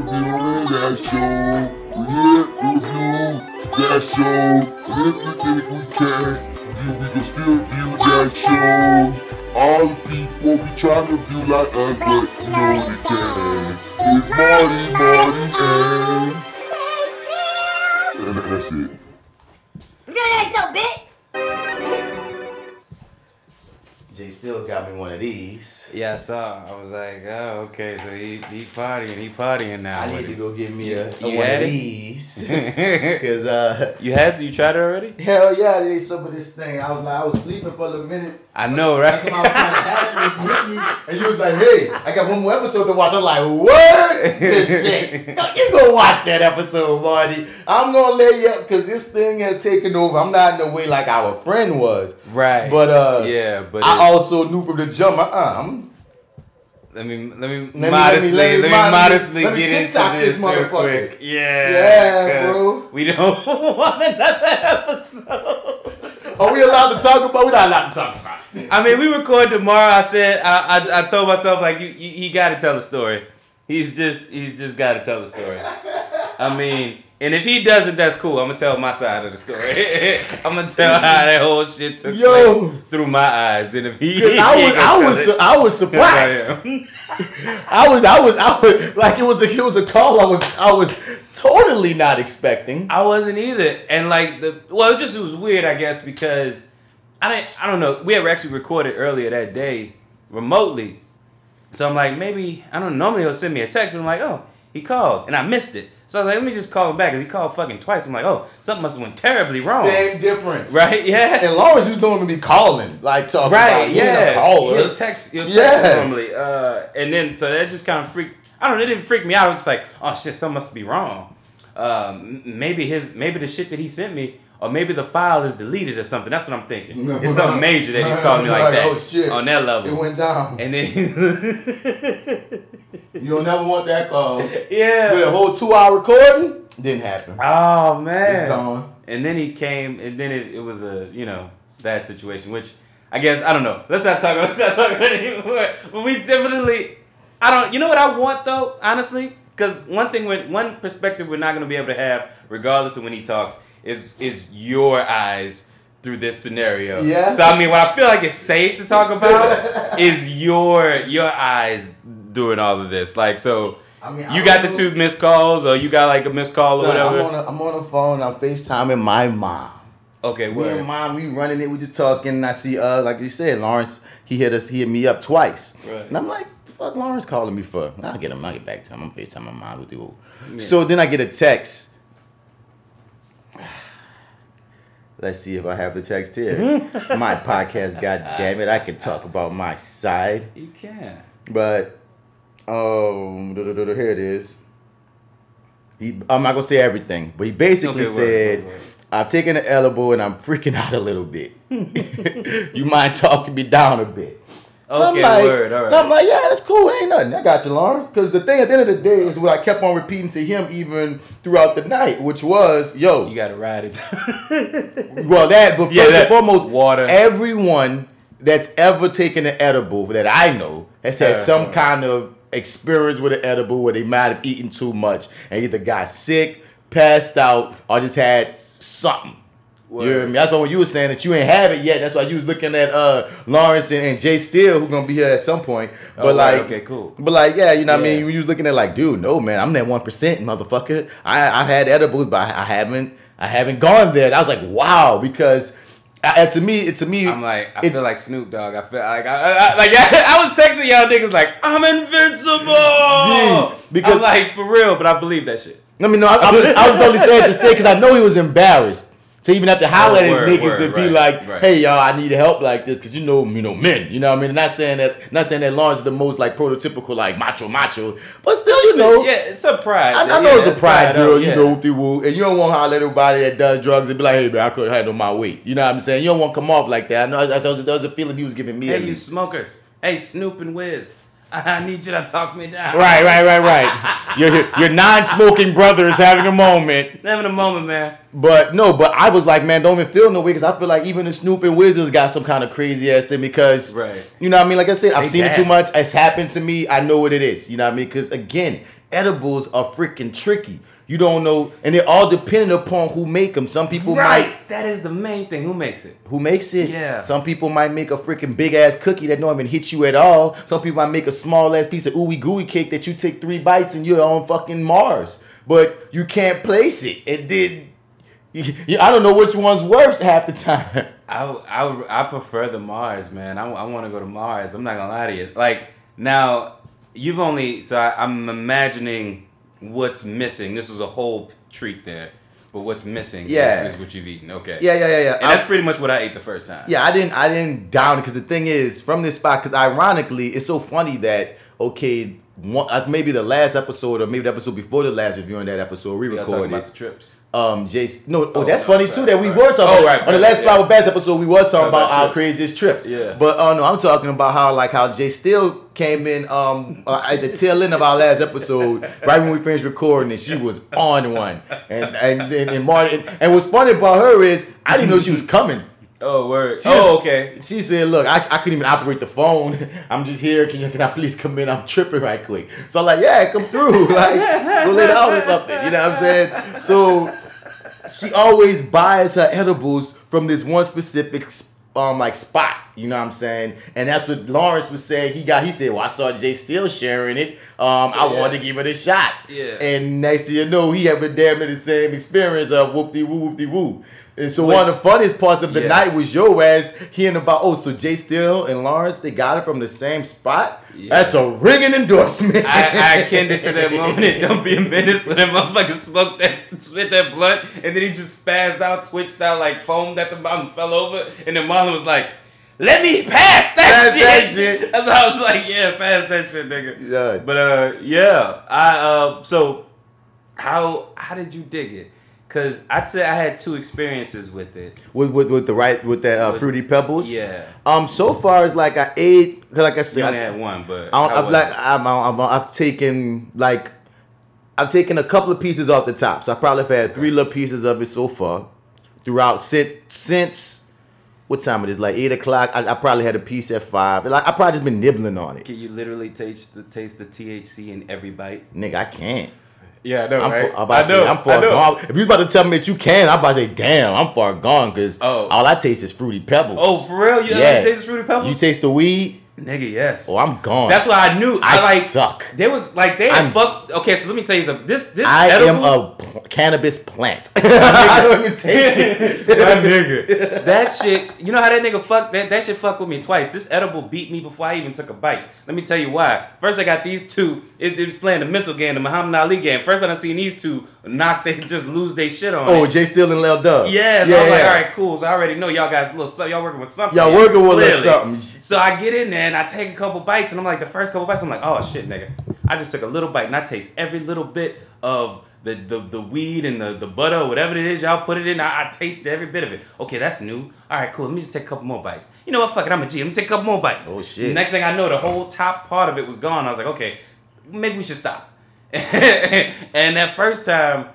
reviewing that show. We here review that show. And if you think we can, do we can still view that show. All the people be trying to view like us, but you know they can. It's Marty, Marty, and... and that's it. Still got me one of these. Yeah, I saw. I was like, oh, okay, so he he partying, he partying now. I need to go get me a, a one of it? these. Cause uh you had you tried it already? hell yeah, there's some of this thing. I was like I was sleeping for a minute. I know, right? I was trying to with me, and you was like, "Hey, I got one more episode to watch." I'm like, "What? This shit? You go watch that episode, Marty. I'm gonna lay you up because this thing has taken over. I'm not in the way like our friend was, right. but uh, yeah, but I it's- also knew from the jump. Uh, I'm let me let me Let me- modestly let me- let let me me, modestly let me get TikTok into this this, real quick. Yeah, Yeah, bro. We don't want another episode. Are we allowed to talk about? We're not allowed to talk about. I mean, we record tomorrow. I said I I, I told myself like you, you he got to tell the story. He's just he's just got to tell the story. I mean, and if he doesn't, that's cool. I'm gonna tell my side of the story. I'm gonna tell mm-hmm. how that whole shit took Yo. place through my eyes. Then if he, 'Cause I he was, I was, su- I was surprised. I. I was, I was, I was like it was a, it was a call. I was, I was totally not expecting. I wasn't either, and like the well, it just it was weird, I guess, because I didn't, I don't know. We had actually recorded earlier that day remotely, so I'm like, maybe I don't. Normally he'll send me a text, but I'm like, oh, he called, and I missed it. So I was like, let me just call him back, cause he called fucking twice. I'm like, oh, something must have went terribly wrong, Same difference, right? Yeah, And Lawrence used to normally be calling, like talking right. about being a Yeah, caller. he'll text, he'll text Yeah. normally, uh, and then so that just kind of freaked. I don't know. It didn't freak me out. I was just like, oh shit, something must be wrong. Um, maybe his, maybe the shit that he sent me, or maybe the file is deleted or something. That's what I'm thinking. No. It's something major that he's calling me like Like, that oh, shit. on that level. It went down. And then, You don't never want that call. With a whole two hour recording, didn't happen. Oh It's man. gone. And then he came, and then it, it was a you know bad situation, which I guess I don't know. Let's not talk. Let's not talk about it anymore. But we definitely, I don't. You know what I want though, honestly, because one thing, with one perspective, we're not going to be able to have, regardless of when he talks, is is your eyes through this scenario. Yeah. So I mean, what I feel like it's safe to talk about is your your eyes doing all of this. Like so. I mean, I You got the two missed calls, or you got like a missed call or whatever. I'm on, a, I'm on the phone. I'm FaceTiming my mom. okay, Me word. and mom, we running it. We just talking. And I see, uh, like you said, Lawrence. He hit us. He hit me up twice. Right. And I'm like, the fuck, Lawrence calling me for? I'll get him. I'll get back to him. I'm FaceTime my mom with you. So then I get a text. Let's see if I have the text here. it's my podcast. God damn it! I can talk about my side, You can. but um, here it is. He, I'm not gonna say everything, but he basically Okay, said. "I've taken an edible and I'm freaking out a little bit. you mind talking me down a bit?" And I'm like, word. All I'm like, yeah, that's cool. Ain't nothing. I got you, Lawrence. Because the thing at the end of the day is what I kept on repeating to him even throughout the night, which was, yo, You gotta ride it. well, that, but Yeah, first that- and foremost, water. Everyone that's ever taken an edible that I know has had Uh-huh. some kind of experience with an edible where they might have eaten too much and either got sick, passed out, or just had s- something. You hear Word. me? That's why when you were saying that you ain't have it yet, that's why you was looking at uh Lawrence and, and Jay Steel, who gonna be here at some point. But Oh, like, okay, cool. But like, yeah, you know what I mean. When you was looking at like, dude, no man, I'm that one percent, motherfucker. I I had edibles, but I, I haven't I haven't gone there. And I was like, wow, because uh, to me, to me, I'm like, I it's- feel like Snoop Dogg. I feel like, I, I, I- like I, was texting y'all niggas like, I'm invincible. Because- I'm like for real, but I believe that shit. I mean, no, I, I was I was only saying to say because I know he was embarrassed. To even have to holler at his word, niggas word, to be right, like, right. "Hey, y'all, I need help like this," because you know, you know, men. You know, what I mean, not saying that, not saying that Lawrence is the most like prototypical like macho, macho, but still, you know, Yeah, it's a pride. I, I Yeah, know it's a it's pride girl, up, you yeah. know, whoop woo, and you don't want to holler at everybody that does drugs and be like, "Hey, man, I couldn't handle my weight." You know what I'm saying? You don't want to come off like that. I know that's, that was, a feeling he was giving me. Hey, you smokers. Hey, Snoop and Wiz. I need you to talk me down. Right, right, right, right. your your non-smoking brother is having a moment. Having a moment, man. But no, but I was like, man, don't even feel no way because I feel like even the Snoop and Wizards got some kind of crazy ass thing because, Right. you know what I mean? Like I said, I've They seen it too much. It's happened to me. I know what it is. You know what I mean? Because again, edibles are freaking tricky. You don't know, and they're all dependent upon who make them. Some people right. might That is the main thing. Who makes it? who makes it. Yeah. Some people might make a freaking big ass cookie that don't even hit you at all. Some people might make a small ass piece of ooey gooey cake that you take three bites and you're on fucking Mars. But you can't place it. It did. I don't know which one's worse half the time. I, I, I prefer the Mars, man. I, I want to go to Mars. I'm not gonna lie to you. Like now, you've only so I, I'm imagining what's missing. This was a whole treat there, but what's missing? Yeah. is, is what you've eaten. Okay. Yeah, yeah, yeah, yeah. And that's um, pretty much what I ate the first time. Yeah, I didn't I didn't down it because the thing is from this spot because ironically it's so funny that okay one, maybe the last episode or maybe the episode before the last reviewing that episode we recorded about the trips. Um Jace no oh, Oh, that's funny right, too that we right. were talking Oh, about right, on the last yeah. Flower Bass episode we was talking about, about our trips. craziest trips Yeah. but uh no I'm talking about how like how Jay Steel came in um uh, at the tail end of our last episode right when we finished recording and she was on one and and and, and Martin and, and what's funny about her is I didn't know she was coming Oh word. She- oh okay. she said, "Look, I, I couldn't even operate the phone. I'm just here. Can you can I please come in? I'm tripping right quick." So I'm like, "Yeah, come through. Like, go lay down or something." You know what I'm saying? So she always buys her edibles from this one specific um like spot. You know what I'm saying? And that's what Lawrence was saying. He got. He said, "Well, I saw Jay still sharing it. Um, So, I yeah. wanted to give it a shot." Yeah. And next thing you know, he having damn near the same experience of whoop de woo whoop de woo. And so Which- one of the funniest parts of the Yeah. night was your ass hearing about oh so Jay Steel and Lawrence they got it from the same spot. Yeah. That's a ringing endorsement. I, I akin it to that moment Don't Be a Menace when that motherfucker smoked that, spit that blunt, and then he just spazzed out, twitched out, like foamed at the bottom, fell over, and then Marlon was like, let me pass that Pass shit. that shit. That's how I was like, yeah, pass that shit, nigga. Yeah. But uh, yeah, I uh, so how how did you dig it? Cause I'd say I had two experiences with it. with, with with the right with that uh, With- fruity pebbles. Yeah, Um. So far as like I ate, 'cause like I said, only I, had one, but I, I'm was like it? I'm, I'm, I've taken like I've taken a couple of pieces off the top, so I probably have had three little pieces of it so far throughout since since what time it is like eight o'clock. I, I probably had a piece at five. Like I probably just been nibbling on it. Can you literally taste the taste the THC in every bite? Nigga, I can't. Yeah, I know, I'm, right? far, I'm about to say, I'm far gone. If you about to tell me that you can, I'm about to say, damn, I'm far gone because Oh. all I taste is fruity pebbles. Oh, for real? You yeah. taste fruity pebbles? you taste the weed? Nigga, yes. Oh, I'm gone. That's why I knew. I, I like suck. There was like they had fucked. Okay, so let me tell you something. This this I edible, am a pl- cannabis plant. I don't even taste it. My nigga. That shit, you know how that nigga fuck that, that shit fucked with me twice. This edible beat me before I even took a bite. Let me tell you why. First I got these two, it, it was playing the mental game, the Muhammad Ali game. First I done seen these two knock they just lose their shit on. Oh, it. Jay Steel and Lil Dub. Yeah, so yeah, I was like, yeah. all right, cool. So I already know y'all guys a little so- y'all working with something. Y'all working with a little something. So I get in there and I take a couple bites, and I'm like, the first couple bites, I'm like, oh shit, nigga. I just took a little bite and I taste every little bit of the the, the weed and the, the butter, whatever it is y'all put it in. I, I tasted every bit of it. Okay, that's new. All right, cool. Let me just take a couple more bites. You know what? Fuck it. I'm a G. Let me take a couple more bites. Oh, shit. Next thing I know, the whole top part of it was gone. I was like, okay, maybe we should stop. and that first time,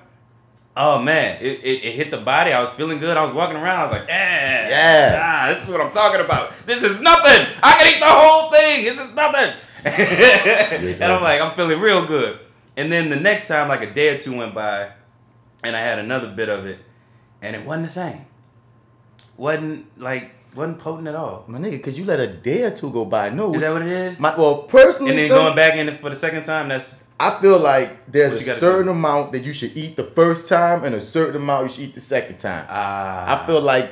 oh man, it, it, it hit the body. I was feeling good. I was walking around. I was like, yeah, Yeah. ah, this is what I'm talking about. This is nothing. I can eat the whole thing. This is nothing. and I'm like, I'm feeling real good. And then the next time, like a day or two went by, and I had another bit of it, and it wasn't the same. wasn't like wasn't potent at all. My nigga, because you let a day or two go by. No. Is that what it is? My, well, personally, and then son, going back in it for the second time, that's I feel like there's a certain do? amount that you should eat the first time and a certain amount you should eat the second time. ah. I feel like,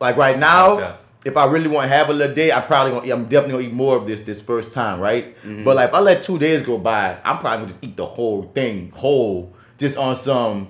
like right now, Okay. if I really want to have a little day, I probably gonna, I'm definitely gonna eat more of this this first time, right? Mm-hmm. But like, if I let two days go by, I'm probably gonna just eat the whole thing whole, just on some.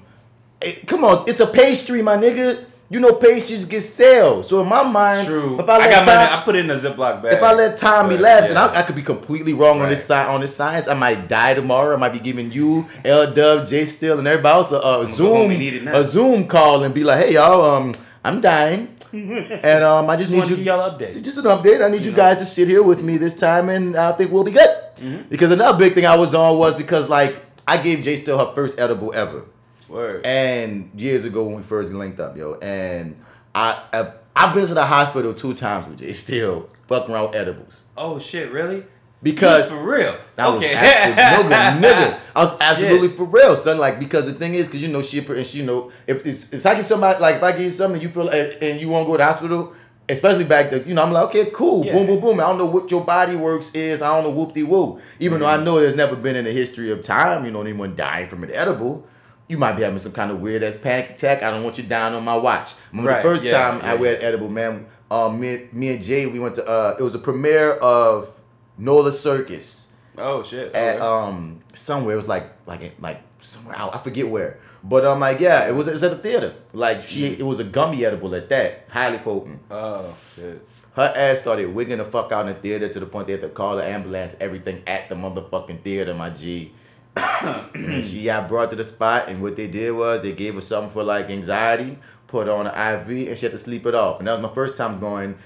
eh, come on, it's a pastry, my nigga. You know, pastries get stale. So in my mind, True. if I I, let got time, mine. I put it in a Ziploc bag. if I let time But, elapse, and. I, I could be completely wrong on this side on this science, I might die tomorrow. I might be giving you L Dub, J Steel, and everybody else a, a Zoom and eat it now. a Zoom call and be like, "Hey y'all, um, I'm dying, and um, I just just need you." give y'all updates. Just an update. I need you, know. guys to sit here with me this time, and I think we'll be good. Mm-hmm. Because another big thing I was on was because like I gave J Steel her first edible ever Word. and years ago when we first linked up, yo, and I I've, I've been to the hospital two times with Jay Steel fucking around with edibles. oh shit, really? because for real. I was okay. absolutely nigga. I was absolutely for real, son. Like because the thing is, because you know she and she you know if it's, if I give somebody like if I give you something you feel and, and you want to go to the hospital, especially back then, you know I'm like okay cool, Yeah. boom boom boom. I don't know what your body works is. I don't know whoop de woo. Even though I Mm-hmm. know there's never been in the history of time, you know anyone dying from an edible. You might be having some kind of weird ass panic attack. I don't want you down on my watch. Remember Right, the first yeah, time I yeah. read edible, man. Um, me, me and Jay, we went to. Uh, it was a premiere of Nola Circus Oh shit. at Okay. um somewhere. It was like like like somewhere out. I forget where. But um like yeah, it was it was at the theater. Like she it was a gummy edible at that, highly potent. oh shit. Her ass started wigging the fuck out in the theater to the point they had to call the ambulance, everything at the motherfucking theater, my G. And she got brought to the spot, and what they did was they gave her something for like anxiety, put her on an IV, and she had to sleep it off. And that was my first time going,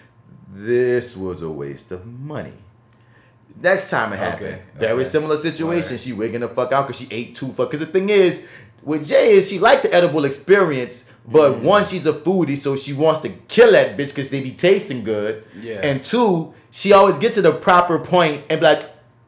this was a waste of money. Next time it happened, Okay, very okay. similar situation. Alright. She wigging the fuck out because she ate too fuck. Because the thing is, with Jay is she liked the edible experience, but Mm-hmm. one, she's a foodie, so she wants to kill that bitch because they be tasting good. Yeah. And two, she always get to the proper point and be like,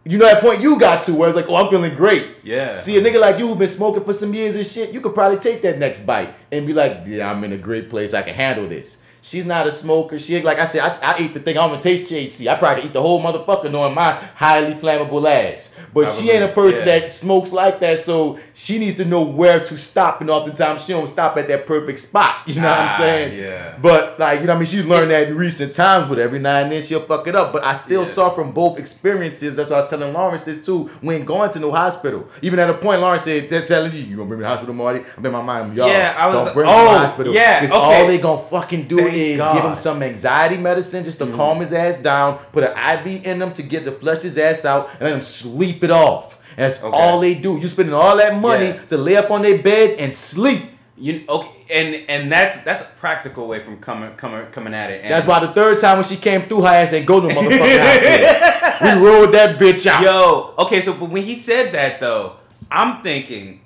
you know that point you got to where it's like, oh, I'm feeling great. Yeah. See, a nigga like you who been smoking for some years and shit, you could probably take that next bite and be like, yeah, I'm in a great place. I can handle this. She's not a smoker. She ain't like I said. I, I eat the thing. I don't even taste THC. I probably eat the whole motherfucker knowing my highly flammable ass. But she ain't a person yeah. that smokes like that. So she needs to know where to stop. And oftentimes she don't stop at that perfect spot. You know what Ah, I'm saying? yeah. But like you know, what I mean, she's learned that in recent times. But every now and then she'll fuck it up. But I still Yeah. saw from both experiences. That's why I was telling Lawrence this too. We ain't going to no hospital. Even at a point, Lawrence said, "They're telling you, you gonna bring me to the hospital, Marty." I'm in my mind, y'all. Yeah, I was don't bring him to oh, the hospital. yeah, okay. all they gonna fucking do is God. give him some anxiety medicine just to Mm. calm his ass down, put an IV in him to get to flush his ass out, and let him sleep it off. And that's Okay. all they do. You spending all that money Yeah. to lay up on their bed and sleep. You okay? And and that's that's a practical way from coming coming coming at it. And That's why the third time when she came through, her ass ain't go no motherfucker. We rolled that bitch out. Yo, okay, so but when he said that though, I'm thinking,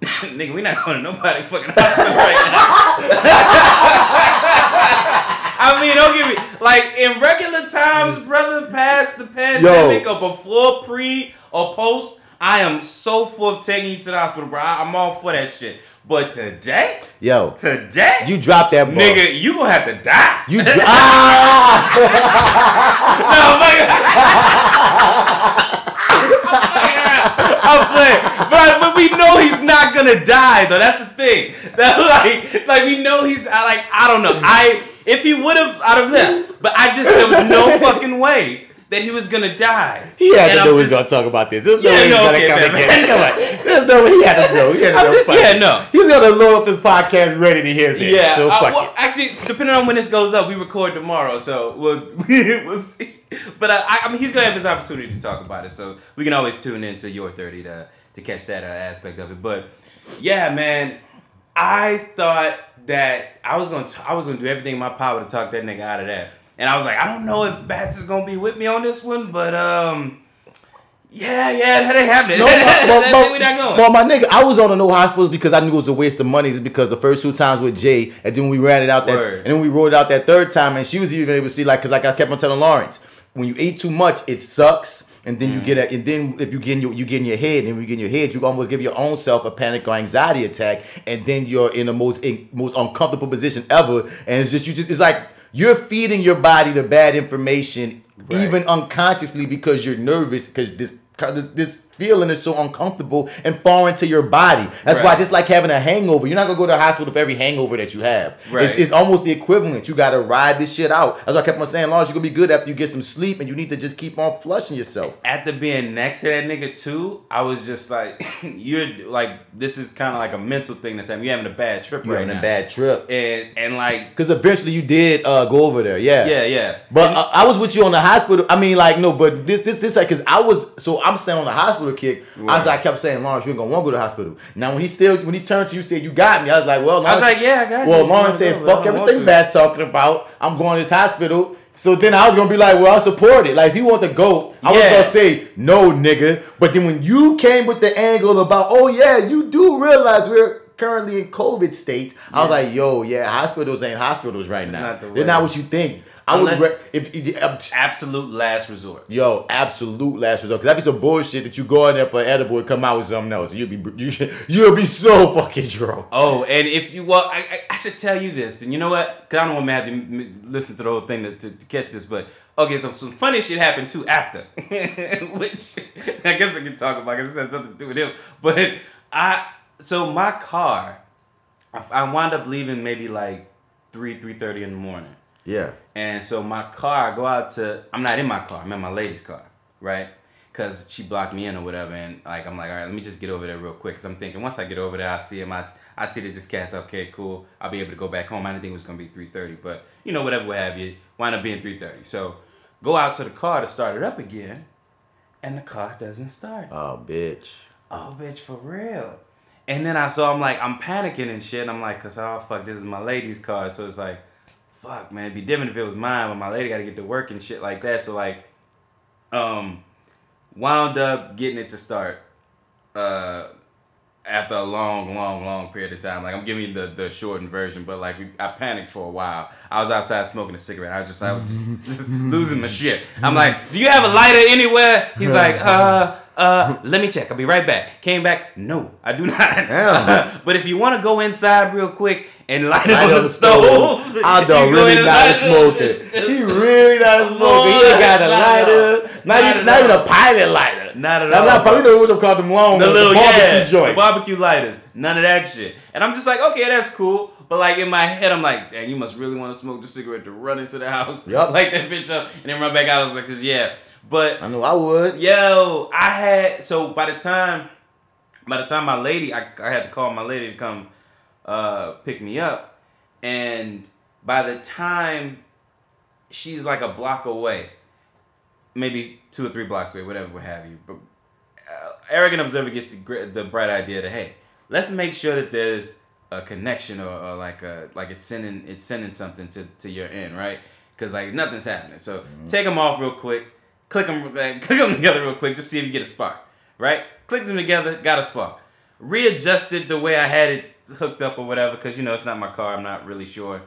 nigga, we not going to nobody fucking hospital right now. I mean, don't get me like in regular times, brother, past the pandemic or before, pre or post. I am so full of taking you to the hospital, bro. I- I'm all for that shit. But today, Yo, today, you dropped that ball. nigga, you gonna have to die. You dro- ah! no, I'm playing, but, but we know he's not gonna die though. That's the thing. That like, like we know he's I like I don't know. I if he would have out of that, but I just there was no fucking way that he was gonna die. He had And to I'm know was just- gonna talk about this. There's no Yeah, way he's no, gonna okay, come man, again. Come on. There's no way he had to know. He had to know just- yeah, no. He's gonna load up this podcast ready to hear this. Yeah, So fuck well, it. actually, depending on when this goes up, we record tomorrow, so we'll we'll see. But uh, I, I mean, he's gonna have his opportunity to talk about it, so we can always tune into your thirty to to catch that uh, aspect of it. But yeah, man, I thought that I was gonna t- I was gonna do everything in my power to talk that nigga out of that, and I was like, I don't know if Bats is gonna be with me on this one, but um. Yeah, yeah, that ain't happening. No, but, but, That- we not going. but my nigga, I was on the no hospitals because I knew it was a waste of money. Is because the first two times with Jay, and then we ran it out that, Word. and then we rolled it out that third time, and she was even able to see like, cause like I kept on telling Lawrence, when you eat too much, it sucks, and then Mm. you get a, and then if you get in your, you get in your head, and when you get in your head, you almost give your own self a panic or anxiety attack, and then you're in the most in, most uncomfortable position ever, and it's just you just it's like you're feeding your body the bad information Right. even unconsciously because you're nervous because this this this feeling is so uncomfortable and foreign to your body. That's why Right. just like having a hangover, you're not gonna go to the hospital for every hangover that you have. Right. It's, it's almost the equivalent. You gotta ride this shit out. That's why I kept on saying, Lawrence, you're gonna be good after you get some sleep, and you need to just keep on flushing yourself. after being next to that nigga too, I was just like, you're like, this is kind of like a mental thing that's happening. You're having a bad trip You're right having now. a bad trip. And and like, Because eventually you did uh, go over there, yeah. yeah, yeah. But uh, I was with you on the hospital. I mean, like, no, but this, this, this, like, cause I was, so I'm saying on the hospital kick. I was, Right. I kept saying, Lawrence, you ain't gonna want to go to the hospital. Now, when he still, when he turned to you, said, you got me. I was like, well, I was like, yeah, I got you. well, You Lawrence said, fuck everything to. Bad's talking about. I'm going to this hospital. So then I was gonna be like, well, I'll support it. Like, if he want to go, I was gonna say, no, nigga. But then when you came with the angle about, oh yeah, you do realize we're currently in COVID state, I was like, yo, yeah, hospitals ain't hospitals right now. not the They're not what you think. I would re- if, if Absolute last resort. yo absolute last resort because that'd be some bullshit that you go in there for edible and come out with something else. You'll be you, you'll be so fucking drunk. Oh, and if you well, I, I, I should tell you this. And you know what? Because I don't want Matthew to listen to the whole thing to, to, to catch this. But okay, so some funny shit happened too after, which I guess I can talk about because it has nothing to do with him. But I so my car, I, I wound up leaving maybe like three three thirty in the morning. Yeah. And so my car, I go out to, I'm not in my car, I'm in my lady's car, right? Because she blocked me in or whatever. And like, I'm like, all right, let me just get over there real quick. Because I'm thinking, once I get over there, I see him, I, I see that this cat's okay, cool. I'll be able to go back home. I didn't think it was going to be 3.30, but you know, whatever, what have you, wind up being 3.30. So go out to the car to start it up again, and the car doesn't start. Oh, bitch. Oh, bitch, for real. And then I so I'm like I'm panicking and shit. And I'm like, cause oh fuck, this is my lady's car. So it's like, fuck, man, it'd be different if it was mine, but my lady got to get to work and shit like that. So like, um, wound up getting it to start. Uh, after a long, long, long period of time. Like I'm giving you the, the shortened version, but like we, I panicked for a while. I was outside smoking a cigarette. I was just I was just, just losing my shit. I'm like, do you have a lighter anywhere? He's like, uh, uh, let me check. I'll be right back. Came back. No, I do not. Damn. but if you want to go inside real quick and light it Light on on the the stove, stove. I don't really not a it. He really not a smoker. He ain't got a Not lighter. Not, Not even, not even a pilot lighter. Not at I'm all, not bro. probably know what you call them long the little barbecue yeah, joint. the barbecue lighters, none of that shit. And I'm just like, okay, that's cool. But like in my head, I'm like, dang, you must really want to smoke the cigarette to run into the house, Yup. light that bitch up, and then run back out. I was like, cause yeah. But I know I would. yo, I had so by the time, by the time my lady, I, I had to call my lady to come uh, pick me up, and by the time she's like a block away, maybe two or three blocks away, whatever, what have you. But uh, arrogant observer gets the, the bright idea that hey, let's make sure that there's a connection or, or like a like it's sending it's sending something to, to your end, right? Because like nothing's happening. So take them off real quick, click them click them together real quick, just see if you get a spark, right? Click them together, got a spark. Readjusted the way I had it hooked up or whatever, because you know it's not my car. I'm not really sure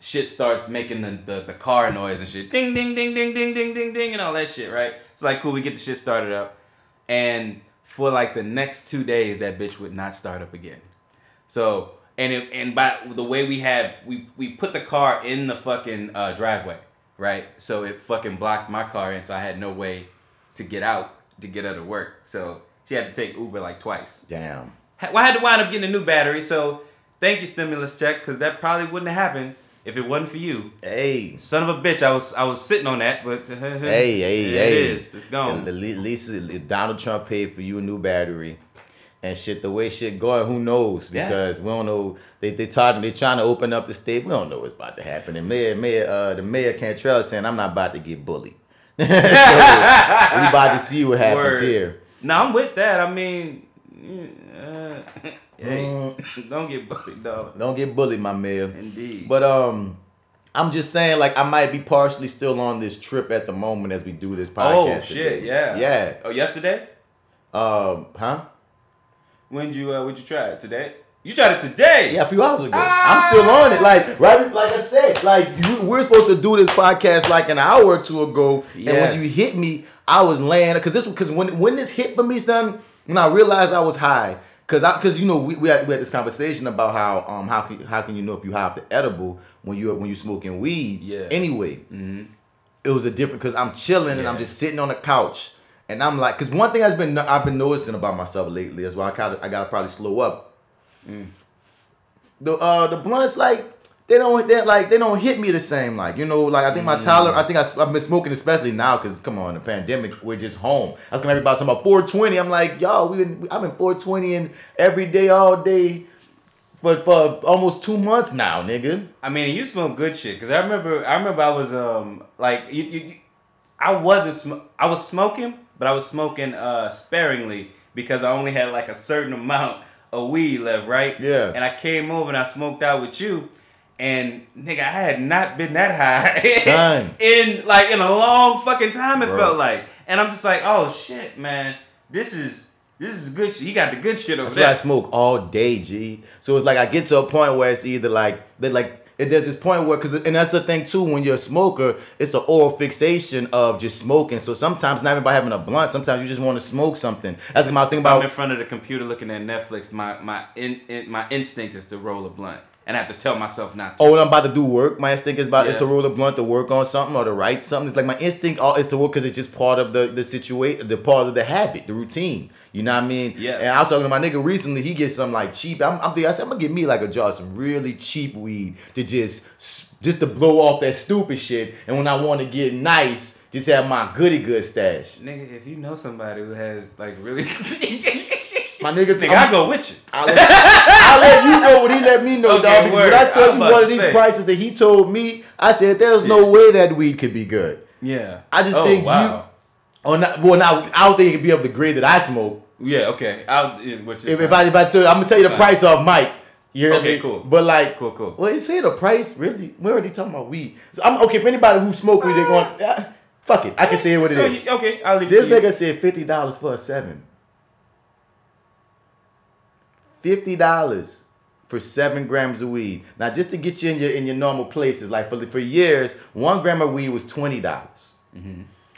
shit starts making the, the, the car noise and shit. Ding, ding, ding, ding, ding, ding, ding, ding, and all that shit, right? It's like, cool, we get the shit started up. And for like the next two days, that bitch would not start up again. So, and it, and by the way we had, we, we put the car in the fucking uh, driveway, right? So it fucking blocked my car and so I had no way to get out to get her to work. So she had to take Uber like twice. Damn. Well, I had to wind up getting a new battery, so thank you, stimulus check, because that probably wouldn't have happened if it wasn't for you. Hey. Son of a bitch, I was I was sitting on that, but Hey, hey, hey. it is. It's gone. At least Donald Trump paid for you a new battery. And shit, the way shit going, who knows? Yeah. Because we don't know. They they talking, they trying to open up the state. We don't know what's about to happen. And Mayor, Mayor, uh, the Mayor Cantrell saying, "I'm not about to get bullied." so we about to see what happens Word. here. No, I'm with that. I mean, uh, hey, Mm. don't get bullied, dog. Don't get bullied, my man. Indeed. But um, I'm just saying, like, I might be partially still on this trip at the moment as we do this podcast. oh shit, today. yeah, yeah. Oh, yesterday? Um, huh? When you uh, would you try it today? You tried it today. Yeah, a few hours ago. I'm still on it. Like right, like I said, like you, we're supposed to do this podcast like an hour or two ago, and when you hit me, I was laying because this because when when this hit for me, son, when I realized I was high. Cause I, cause you know we, we, had, we had this conversation about how um how can how can you know if you have the edible when you when you smoking weed Yeah. anyway hmm it was a different because I'm chilling and I'm just sitting on the couch and I'm like, because one thing has been I've been noticing about myself lately is why I kind of I gotta probably slow up. The uh the blunts like they don't they like they don't hit me the same like you know like I think my tolerance I think I, I've been smoking especially now because come on the pandemic we're just home. I was coming everybody talking about 420. I'm like y'all we been I've been 420 and every day all day. For, for almost two months now, nigga. I mean, you smoke good shit because I remember. I remember I was um like you, you, you I wasn't sm- I was smoking, but I was smoking uh sparingly because I only had like a certain amount of weed left, right? Yeah. And I came over and I smoked out with you, and nigga, I had not been that high in like in a long fucking time. It Bro. felt like, and I'm just like, oh shit, man, this is this is good shit. You got the good shit over That's there. why I smoke all day, G. So it's like I get to a point where it's either like they like it, there's this point where, cause, and that's the thing too. When you're a smoker, it's the oral fixation of just smoking. So sometimes not even by having a blunt. Sometimes you just want to smoke something. That's what I was thinking I'm in front of the computer looking at Netflix. My my in, in, my instinct is to roll a blunt, and I have to tell myself not to. Oh, when I'm about to do work, my instinct is about is to roll a blunt to work on something or to write something. It's like my instinct all is to work because it's just part of the the situation, the part of the habit, the routine. You know what I mean? Yeah. And I was talking to my nigga recently. He gets some like cheap. I'm, I'm thinking, I said, I'm gonna get me like a jar of some really cheap weed to just just to blow off that stupid shit. And when I want to get nice, just have my goody good stash. Nigga, if you know somebody who has like really, My nigga, nigga, I'm- I go with you. I'll let, I'll let you know what he let me know, Okay, dog. Because word. when I tell I'm you one of these say. prices that he told me, I said there's no way that weed could be good. Yeah. I just oh, think wow. Or not, well, now I don't think it could be of the grade that I smoke. Yeah. Okay. I'll. Which is If, if. I if I tell you, I'm gonna tell you the Fine. price of Mike. You Okay, me? cool. But like, Cool, cool. Well, it's saying the price really. We're already talking about weed. So I'm okay for anybody who smoke weed. They're going. ah, fuck it. I can say what it So is. you- okay, I'll leave This you. nigga said fifty dollars for a seven. Fifty dollars for seven grams of weed. Now, just to get you in your in your normal places, like for for years, one gram of weed was twenty dollars.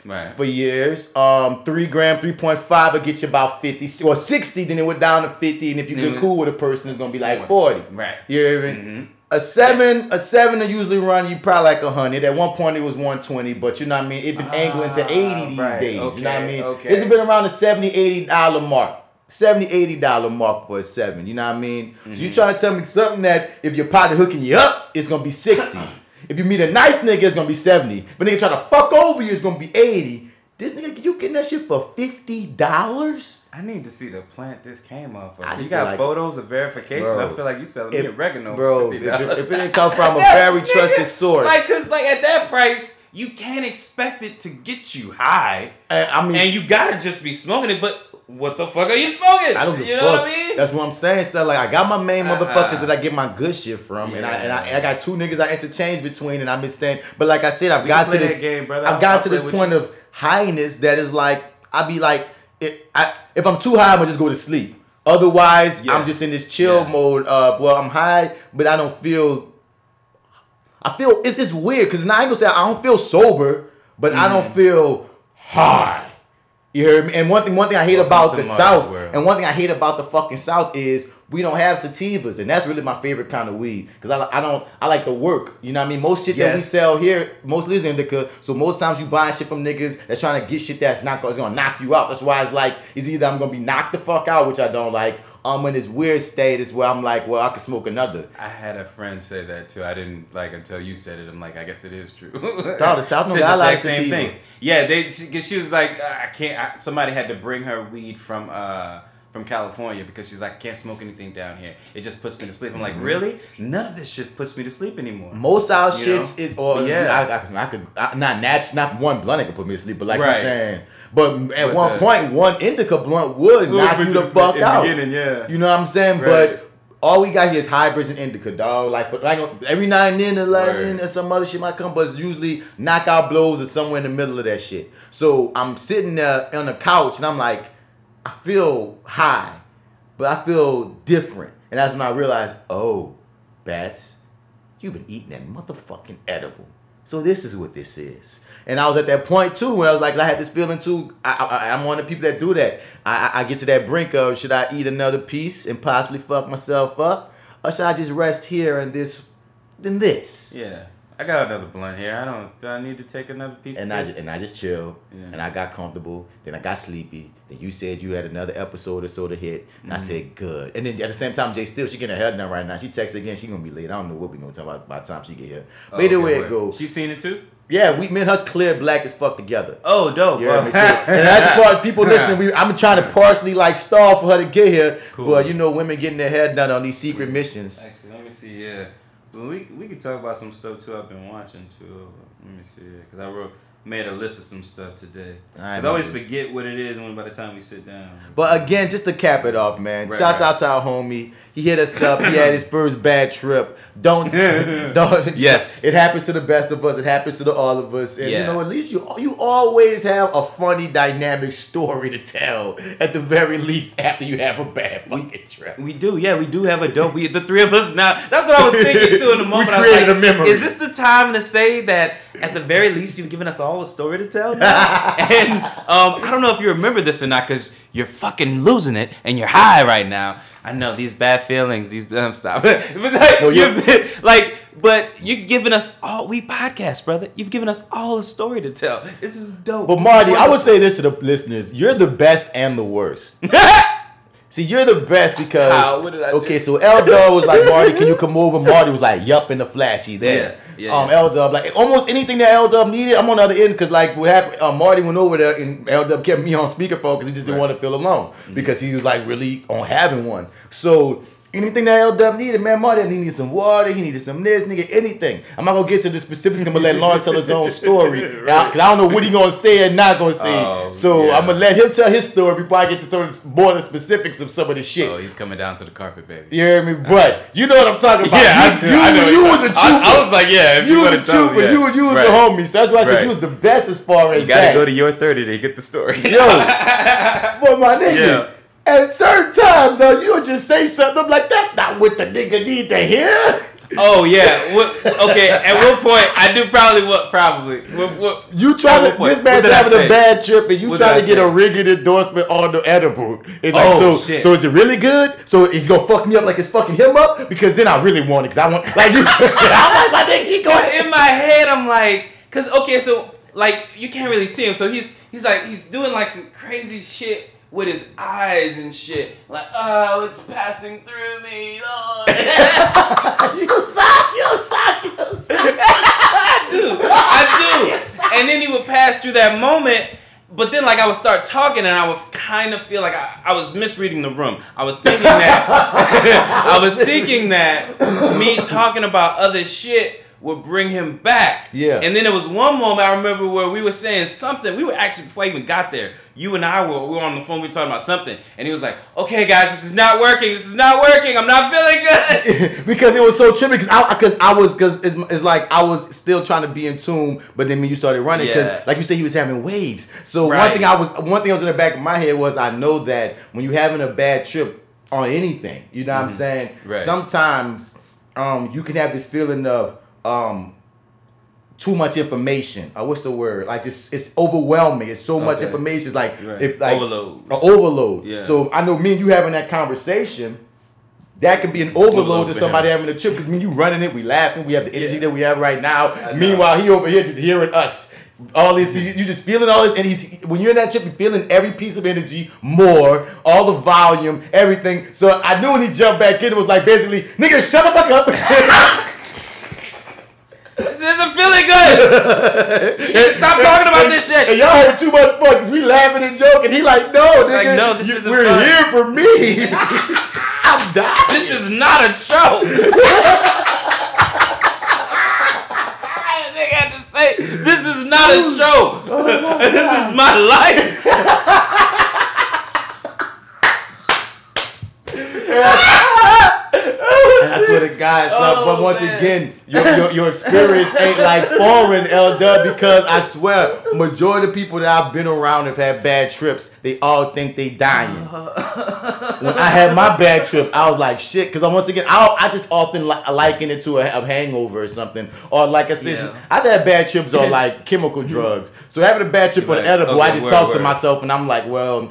Right. For years, um, three gram, three point five will get you about fifty or sixty. Then it went down to fifty, and if you get Mhm. cool with a person, it's gonna be like forty. Right. You me? Mhm. A seven, a seven will usually run you probably like a hundred. At one point it was one twenty, but you know what I mean. It's been angling to Ah, eighty these right. days. you know what I mean? okay. It's been around the 70 80 dollar mark. 70 80 dollar mark for a seven. You know what I mean? So Mm-hmm. you trying to tell me something that if your partner hooking you up, it's gonna be sixty. if you meet a nice nigga, it's gonna be seventy. But nigga try to fuck over you, it's gonna be eighty. This nigga, you getting that shit for fifty dollars? I need to see the plant this came off of. I You got like- photos of verification. Bro, I feel like you selling if- me oregano. bro, if $50. it- if it didn't come from a very Nigga, trusted source. Like, cause like at that price, you can't expect it to get you high, I, I mean, and you gotta just be smoking it. But what the fuck are you smoking? I don't give You know fuck. what I mean? That's what I'm saying. So like, I got my main motherfuckers Uh-uh. that I get my good shit from, and I and I, I got two niggas I interchange between, and I've been staying. But like I said, I've got to play this. that game, brother. I've I'll- got to play this with point you. of highness that is like I be like, it, I if I'm too high, I'm gonna just go to sleep. Otherwise, Yeah. I'm just in this chill Yeah. mode of well, I'm high, but I don't feel. I feel it's it's weird because now I ain't gonna say I don't feel sober, but I Mm. don't feel high. You hear me? And one thing, one thing I hate Welcome about the South, world. and one thing I hate about the fucking South is we don't have sativas, and that's really my favorite kind of weed because I, I don't I like the work. You know what I mean? Most shit that we sell here mostly is indica. So most times you buying shit from niggas that's trying to get shit that's not gonna knock you out. That's why it's like it's either I'm gonna be knocked the fuck out, which I don't like. I'm in this weird state, status where I'm like, well, I could smoke another. I had a friend say that too. I didn't like until you said it. I'm like, I guess it is true. the South don't Said the lot exact of same thing. Yeah, they. She, she was like, "Uh, I can't. I, somebody had to bring her weed from uh from California because she's like, I can't smoke anything down here. It just puts me to sleep. I'm like, mm-hmm. really? None of this shit puts me to sleep anymore. Most our You shits know? is or Yeah. I, I, I could I, not nat, not one blunt that could put me to sleep, but like you're saying. But at But one the- point, one indica blunt would knock you the fuck out. yeah. You know what I'm saying? Right. But all we got here is hybrids and indica, dog. Like, but like every now and then, Word. and some other shit might come, but it's usually knockout blows or somewhere in the middle of that shit. So I'm sitting there on the couch and I'm like, I feel high, but I feel different. And that's when I realized, oh, bats, you've been eating that motherfucking edible. So this is what this is. And I was at that point too, when I was like, I had this feeling too. I, I, I'm one of the people that do that. I, I- I get to that brink of should I eat another piece and possibly fuck myself up, or should I just rest here and this, then this? Yeah, I got another blunt here. I don't. Do I need to take another piece? And of I this? just, and I just chill, Yeah. and I got comfortable. Then I got sleepy. Then you said you had another episode or so to hit, and I Mm-hmm. said good. And then at the same time, Jay Steel she getting her head done right now. She texted again. She gonna be late. I don't know what we gonna talk about by the time she get here. Oh, But either okay, way it goes. She seen it too. Yeah, we and her clear black as fuck together. Oh, dope. Heard me? So, and that's part people listen. We I'm trying to partially like stall for her to get here, Cool. but you know, women getting their head done on these secret missions. Actually, let me see. Yeah, well, we we could talk about some stuff too. I've been watching too. Let me see. Because I wrote made a list of some stuff today. I I always forget what it is when by the time we sit down. But again, just to cap it off, man. Right, shouts right. out to our homie. He hit us up. He had his first bad trip. Don't, don't. Yes. It happens to the best of us. It happens to the all of us. And you know, at least you you always have a funny, dynamic story to tell. At the very least, after you have a bad fucking trip. We do, yeah, we do have a dope. We the three of us now. That's what I was thinking too in the We moment. I was created like, a memory. Is this the time to say that at the very least you've given us all a story to tell? and um, I don't know if you remember this or not because you're fucking losing it and you're high right now. I know these bad feelings. These um, stop. but like, No, you're- you've like, but you've given us all. We podcast, brother. You've given us all a story to tell. This is dope. But Marty, I would say this to the listeners: you're the best and the worst. See, you're the best because How? What did I okay, do? so Dub was like, Marty, can you come over? Marty was like, Yup, in the flash, he there. Yeah, yeah, um, yeah. L Dub, like almost anything that L Dub needed, I'm on the other end because like what happened, uh, Marty went over there and L Dub kept me on speakerphone because he just didn't Right. want to feel alone Mm-hmm. because he was like really on having one. So anything that L Dub needed, man, Marty, he needed some water, he needed some this, nigga, anything. I'm not gonna get to the specifics. I'm gonna let Lawrence tell his own story because I don't know what he gonna say and not gonna say. Oh, so yeah. I'm gonna let him tell his story before I get to some more of the specifics of some of the shit. oh, he's coming down to the carpet, baby. You hear me? But uh, you know what I'm talking about. Yeah, you, I do. you, I know. you was a trooper. I, I was like, yeah. If you you, was a trooper. yeah. You, you was Right. a homie. So that's why I said Right. you was the best as far as You gotta that. go to your thirty to get the story. Yo, but my nigga, Yeah. At certain times, uh, you'll just say something. I'm like, that's not what the nigga need to hear. oh yeah. What, okay. At what point I do probably what probably what, what You try to, this man's What did I having a bad trip and you What try to get a rigged endorsement on the edible. It's like, Oh, so, shit. so is it really good? So he's gonna fuck me up like it's fucking him up? Because then I really want it, because I want, like, you, I'm like, my nigga, he going, in my head I'm like, cause okay, so like you can't really see him, so he's he's like he's doing like some crazy shit with his eyes and shit, like oh it's passing through me, oh. you suck, you suck, you suck. I do, I do, and then he would pass through that moment. But then, like, I would start talking, and I would kind of feel like I, I was misreading the room. I was thinking that I was thinking that me talking about other shit would bring him back. Yeah. And then there was one moment I remember where we were saying something. We were actually before I even got there. You and I were we were on the phone. We were talking about something, and he was like, "Okay, guys, this is not working. This is not working. I'm not feeling good." because it was so trippy. Because I, because I was, because it's, it's like I was still trying to be in tune, but then when you started running, because Yeah. like you said, he was having waves. So one thing I was, one thing I was in the back of my head was I know that when you're having a bad trip on anything, you know what I'm saying. Mm-hmm. Right. Sometimes, um, you can have this feeling of um. Too much information. Uh, what's the word? Like it's it's overwhelming. It's so much information. It's like Right. if like Overload. overload. Yeah. So I know me and you having that conversation, that can be an overload to somebody having a trip. Because me and you running it, we laughing, we have the energy Yeah. that we have right now. Meanwhile, he over here just hearing us. All this, you you just feeling all this, and he's when you're in that trip, you're feeling every piece of energy more, all the volume, everything. So I knew when he jumped back in, it was like basically, nigga, shut the fuck up. this isn't feeling good. You Stop talking about this shit. And y'all having too much fun because we laughing and joking. He like, no, nigga, Like, no, this you- isn't we're fun." here for me. I'm dying. This is not a show. Nigga had to say, this is not a show. Oh this is my life. I swear to God, son. Oh, but once man. again, your, your, your experience ain't like foreign, L Dub, because I swear, majority of people that I've been around have had bad trips. They all think they dying. Uh-huh. when I had my bad trip, I was like, shit, because I once again, I, I just often li- liken it to a, a hangover or something. Or like I said, Yeah. I've had bad trips on like chemical drugs. So having a bad trip on Right. edible, I just word, talk to myself and I'm like, well,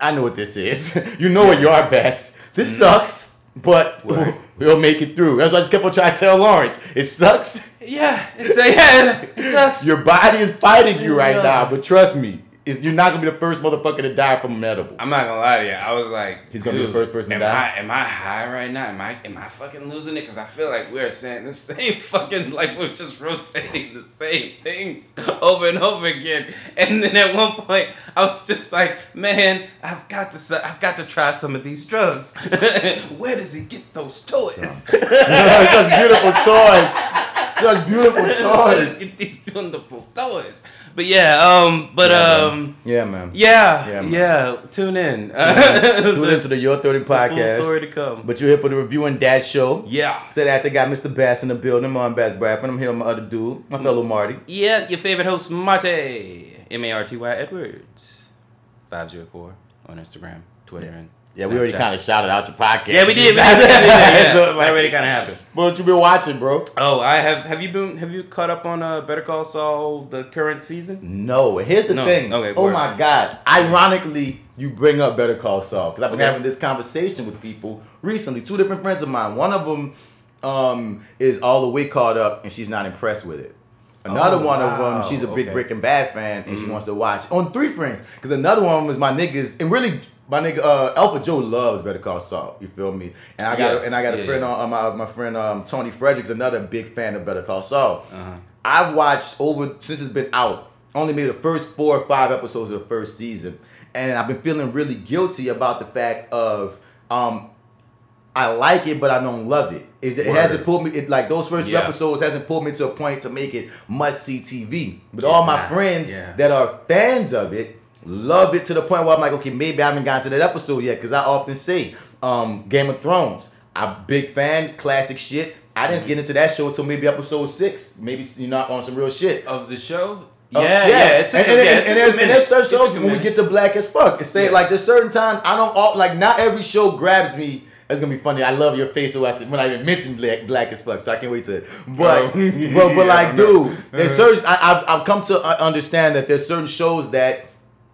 I know what this is. you know what your bats. This mm. sucks, but. Word. we'll make it through. That's why I just kept on trying to tell Lawrence. It sucks. Yeah, it's a, yeah, it sucks. Your body is fighting you right Yeah. now, but trust me, it's, you're not gonna be the first motherfucker to die from an edible. I'm not gonna lie to you. I was like, He's gonna be the first person to am die? I, am I high right now? Am I am I fucking losing it? Because I feel like we're saying the same fucking like we're just rotating the same things over and over again. And then at one point, I was just like, man, I've got to I've got to try some of these drugs. Where does he get those toys? Such beautiful toys. Such beautiful toys. get these beautiful toys? But yeah, um, but Yeah, man. um, Yeah, man. yeah, Yeah, yeah, man. tune in. Tune into the Your 30 The full podcast. story to come. But you're here for the review and dash show. yeah. Said that they got Mr. Bats in the building. I'm Bats Bradford. I'm here with my other dude, my fellow Marty. Yeah, your favorite host, Marty. M A R T Y Edwards. 504 on Instagram, Twitter, and. Yeah, we already kind of shouted out your podcast. Yeah, we did. Did, we did, yeah. So, like, That already kind of happened. What you been watching, bro? Oh, I have. Have you been? Have you caught up on uh, Better Call Saul, the current season? No. Here's the No. thing. Okay, oh word. my God. Ironically, you bring up Better Call Saul because I've been Okay. having this conversation with people recently. Two different friends of mine. One of them um, is all the way caught up, and she's not impressed with it. Another Oh, one of them, she's a big Okay. Breaking Bad fan, and she Mhm. wants to watch. On three friends, because another one was my niggas, and really. My nigga uh, Alpha Joe loves Better Call Saul. You feel me? And I got Yeah. and I got a Yeah, friend yeah. on uh, my my friend um, Tony Fredericks, another big fan of Better Call Saul. Uh-huh. I've watched over since it's been out. Only made the first four or five episodes of the first season, and I've been feeling really guilty about the fact of um, I like it, but I don't love it. Is it, it hasn't pulled me? It, like those first Yeah. episodes hasn't pulled me to a point to make it must see TV. But It's all my not, friends that are fans of it love it to the point where I'm like, okay, maybe I haven't gotten to that episode yet because I often say um, Game of Thrones. I'm a big fan, classic shit. I didn't get into that show until maybe episode six. Maybe you know on some real shit. Of the show? Oh, yeah, yeah. And, and, and, there's, and there's certain shows when we get to Black as Fuck. It's say like there's certain times I don't all like not every show grabs me. It's gonna be funny. I love your face when I said- when I even mentioned Black, Black as Fuck, so I can't wait to. But Oh. but, but like, dude, there's certain I, I've, I've come to uh, understand that there's certain shows that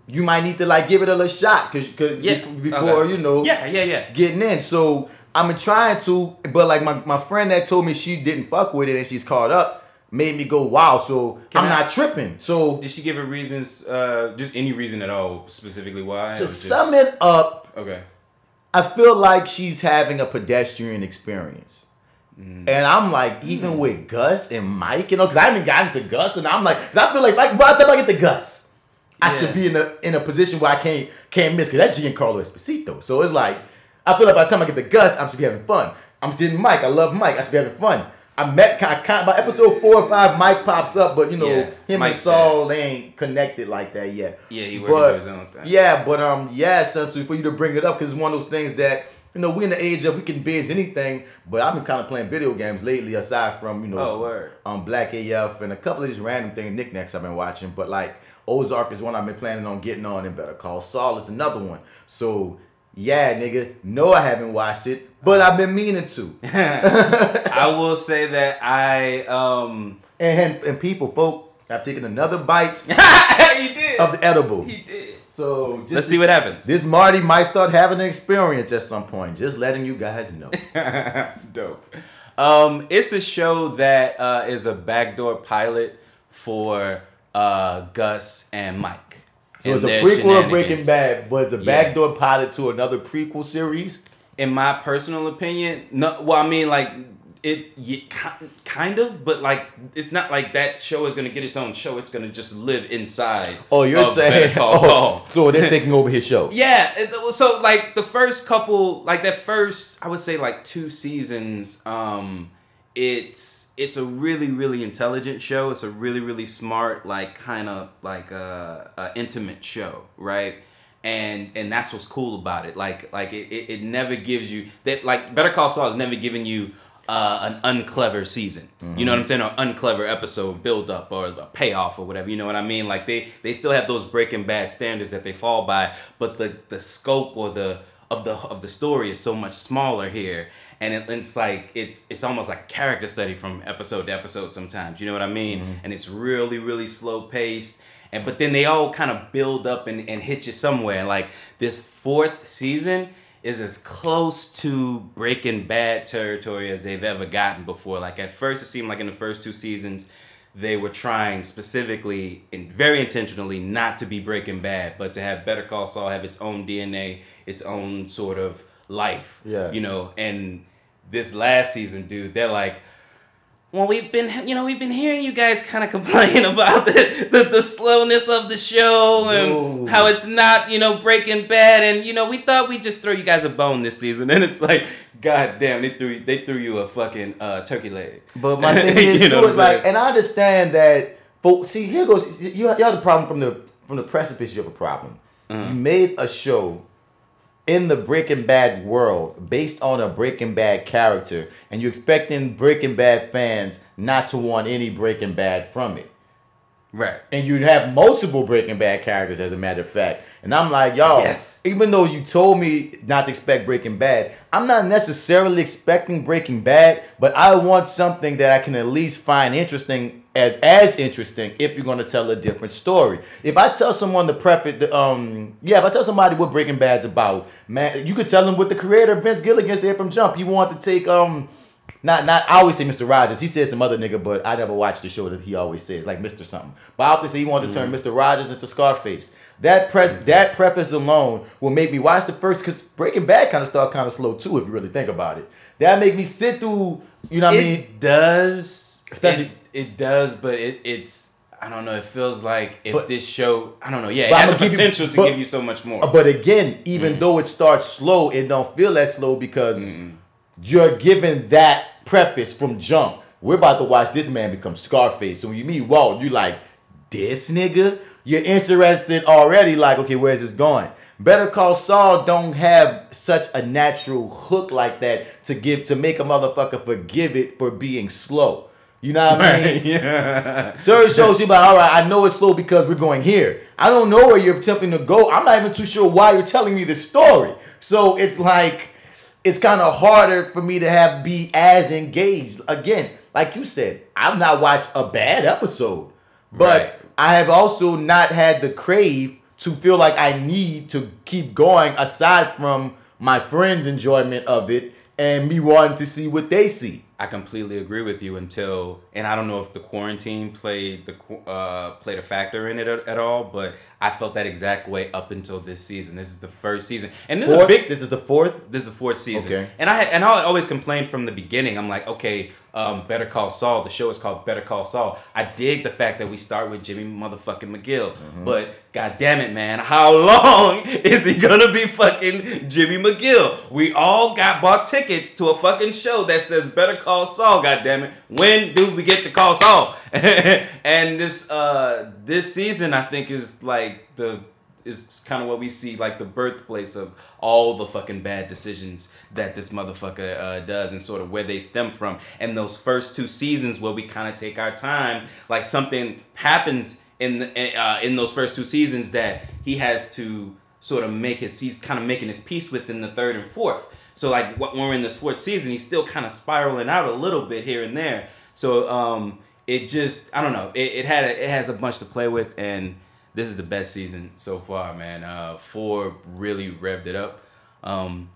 you might need to like give it a little shot because Yeah, before okay. you know Yeah, yeah, yeah. getting in. So I'm trying to, but like my, my friend that told me she didn't fuck with it and she's caught up made me go wow. So Can I'm I- not tripping. So Did she give her reasons? Uh, just any reason at all, specifically why? to just- sum it up, Okay. I feel like she's having a pedestrian experience. Mm. And I'm like, even with Gus and Mike, you know, because I haven't gotten to Gus, and I'm like, I feel like, like by the time I get to Gus, I Yeah. should be in a in a position where I can't can't miss, because that's Giancarlo Esposito. So it's like, I feel like by the time I get to Gus, I should be having fun. I'm still Mike. I love Mike. I should be having fun. I met I kind by episode four or five, Mike pops up, but you know, Yeah, him Mike's and Saul they ain't connected like that yet. Yeah, he working his own thing. Yeah, but um, yeah, essentially for you to bring it up because it's one of those things that you know we in the age of we can binge anything. But I've been kind of playing video games lately, aside from you know Oh, word. um Black AF and a couple of these random things, knickknacks I've been watching. But like Ozark is one I've been planning on getting on, and Better Call Saul is another one. So yeah, nigga, no, I haven't watched it, but I've been meaning to. I will say that I um And and people, folk, I've taken another bite he did. of the edible. He did. So just Let's see what happens. This Marty might start having an experience at some point. Just letting you guys know. Dope. Um, it's a show that uh, is a backdoor pilot for uh, Gus and Mike. So it's a prequel of Breaking. Bad, but it's a Yeah. backdoor pilot to another prequel series. In my personal opinion, no. Well, I mean, like it, kind of, but like it's not like that show is gonna get its own show. It's gonna just live inside. Oh, you're saying oh, so they're taking over his show. Yeah, so like the first couple, like that first, I would say like two seasons. Um, it's it's a really really intelligent show. It's a really really smart, like kind of like a, a intimate show, right? And and that's what's cool about it. Like like it, it, it never gives you that like Better Call Saul has never given you uh, an unclever season. You know what I'm saying? Or unclever episode build up or a payoff or whatever. You know what I mean? Like they they still have those Breaking Bad standards that they fall by, but the the scope or the of the of the story is so much smaller here. And it, it's like it's it's almost like character study from episode to episode sometimes. You know what I mean? Mm-hmm. And it's really really slow paced. And but then they all kind of build up and, and hit you somewhere. Like this fourth season is as close to Breaking Bad territory as they've ever gotten before. Like at first, it seemed like in the first two seasons, they were trying specifically and very intentionally not to be Breaking Bad, but to have Better Call Saul have its own DNA, its own sort of life. Yeah. You know, and this last season, dude, they're like, well, we've been, you know, we've been hearing you guys kind of complain about the, the, the slowness of the show and how it's not, you know, Breaking Bad, and you know, we thought we'd just throw you guys a bone this season, and it's like, god damn, they threw they threw you a fucking uh, turkey leg. But my thing is, You too, know is I'm like, and I understand that But see, here goes. You you have the problem from the from the precipice. You have a problem. Uh-huh. You made a show in the Breaking Bad world based on a Breaking Bad character, and you're expecting Breaking Bad fans not to want any Breaking Bad from it. Right. And you'd have multiple Breaking Bad characters, as a matter of fact. And I'm like, y'all, Yes. even though you told me not to expect Breaking Bad, I'm not necessarily expecting Breaking Bad, but I want something that I can at least find interesting as, as interesting if you're going to tell a different story. If I tell someone the preface, the, um, yeah, if I tell somebody what Breaking Bad's about, man, you could tell them what the creator Vince Gilligan said from Jump. He wanted to take um. Not, not. I always say Mr. Rogers. He said some other nigga, but I never watched the show that he always says, like Mr. something. But I often say he wanted to turn Mr. Rogers into Scarface. That press, that preface alone will make me watch the first. Cause Breaking Bad kind of start kind of slow too, if you really think about it. That make me sit through. You know what I mean? It does. Especially- It, it does, but it, it's. I don't know. It feels like if But- this show, I don't know. Yeah, it had I'ma the give you- potential to but- give you so much more. But again, even mm-hmm. though it starts slow, it don't feel that slow because mm-hmm. you're given that preface from jump. We're about to watch this man become Scarface. So when you meet Walt, you like, this nigga? You're interested already, like, okay, where's this going? Better Call Saul don't have such a natural hook like that to give to make a motherfucker forgive it for being slow. You know what I mean? yeah. Certain shows you like, all right, I know it's slow because we're going here. I don't know where you're attempting to go. I'm not even too sure why you're telling me this story. So it's like it's kind of harder for me to have be as engaged. Again, like you said, I've not watched a bad episode, but Right. I have also not had the crave to feel like I need to keep going aside from my friends' enjoyment of it and me wanting to see what they see. I completely agree with you until, and I don't know if the quarantine played the uh, played a factor in it at, at all, but I felt that exact way up until this season. This is the first season, and this is a big. this is the fourth. This is the fourth season. Okay. And I and I always complained from the beginning. I'm like, okay, um, Better Call Saul. The show is called Better Call Saul. I dig the fact that we start with Jimmy motherfucking McGill. Mm-hmm. But god damn it, man, how long is he gonna be fucking Jimmy McGill? We all got bought tickets to a fucking show that says Better Call Saul. God damn it, when do we get to call Saul? and this uh this season, I think is like the is kind of what we see like the birthplace of all the fucking bad decisions that this motherfucker uh, does and sort of where they stem from. And those first two seasons where we kind of take our time like something happens in the, uh, in those first two seasons that he has to sort of make his he's kind of making his peace with in the third and fourth. So like when we're in this fourth season he's still kind of spiraling out a little bit here and there. So um it just i don't know it, it had a, it has a bunch to play with and this is the best season so far, man. Uh, four really revved it up. Um,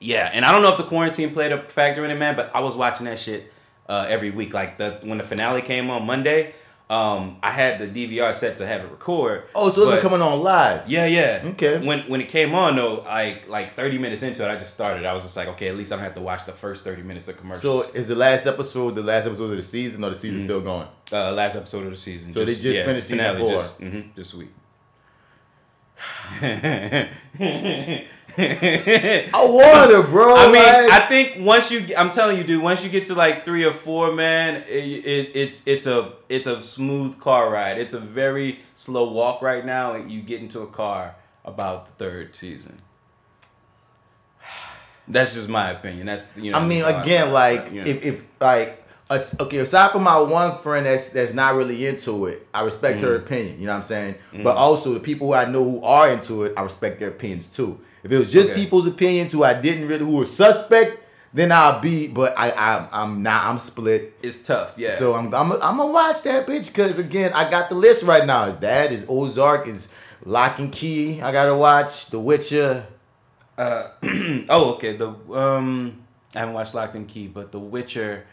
yeah, and I don't know if the quarantine played a factor in it, man, but I was watching that shit uh, every week. Like the when the finale came on Monday, um, I had the DVR set to have it record. Oh, so it's but- been coming on live. yeah, yeah. Okay. When when it came on though, like like thirty minutes into it, I just started. I was just like, okay, at least I don't have to watch the first thirty minutes of commercials. So is the last episode the last episode of the season or the season still going? uh, last episode of the season. So they just finished season finale four. Just, mhm, this week. I wonder, bro. I mean, like- I think once you, I'm telling you, dude, once you get to like three or four, man, it, it, it's it's a it's a smooth car ride. It's a very slow walk right now, and you get into a car about the third season. That's just my opinion. That's you know. I mean, I again, feel, like you know. if, if like okay, aside from my one friend that's that's not really into it, I respect her Mm-hmm. opinion. You know what I'm saying? But also the people who I know who are into it, I respect their opinions too. If it was just Okay. people's opinions who I didn't really who were suspect, then I'll be. But I, I I'm not. I'm split. it's tough, yeah. So I'm I'm I'm gonna watch that bitch because again I got the list right now. Is that is Ozark is Locke and Key. I gotta watch The Witcher. Uh, oh, okay. The um, I haven't watched Locked and Key, but The Witcher,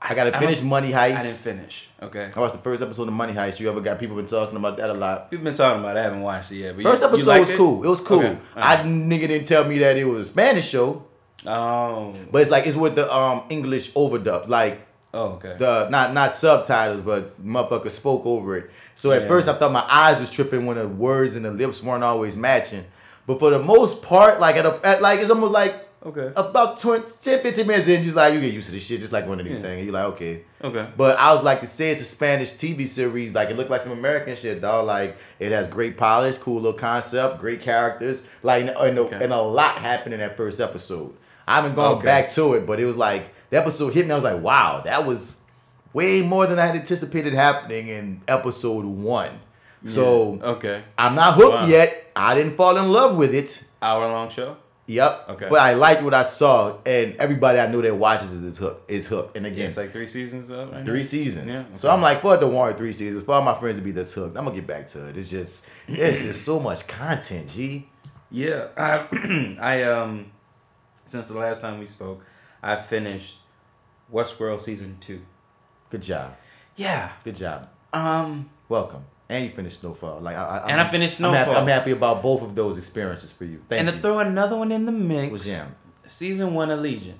I gotta I finish Money I didn't finish. Okay. I watched the first episode of Money Heist. You ever got people been talking about that a lot? We've been talking about. it. I haven't watched it yet. But First you, you episode liked was it? cool. It was cool. Okay. I nigga didn't tell me that it was a Spanish show, Oh. but it's like it's with the um English overdubs. like Oh, okay. the not not subtitles, but motherfucker spoke over it. So at Yeah. first I thought my eyes was tripping when the words and the lips weren't always matching. But for the most part, like at, a, at like it's almost like Okay. About 20, 10, 15 minutes in, just like you get used to this shit, just like one of these things. You're like, okay. Okay. But I was like to say it's a Spanish TV series. Like it looked like some American shit, dog. Like it has great polish, cool little concept, great characters. Like and, and, Okay. and a lot happened in that first episode. I haven't gone Okay. back to it, but it was like the episode hit me. I was like, wow, that was way more than I had anticipated happening in episode one. So Yeah. okay. I'm not hooked Wow. yet. I didn't fall in love with it. Hour long show. Yep. Okay. But I liked what I saw, and everybody I know that watches is is hooked. Is hooked. And Yeah, again, it's like three seasons of right three now? seasons. Yeah, So. I'm like, for the warrant three seasons. For all my friends to be this hooked, I'm gonna get back to it. It's just, it's just so much content, G. Yeah, I, I um, since the last time we spoke, I finished Westworld season two. Good job. Yeah. Good job. Um. Welcome. And you finished Snowfall. Like, I, I, And I I'm- finished I'm happy, Snowfall. I'm happy about both of those experiences for you. Thank and you. to throw another one in the mix. What's jam? Season one of Legion.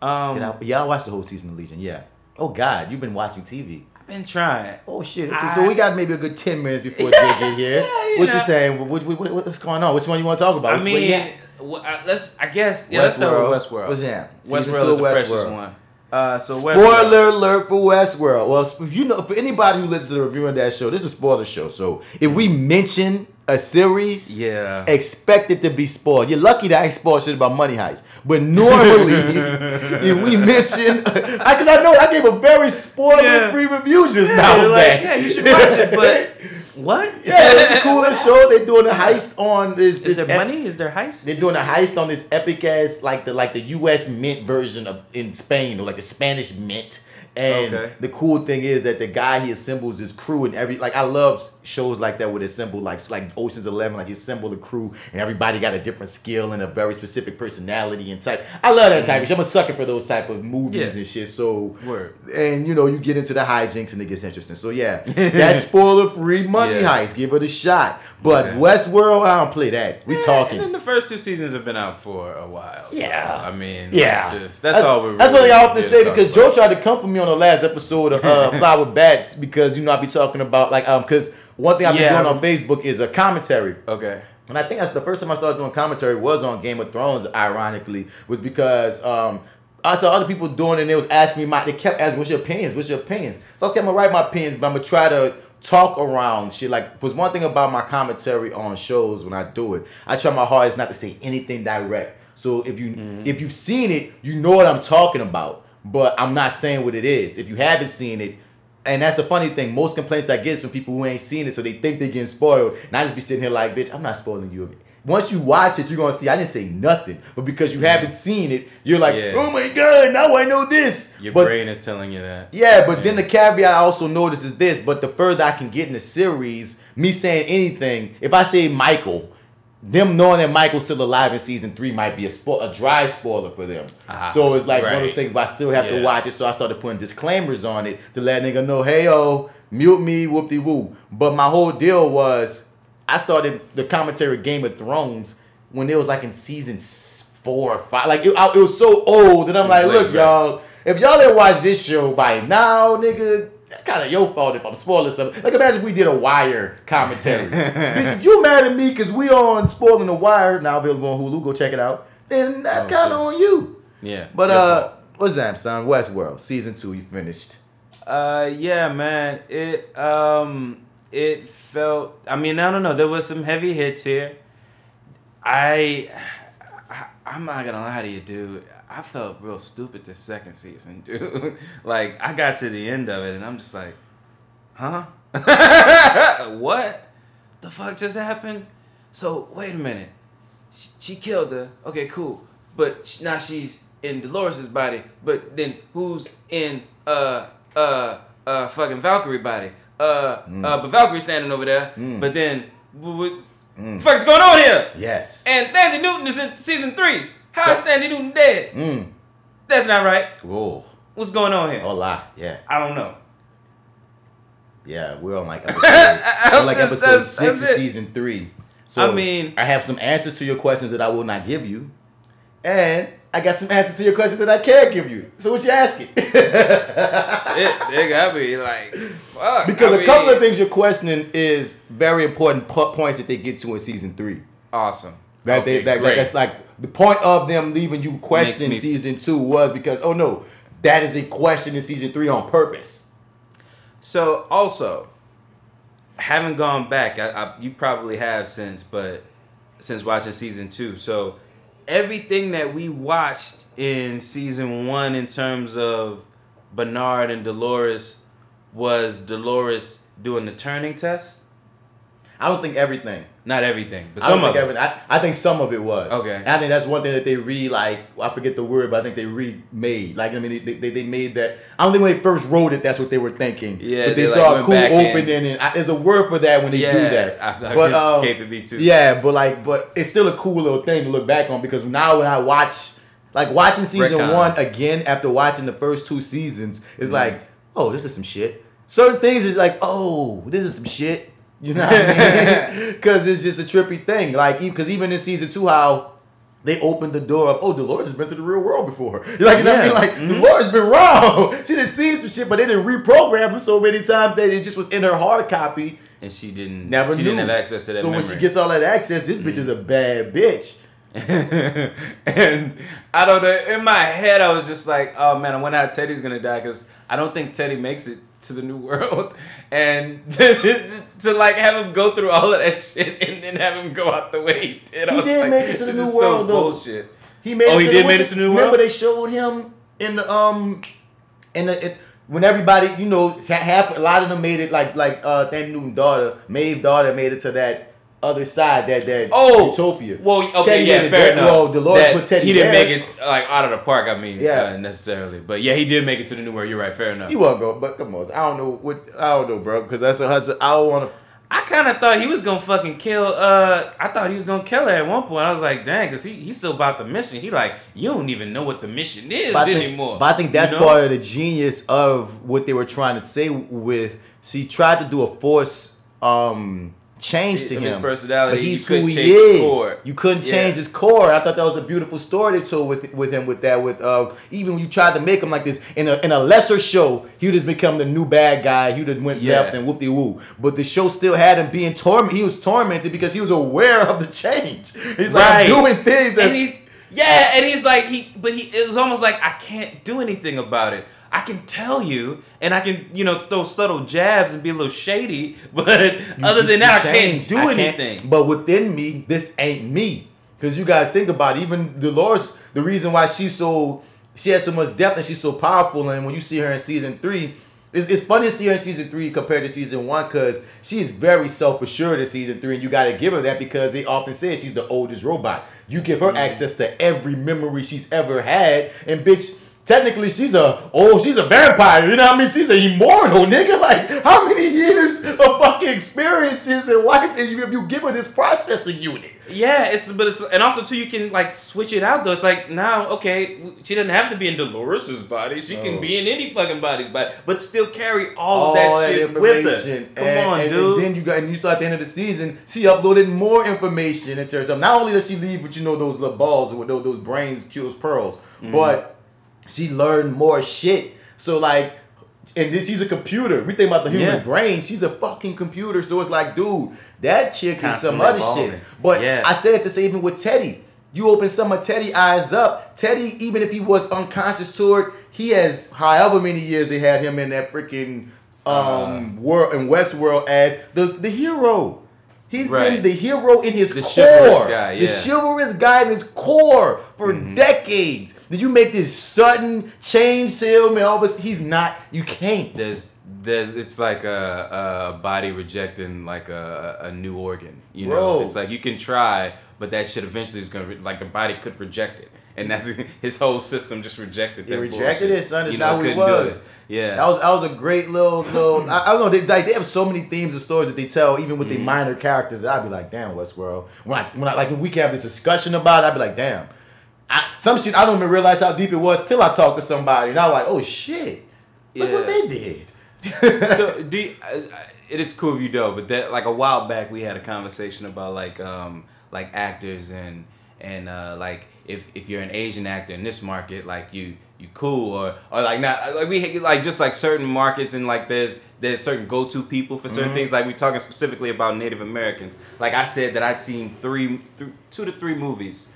Um, I, yeah, I watched the whole season of Legion. Yeah. Oh God, you've been watching TV. I've been trying. Oh shit. Okay, I- so we got maybe a good ten minutes before Jay get here. Yeah, you what know. you saying? What, what, what, what's going on? Which one you want to talk about? I Which one you mean, at? let's. I guess. Yeah, let's start with Westworld. What's that? Westworld two is the of freshest Westworld. one. Uh, so Westworld. Spoiler alert for Westworld. Well, you know, for anybody who listens to the review of that show, this is a spoiler show. So if we mention a series, Yeah. expect it to be spoiled. You're lucky that I ain't spoiled shit about Money Heist. But normally, if we mention, because I, know I gave a very spoiler-free review just Yeah, now. like, yeah, you should watch it, but what? yeah, it's a cool show. They're doing a heist on this. Is this there ep- money? Is there heist? They're doing a heist on this epic ass like the like the U.S. Mint version of in Spain or like the Spanish Mint. And Okay. the cool thing is that the guy he assembles his crew and every like I love shows like that with assemble like like Ocean's Eleven like you assemble the crew and everybody got a different skill and a very specific personality and type. I love that type of shit. I'm a sucker for those type of movies. Yeah. and shit. So Word. and you know you get into the hijinks and it gets interesting. So yeah, that's spoiler free money Yeah. heist. Give it a shot. But Yeah. Westworld, I don't play that. We Yeah, talking. And then the first two seasons have been out for a while. so, Yeah. I mean, Yeah, that's, just, that's, all we're That's really thing I often say because about. Joe tried to come for me on the last episode of uh, with Bats because you know I'd be talking about like um because one thing I've been Yeah. doing on Facebook is a commentary. Okay. And I think that's the first time I started doing commentary was on Game of Thrones, ironically, was because um, I saw other people doing it and they was asking me my they kept asking, what's your opinions? What's your opinions? So okay, I'm gonna write my opinions, but I'm gonna try to talk around shit. Like was one thing about my commentary on shows when I do it, I try my hardest not to say anything direct. So if you if you've seen it, you know what I'm talking about. But I'm not saying what it is. If you haven't seen it, and that's the funny thing. Most complaints I get is from people who ain't seen it, so they think they're getting spoiled. And I just be sitting here like, bitch, I'm not spoiling you. Once you watch it, you're gonna see I didn't say nothing. But because you haven't seen it, you're like, Yeah. oh my god, now I know this. Your but, brain is telling you that. Yeah, but then the caveat I also notice is this, but the further I can get in the series, me saying anything, if I say Michael, them knowing that Michael's still alive in season three might be a spo- a dry spoiler for them. Ah, so it's like one of those things, but I still have to watch it. So I started putting disclaimers on it to let nigga know, hey yo, mute me, whoop de woo. But my whole deal was I started the commentary Game of Thrones when it was like in season four or five. Like it, I- it was so old that I'm like, Right, look, right. y'all, if y'all didn't watch this show by now, nigga, kind of your fault if I'm spoiling something. Like imagine if we did a Wire commentary. Bitch, if you mad at me because we on spoiling the Wire now available on Hulu, go check it out. Then that's Oh, kind of on you. Yeah. But uh, what's that, son? Westworld season two, you finished. Uh, yeah, man. It um, it felt. I mean, I don't know. There was some heavy hits here. I, I I'm not gonna lie to you, dude. I felt real stupid this second season, dude. like I got to the end of it, and I'm just like, huh? what? The fuck just happened? So wait a minute. She, she killed her. Okay, cool. But sh- now she's in Dolores's body. But then who's in uh uh uh fucking Valkyrie body? Uh uh, but Valkyrie's standing over there. Mm. But then what the fuck's going on here? Yes. And Thandie Newton is in season three. How is Thandie Newton dead? Mm. That's not right. Whoa. What's going on here? Hola. Yeah. I don't know. Yeah. We're on like episode, we're like That's- episode that's- six that's of it. season three. So I mean- I have some answers to your questions that I will not give you, and I got some answers to your questions that I can't give you. So what you asking? Shit, nigga, I be like, fuck. Because I a mean- couple of things you're questioning is very important points that they get to in season three. Awesome. That Okay, they that, great. that's like the point of them leaving you question season two was because oh no, that is a question in season three on purpose. So also, haven't gone back. I, I, you probably have since, but since watching season two. So everything that we watched in season one in terms of Bernard and Dolores was Dolores doing the Turing test. I don't think everything. Not everything, but some of think it. I, I think some of it was. Okay. And I think that's one thing that they re like. I forget the word, but I think they remade. Like I mean, they, they, they made that. I don't think when they first wrote it, that's what they were thinking. Yeah, But they, they, like, saw a cool back in. opening, and I, there's a word for that when they yeah, do that. I, I but um, escaping me too. Yeah, but like, but it's still a cool little thing to look back on because now when I watch, like watching season Retcon. one again after watching the first two seasons, it's Mhm. like, oh, this is some shit. Certain things is like, oh, this is some shit. You know what I mean? Because it's just a trippy thing. Like, because even in season two, how they opened the door up. Oh, Dolores has been to the real world before. You're like, you know what I mean? Like, Mhm. Dolores been wrong. She done seen some shit, but they didn't reprogram her so many times that it just was in her hard copy. and she didn't. Never she knew. didn't have access to that so memory. when she gets all that access, this bitch is a bad bitch. and I don't know. In my head, I was just like, "Oh man, I wonder how Teddy's gonna die." Because I don't think Teddy makes it to the new world, and to, to like have him go through all of that shit and then have him go out the way he did. I He did like, make it to the new world, So though. bullshit. He made Oh, it he did made it to the new Remember world? Remember they showed him in the um in the it, when everybody you know half a lot of them made it like like uh Thandie Newton's daughter Maeve's daughter made it to that other side that that Oh, utopia. Well, okay, Teddy yeah, fair there. enough. Well, Dolores That put Teddy he didn't there. make it like out of the park. I mean, Yeah. uh, necessarily, but yeah, he did make it to the new world. You're right. Fair enough. He wasn't go, but come on, I don't know what I don't know, bro, because that's a hustle. I don't want to. I kind of thought he was gonna fucking kill. Uh, I thought he was gonna kill her at one point. I was like, dang, cause he he's still about the mission. He like, you don't even know what the mission is But think, anymore. but I think that's You know? part of the genius of what they were trying to say with. She tried to do a force um change to him. his personality, but he's who he is. core. You couldn't Yeah. change his core. I thought that was a beautiful story they told with with him with that. With uh, even when you tried to make him like this in a in a lesser show, he would just become the new bad guy. He would have went Yeah. left and whoop de woo. But the show still had him being tormented. He was tormented because he was aware of the change. He's like Right. I'm doing things that and he's yeah, and he's like he, but he it was almost like I can't do anything about it. I can tell you, and I can you know throw subtle jabs and be a little shady, but other than that, I can't do I anything. But within me, this ain't me. Cause you gotta think about it. even Dolores. The reason why she's so she has so much depth and she's so powerful. And when you see her in season three, it's, it's funny to see her in season three compared to season one because she is very self assured in season three, and you gotta give her that because they often say she's the oldest robot. You give her Mm-hmm. access to every memory she's ever had, and bitch. Technically, she's a oh, she's a vampire. You know what I mean? She's an immortal nigga. Like, how many years of fucking experiences and life, and you, you give her this processing unit? Yeah, it's but it's and also too you can like switch it out though. It's like now okay, she doesn't have to be in Dolores's body. She No. can be in any fucking body's body, but still carry all, all of that, that shit with her. Come and, on, and, dude. And then you got and you saw at the end of the season, she uploaded more information in terms of not only does she leave but you know those little balls with those, those brains, kills pearls, Mm-hmm. but she learned more shit. So like. And this, she's a computer. We think about the human Yeah. brain. She's a fucking computer. So it's like, dude, that chick is some other evolving. shit. But Yeah. I said to say even with Teddy, you open some of Teddy eyes up. Teddy, even if he was unconscious toward, he has however many years they had him in that freaking um world in Westworld as the the hero. He's been the hero in his The core. chivalrous guy, The chivalrous guy in his core for Mhm. decades. Did you make this sudden change salesman. All of a sudden, he's not. You can't. there's there's it's like a, a body rejecting like a, a new organ you know Bro. it's like you can try but that shit eventually is gonna re- like the body could reject it and that's his whole system just rejected It that rejected bullshit. it, son. It's You not know, what it was. Yeah That was that was a great little little. I, I don't know. They like they have so many themes and stories that they tell, even with the Mm-hmm. minor characters. I'd be like, damn, Westworld. When I when I like when we can have this discussion about it, I'd be like, damn. I, some shit I don't even realize how deep it was till I talk to somebody, and I'm like, oh shit, look what they did. so do you, I- I- it is cool if you don't but that like a while back we had a conversation about like um like actors and and uh like if if you're an asian actor in this market like you you cool or or like not like we like just like certain markets and like there's there's certain go-to people for certain Mhm. things like we're talking specifically about native americans like i said that i'd seen three th- two to three movies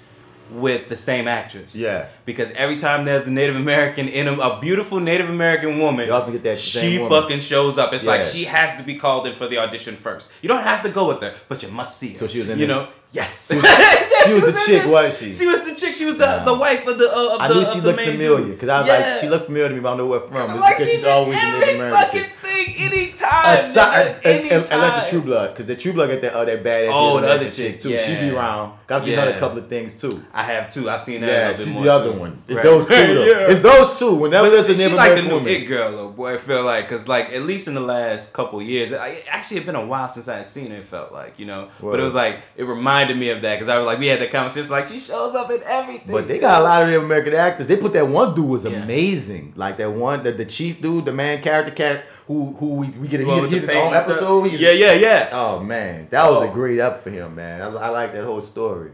with the same actress. Yeah. Because every time there's a Native American in a, a beautiful Native American woman, You get that she woman. fucking shows up. It's like she has to be called in for the audition first. You don't have to go with her, but you must see her. So she was in You this? know? Yes. She was- she was the chick, this. wasn't she? She was the chick. She was the, the wife of the uh, of I the, knew she looked familiar because I was Yeah. like, she looked familiar to me, but I don't know where from. Just like because she's, she's always Native American. fucking thing, anytime. Aside, anytime. unless it's True Blood, because the True Blood got that other that badass. Oh, the other American chick, too. She be yeah. around. I've seen Yeah. a couple of things too. I have two. I've seen that. Yeah, she's more the other too. one. It's Right. those two though. Yeah. It's those two. Whenever But there's a like the new it girl, though, boy. I feel like, cause like at least in the last couple years, I, actually it been a while since I had seen her. It felt like you know, but it was like it reminded me of that because I was like we had that conversation. Like she shows up in everything. But they got a lot of American actors. They put that one dude was Yeah. amazing. Like that one, the, the chief dude, the main character cat who who we, we get a, Well, he, with he's his paint own episode. He's- Yeah, yeah, yeah. Oh man, that was a Oh. great up for him, man. I, I like that whole story.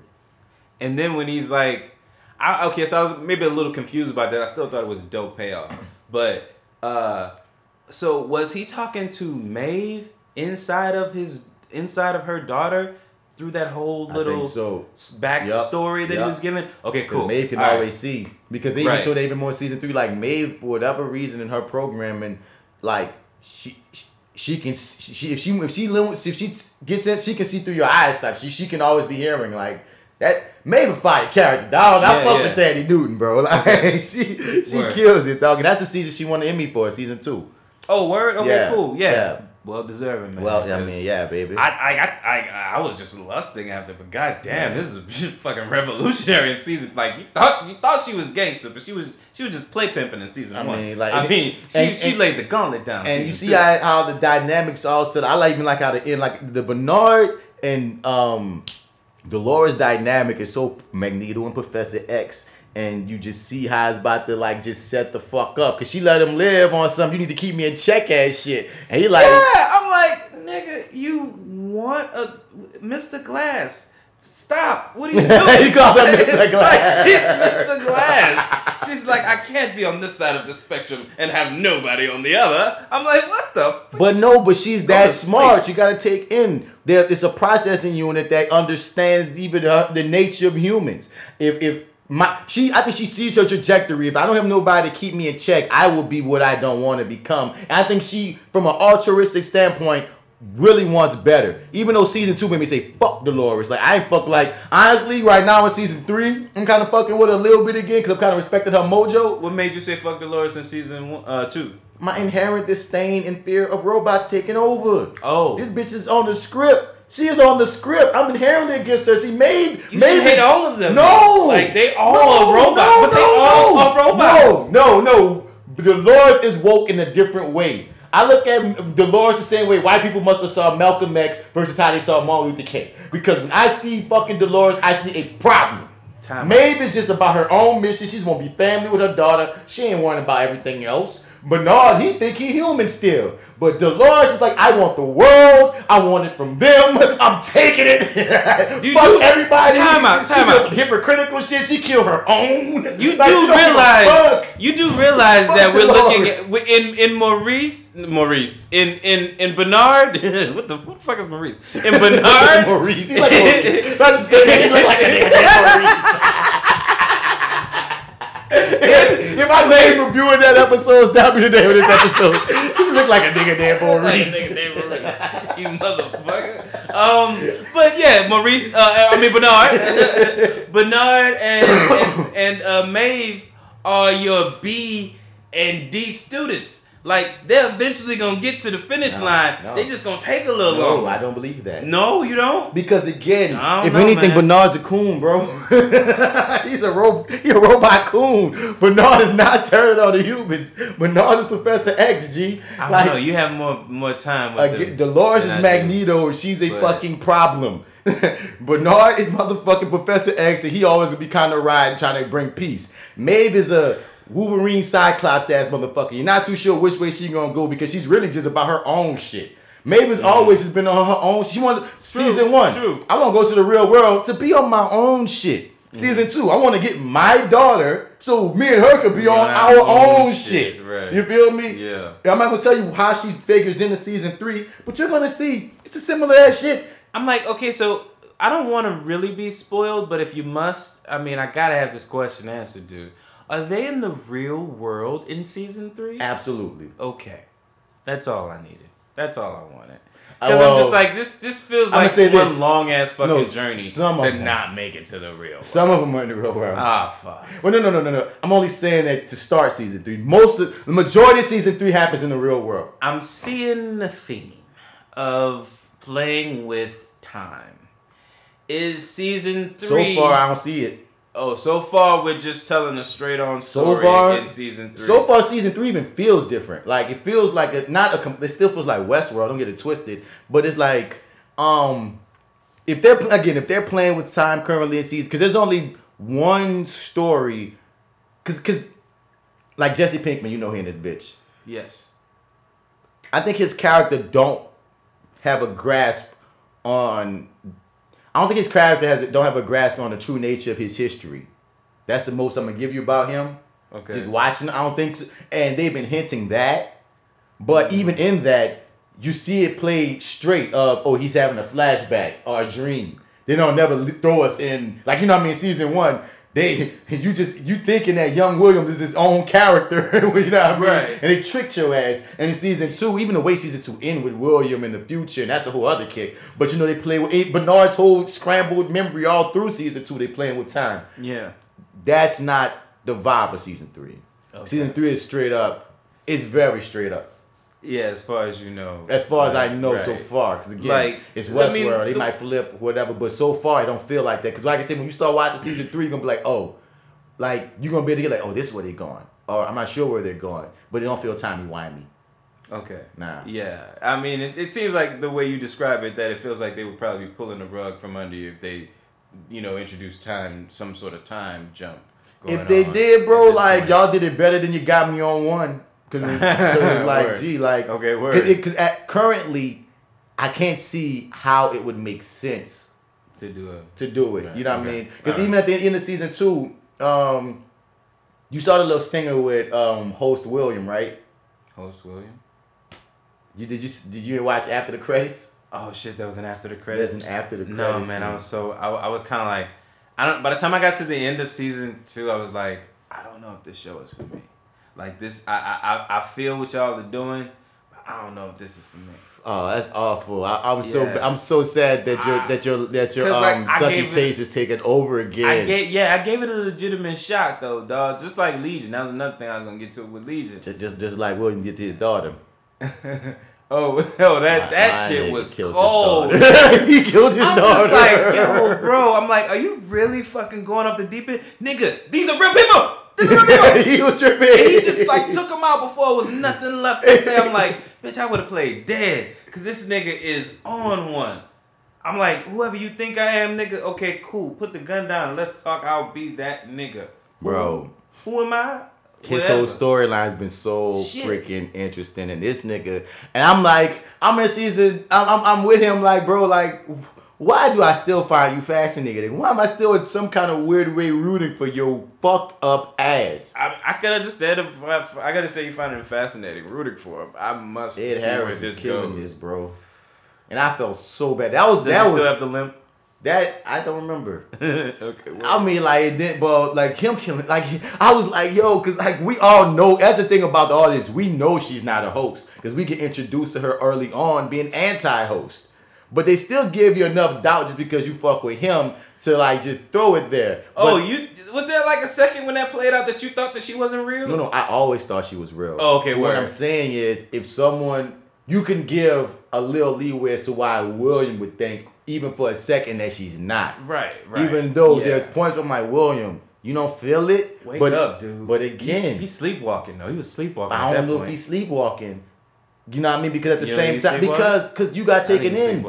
And then when he's like, I, okay, so I was maybe a little confused about that. I still thought it was a dope payoff. But uh so was he talking to Maeve inside of his inside of her daughter through that whole little so. s- backstory that Yup. he was giving? Okay, Cool. cool. Maeve can All right. always see because they even Right. showed even more season three. Like Maeve, for whatever reason in her programming, like she she, she can she if she if she if she gets in, she can see through your eyes. Type she she can always be hearing like. That Maeve a fire character, dog. I Yeah, fuck yeah. with Thandie Newton, bro. Like she she Word. kills it, dog. And that's the season she won the Emmy for, season two. Oh, word. Okay, Yeah, cool. Yeah. yeah. Well deserving, man. Well, I mean, yeah, baby. I, I, I, I, was just lusting after, but goddamn, this is fucking revolutionary in season. Like you thought, you thought she was gangster, but she was, she was just play pimping in season I one. mean, like- I mean, she, and- she and- laid the gauntlet down. And you see two. how the dynamics all set. I like even like how the end, like the Bernard and um Dolores dynamic is so Magneto and Professor X. And you just see how it's about to like just set the fuck up. Cause she let him live on some you need to keep me in check ass shit. And he like Yeah, I'm like, nigga, you want a Mr. Glass? Stop! What are you doing? He called her Mr. Glass. like, she's Mr. Glass. She's like, I can't be on this side of the spectrum and have nobody on the other. I'm like, what the? F-? But no, but she's that smart. You gotta take in there. It's a processing unit that understands even the nature of humans. If if my she, I think she sees her trajectory. If I don't have nobody to keep me in check, I will be what I don't want to become. And I think she, from an altruistic standpoint. Really wants better, even though season two made me say fuck Dolores. Like I ain't fuck like honestly right now in season three, I'm kind of fucking with her a little bit again because I'm kind of respecting her mojo. What made you say fuck Dolores in season one, uh, two? My inherent disdain and fear of robots taking over. Oh, This bitch is on the script. She is on the script. I'm inherently against her. She made. You made hate all of them. No, Like, they all No, are robots, no, but they no, all no. are robots. No, no, no. Dolores is woke in a different way. I look at Dolores the same way white people must have saw Malcolm X versus how they saw Martin Luther King. Because when I see fucking Dolores, I see a problem. Time Maeve is just about her own mission. She's gonna be family with her daughter. She ain't worrying about everything else. Bernard, he think he human still. But Dolores is like, I want the world. I want it from them. I'm taking it. You Fuck do- everybody. Time out, time does out. some hypocritical shit. She killed her own. You Like, do don't give a realize you do realize Fuck that we're looking at in in Maurice Maurice in in in Bernard what the what the fuck is Maurice in Bernard Maurice. He like Maurice. Not just saying. He look like a nigga Maurice. If I made him reviewing that episode, that would be the name of this episode. You look like a nigga named Maurice. you motherfucker. Um, but yeah, Maurice. Uh, I mean Bernard, Bernard and and, and uh, Maeve are your B and D students. Like they're eventually gonna get to the finish No, line. no. They just gonna take a little No, longer. I don't believe that. No, you don't. Because again, don't if know, anything, man. Bernard's a coon, bro. he's a ro- he a robot coon. Bernard is not turning on the humans. Bernard is Professor X, G. I don't Like, know. You have more more time with Again, them Dolores is I do. Magneto. She's a But- fucking problem. Bernard is motherfucking Professor X, and he always gonna be kind of riding, trying to bring peace. Maeve is a Wolverine Cyclops ass motherfucker. You're not too sure which way she gonna go because she's really just about her own shit. Maeve has mm-hmm. always has been on her own. She wanted season one. true. I want to go to the real world to be on my own shit. Mm-hmm. Season two, I want to get my daughter so me and her could be on our own shit. right. You feel me? Yeah. I'm not gonna tell you how she figures into season three, but you're gonna see it's a similar ass shit. I'm like, okay, so I don't want to really be spoiled, but if you must, I mean, I gotta have this question answered, dude. Are they in the real world in season three? Absolutely. Okay, that's all I needed. That's all I wanted. Uh, Because well, I'm just like this. This feels like say one long ass fucking No, journey some of to not make it to the real. World. Some of them are in the real world. Ah, fuck. well, no, no, no, no, no. I'm only saying that to start season three. Most of the majority of season three happens in the real world. I'm seeing the theme of playing with time. Is season three? So far, I don't see it. Oh, so far we're just telling a straight on So story far- in season three. So far, season three even feels different. Like it feels like a not a. It still feels like Westworld. Don't get it twisted. But it's like, um, if they're again, if they're playing with time currently in season, because there's only one story, because because like Jesse Pinkman, you know he in this bitch. yes. I think his character don't have a grasp on. I don't think his character has don't have a grasp on the true nature of his history. That's the most I'm gonna give you about him. Okay. Just watching, I don't think, so. and they've been hinting that. But mm-hmm. even in that, you see it played straight of, oh, he's having a flashback or a dream. They don't never throw us in, like you know what I mean. Season one, they you just you thinking that young Williams is his own character, you know I mean? Right. And they tricked your ass. And in season two, even the way season two end with William in the future, and that's a whole other kick. But you know they play with eight, Bernard's whole scrambled memory all through season two. They playing with time yeah. that's not the vibe of season three. Okay. Season three is straight up. It's very straight up. Yeah, as far as you know. As far as I Right, know so far, because again, Like, it's I Westworld. mean, they the- might flip whatever, but so far it don't feel like that. Because like I said, when you start watching season three, you're gonna be like, oh, like you're gonna be able to get like, oh, this is where they're going, or I'm not sure where they're going, but it don't feel timey wimey. Okay. Nah. Yeah, I mean, it, it seems like the way you describe it, that it feels like they would probably be pulling the rug from under you if they, you know, introduced time, some sort of time jump. If they on did, bro, like point. y'all did it better than you got me on one. Because it's like, Word. gee, like, Okay, word. Because at currently, I can't see how it would make sense to do a to do it. Right, You know what I mean? Because even at the end of season two, um, you saw the little stinger with um, host William, right? host William. You did you did you watch after the credits? Oh shit, that was an after the credits. There's an after the No credits. man, I was so I, I was kind of like I don't. By the time I got to the end of season two, I was like, I don't know if this show is for me. Like this, I I I- I feel what y'all are doing, but I don't know if this is for me. Oh, that's awful. I, I'm so I'm so sad that your that your that your like, um I sucky taste is taken over again. I gave yeah, I gave it a legitimate shot though, dog. Just like Legion. That was another thing I was gonna get to with Legion. just, just just like William did to his daughter. oh, oh, that My- that my shit was cold. he killed his I'm daughter. just like, yo, bro. I'm like, are you really fucking going up the deep end, nigga? These are real people. Are real he was tripping. And he just like took him out before it was nothing left to say. I'm like, bitch, I would have played dead. Cause this nigga is on one. I'm like, whoever you think I am, nigga, okay, cool. Put the gun down. Let's talk. I'll be that nigga. Bro. Who am I? His Whatever. whole storyline's been so Shit. freaking interesting, and this nigga, and I'm like, I'm in season, I'm, I'm, I'm with him, like, bro, like, why do I still find you fascinating? Why am I still in some kind of weird way rooting for your fucked up ass? I, I could understand if I, I gotta say you find him fascinating, rooting for him. I must Ed see where Harris is this killing goes. this, bro. And I felt so bad. That was Does that he was still have the limp? that I don't remember. okay. well, I mean, like it didn't, but like him killing, like I was like, yo, because like we all know. That's the thing about the audience. We know she's not a host because we get introduced to her early on being anti-host, but they still give you enough doubt just because you fuck with him to like just throw it there. oh, But- you was there like a second when that played out that you thought that she wasn't real? no, no, I always thought she was real. Oh, okay, What word. I'm saying is, if someone you can give a little leeway as to why William would think, even for a second, that she's not. Right, right. Even though Yeah. there's points with I'm William, you don't feel it. Wake but, up, dude. But again, he's sleepwalking though. He was sleepwalking. I don't know point. if he's sleepwalking. You know what I mean? Because at the You same time, because because you got taken in.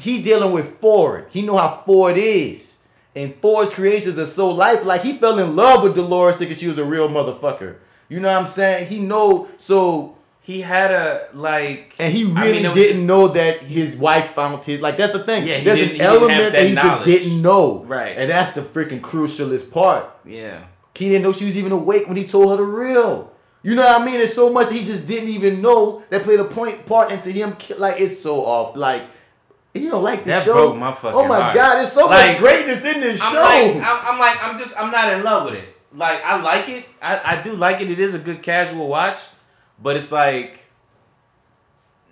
He dealing with Ford. He know how Ford is, and Ford's creations are so life. Like he fell in love with Dolores thinking she was a real motherfucker. You know what I'm saying? He know so. He had a like, And he I really mean, didn't just- know that his wife found his. Like that's the thing. Yeah, he There's an he didn't have element that that he just didn't know. Right. And that's the freaking crucialist part. Yeah. He didn't know she was even awake when he told her the real. You know what I mean? It's so much he just didn't even know that played a point part into him. Like it's so off. Like You don't like this That show? broke my fucking Oh my heart. god, there's so Like, much greatness in this I'm show. like, I'm, I'm like, I'm just, I'm not in love with it. Like, I like it. I, I do like it. It is a good casual watch, but it's like,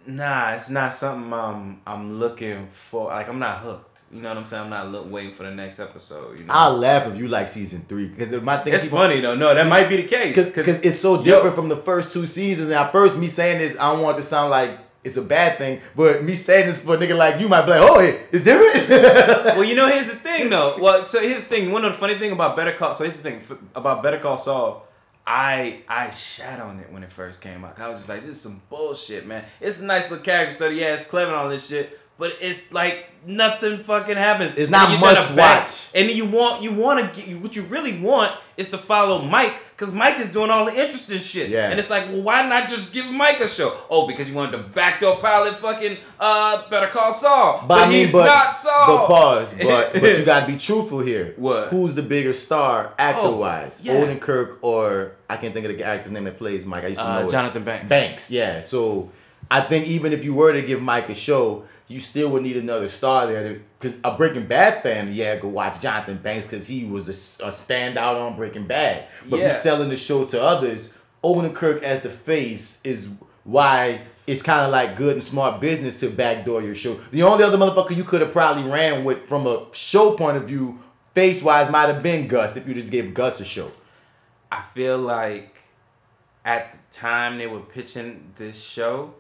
nah, it's not something I'm, I'm looking for. Like, I'm not hooked. You know what I'm saying? I'm not look, waiting for the next episode. You know, I'll laugh if you like season three because my thing. it's people- funny though. No, that might be the case. because it's so different from the first two seasons. And at first, me saying this, I don't want it to sound like it's a bad thing, but me saying this for a nigga like you might be like, oh, it's different. well, you know, here's the thing though. Well, so here's the thing. One of the funny thing about Better Call. So here's the thing about Better Call Saul. I I shat on it when it first came out. I was just like, this is some bullshit, man. It's a nice little character study. Yeah, it's clever and all this shit, but it's like nothing fucking happens. It's not must watch. And you want you want to get what you really want is to follow Mike because Mike is doing all the interesting shit. Yeah. And it's like, well, why not just give Mike a show? Oh, because you wanted to backdoor pilot fucking uh Better Call Saul, but, I mean, he's not Saul. But pause. But but you gotta be truthful here. What? Who's the bigger star actor wise? yeah. Odenkirk or I can't think of the actor's name that plays Mike. I used to know Uh, it. Jonathan Banks. Banks, yeah. So I think even if you were to give Mike a show, you still would need another star there. Because a Breaking Bad fan, yeah, go watch Jonathan Banks because he was a standout on Breaking Bad. But Yeah. you're selling the show to others, Odenkirk as the face is why it's kind of like good and smart business to backdoor your show. The only other motherfucker you could have probably ran with from a show point of view, face wise, might have been Gus if you just gave Gus a show. I feel like at the time they were pitching this show,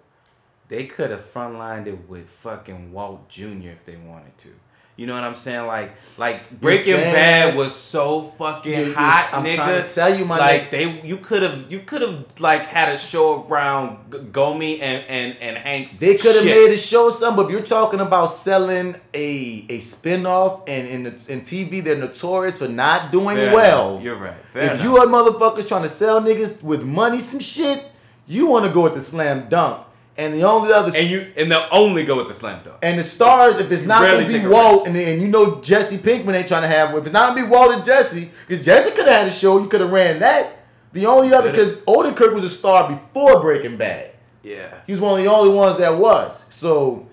they could have frontlined it with fucking Walt Jr. if they wanted to. You know what I'm saying? Like, like Breaking Bad was so fucking you're- hot, I'm nigga. trying to tell you, my like they, you could have, you could have like had a show around Gomie and and and Hanks. They could have made a show some, but if you're talking about selling a a spin-off and in in TV, they're notorious for not doing Fair well. enough. You're right. Fair if enough. you are motherfuckers trying to sell niggas with money some shit, you want to go with the slam dunk. And the only other and you and they'll only go with the slam dunk. and the stars, if it's not gonna be Walt, and, and you know Jesse Pinkman ain't trying to have, if it's not gonna be Walt and Jesse, because Jesse could have had a show, you could have ran that. The only other, because Odenkirk was a star before Breaking Bad. Yeah. He was one of the only ones that was. So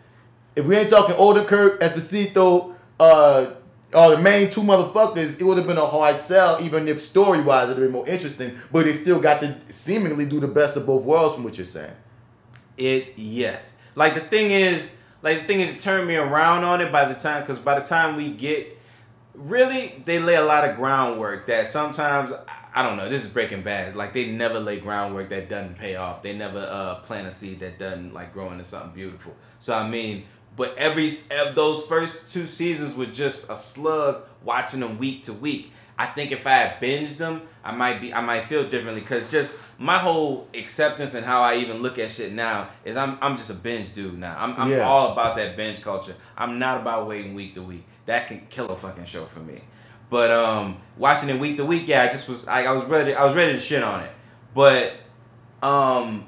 if we ain't talking Odenkirk, Esposito, uh, or the main two motherfuckers, it would have been a hard sell, even if story wise it'd have been more interesting. But they still got to seemingly do the best of both worlds, from what you're saying. It yes. Like the thing is, like the thing is, it turned me around on it by the time because by the time we get, really they lay a lot of groundwork that sometimes I don't know. This is Breaking Bad. Like they never lay groundwork that doesn't pay off. They never uh, plant a seed that doesn't like grow into something beautiful. So I mean, but every of those first two seasons were just a slug watching them week to week. I think if I had binged them, I might be I might feel differently because just my whole acceptance and how I even look at shit now is I'm I'm just a binge dude now. I'm I'm Yeah. all about that binge culture. I'm not about waiting week to week. That can kill a fucking show for me. But um, watching it week to week, yeah, I just was I, I was ready I was ready to shit on it. But um,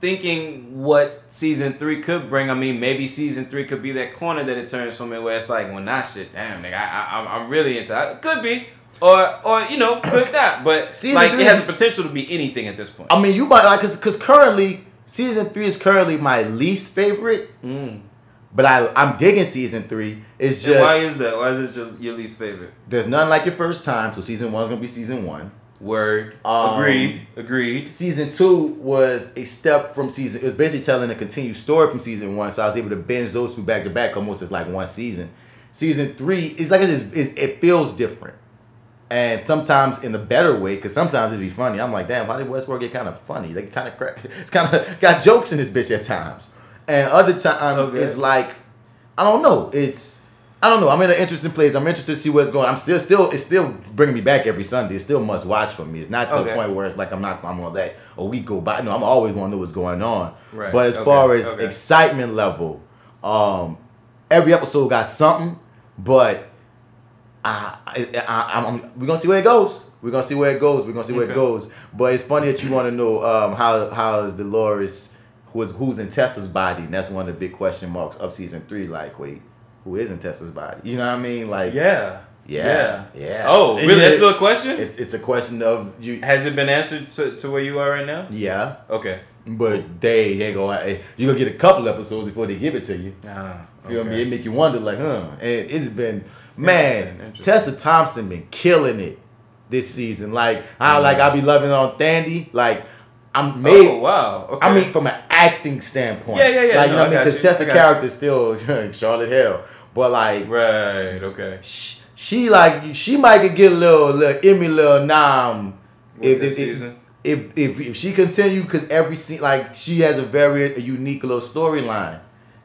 thinking what season three could bring, I mean, maybe season three could be that corner that it turns for me where it's like, well, nah, shit, damn, nigga, I, I, I'm- I'm really into it. Could be. Or, or you know, could not. But Season like, it has the potential to be anything at this point. I mean, you might like because because currently season three is currently my least favorite, Mm. but I I'm digging season three. It's And why is that? Why is it your, your least favorite? there's none like your first time, so season one's gonna be season one. Word. Um, agreed. Agreed. season two was a step from season. It was basically telling a continued story from season one, so I was able to binge those two back to back almost as like one season. Season three is like it's, it's, it feels different, and sometimes in a better way because sometimes it'd be funny. I'm like, damn, why did Westworld get kind of funny? They kind of crack. It's kind of got jokes in this bitch at times, and other times Okay. it's like, I don't know. It's I don't know. I'm in an interesting place. I'm interested to see what's going. I'm still, still, it's still bringing me back every Sunday. It's still must watch for me. It's not to Okay. the point where it's like I'm not. I'm gonna let a week go by. No, I'm always gonna know what's going on. Right. But as Okay. far as excitement level, um, every episode got something. But I, I, I'm- we're gonna see where it goes. We're gonna see where it goes. We're gonna see where it goes. But it's funny that you want to know um, how how is Dolores who is who's in Tessa's body, and that's one of the big question marks of season three. Like, wait, who is in Tessa's body? You know what I mean? Like, Yeah. yeah, yeah. Oh, And really? That's still a question? It's it's a question of you. Has it been answered to, to where you are right now? Yeah, Okay. but they they go you gonna get a couple episodes before they give it to you. Ah, Feel me? okay. It make you wonder, like, huh? And it's been, man. Tessa Thompson been killing it this season. Like, I mm. like I be loving on Thandie. Like, I'm oh, made. Oh wow. Okay. I mean, from an acting standpoint. Yeah, yeah, yeah, Like, you no, know what I mean? Because you, Tessa you. character still Charlotte Hale, but like, right. Okay. she, she like she might get a little, little Emmy, little nom if, this if, if, season? if if if she continue because every scene like she has a very unique little storyline,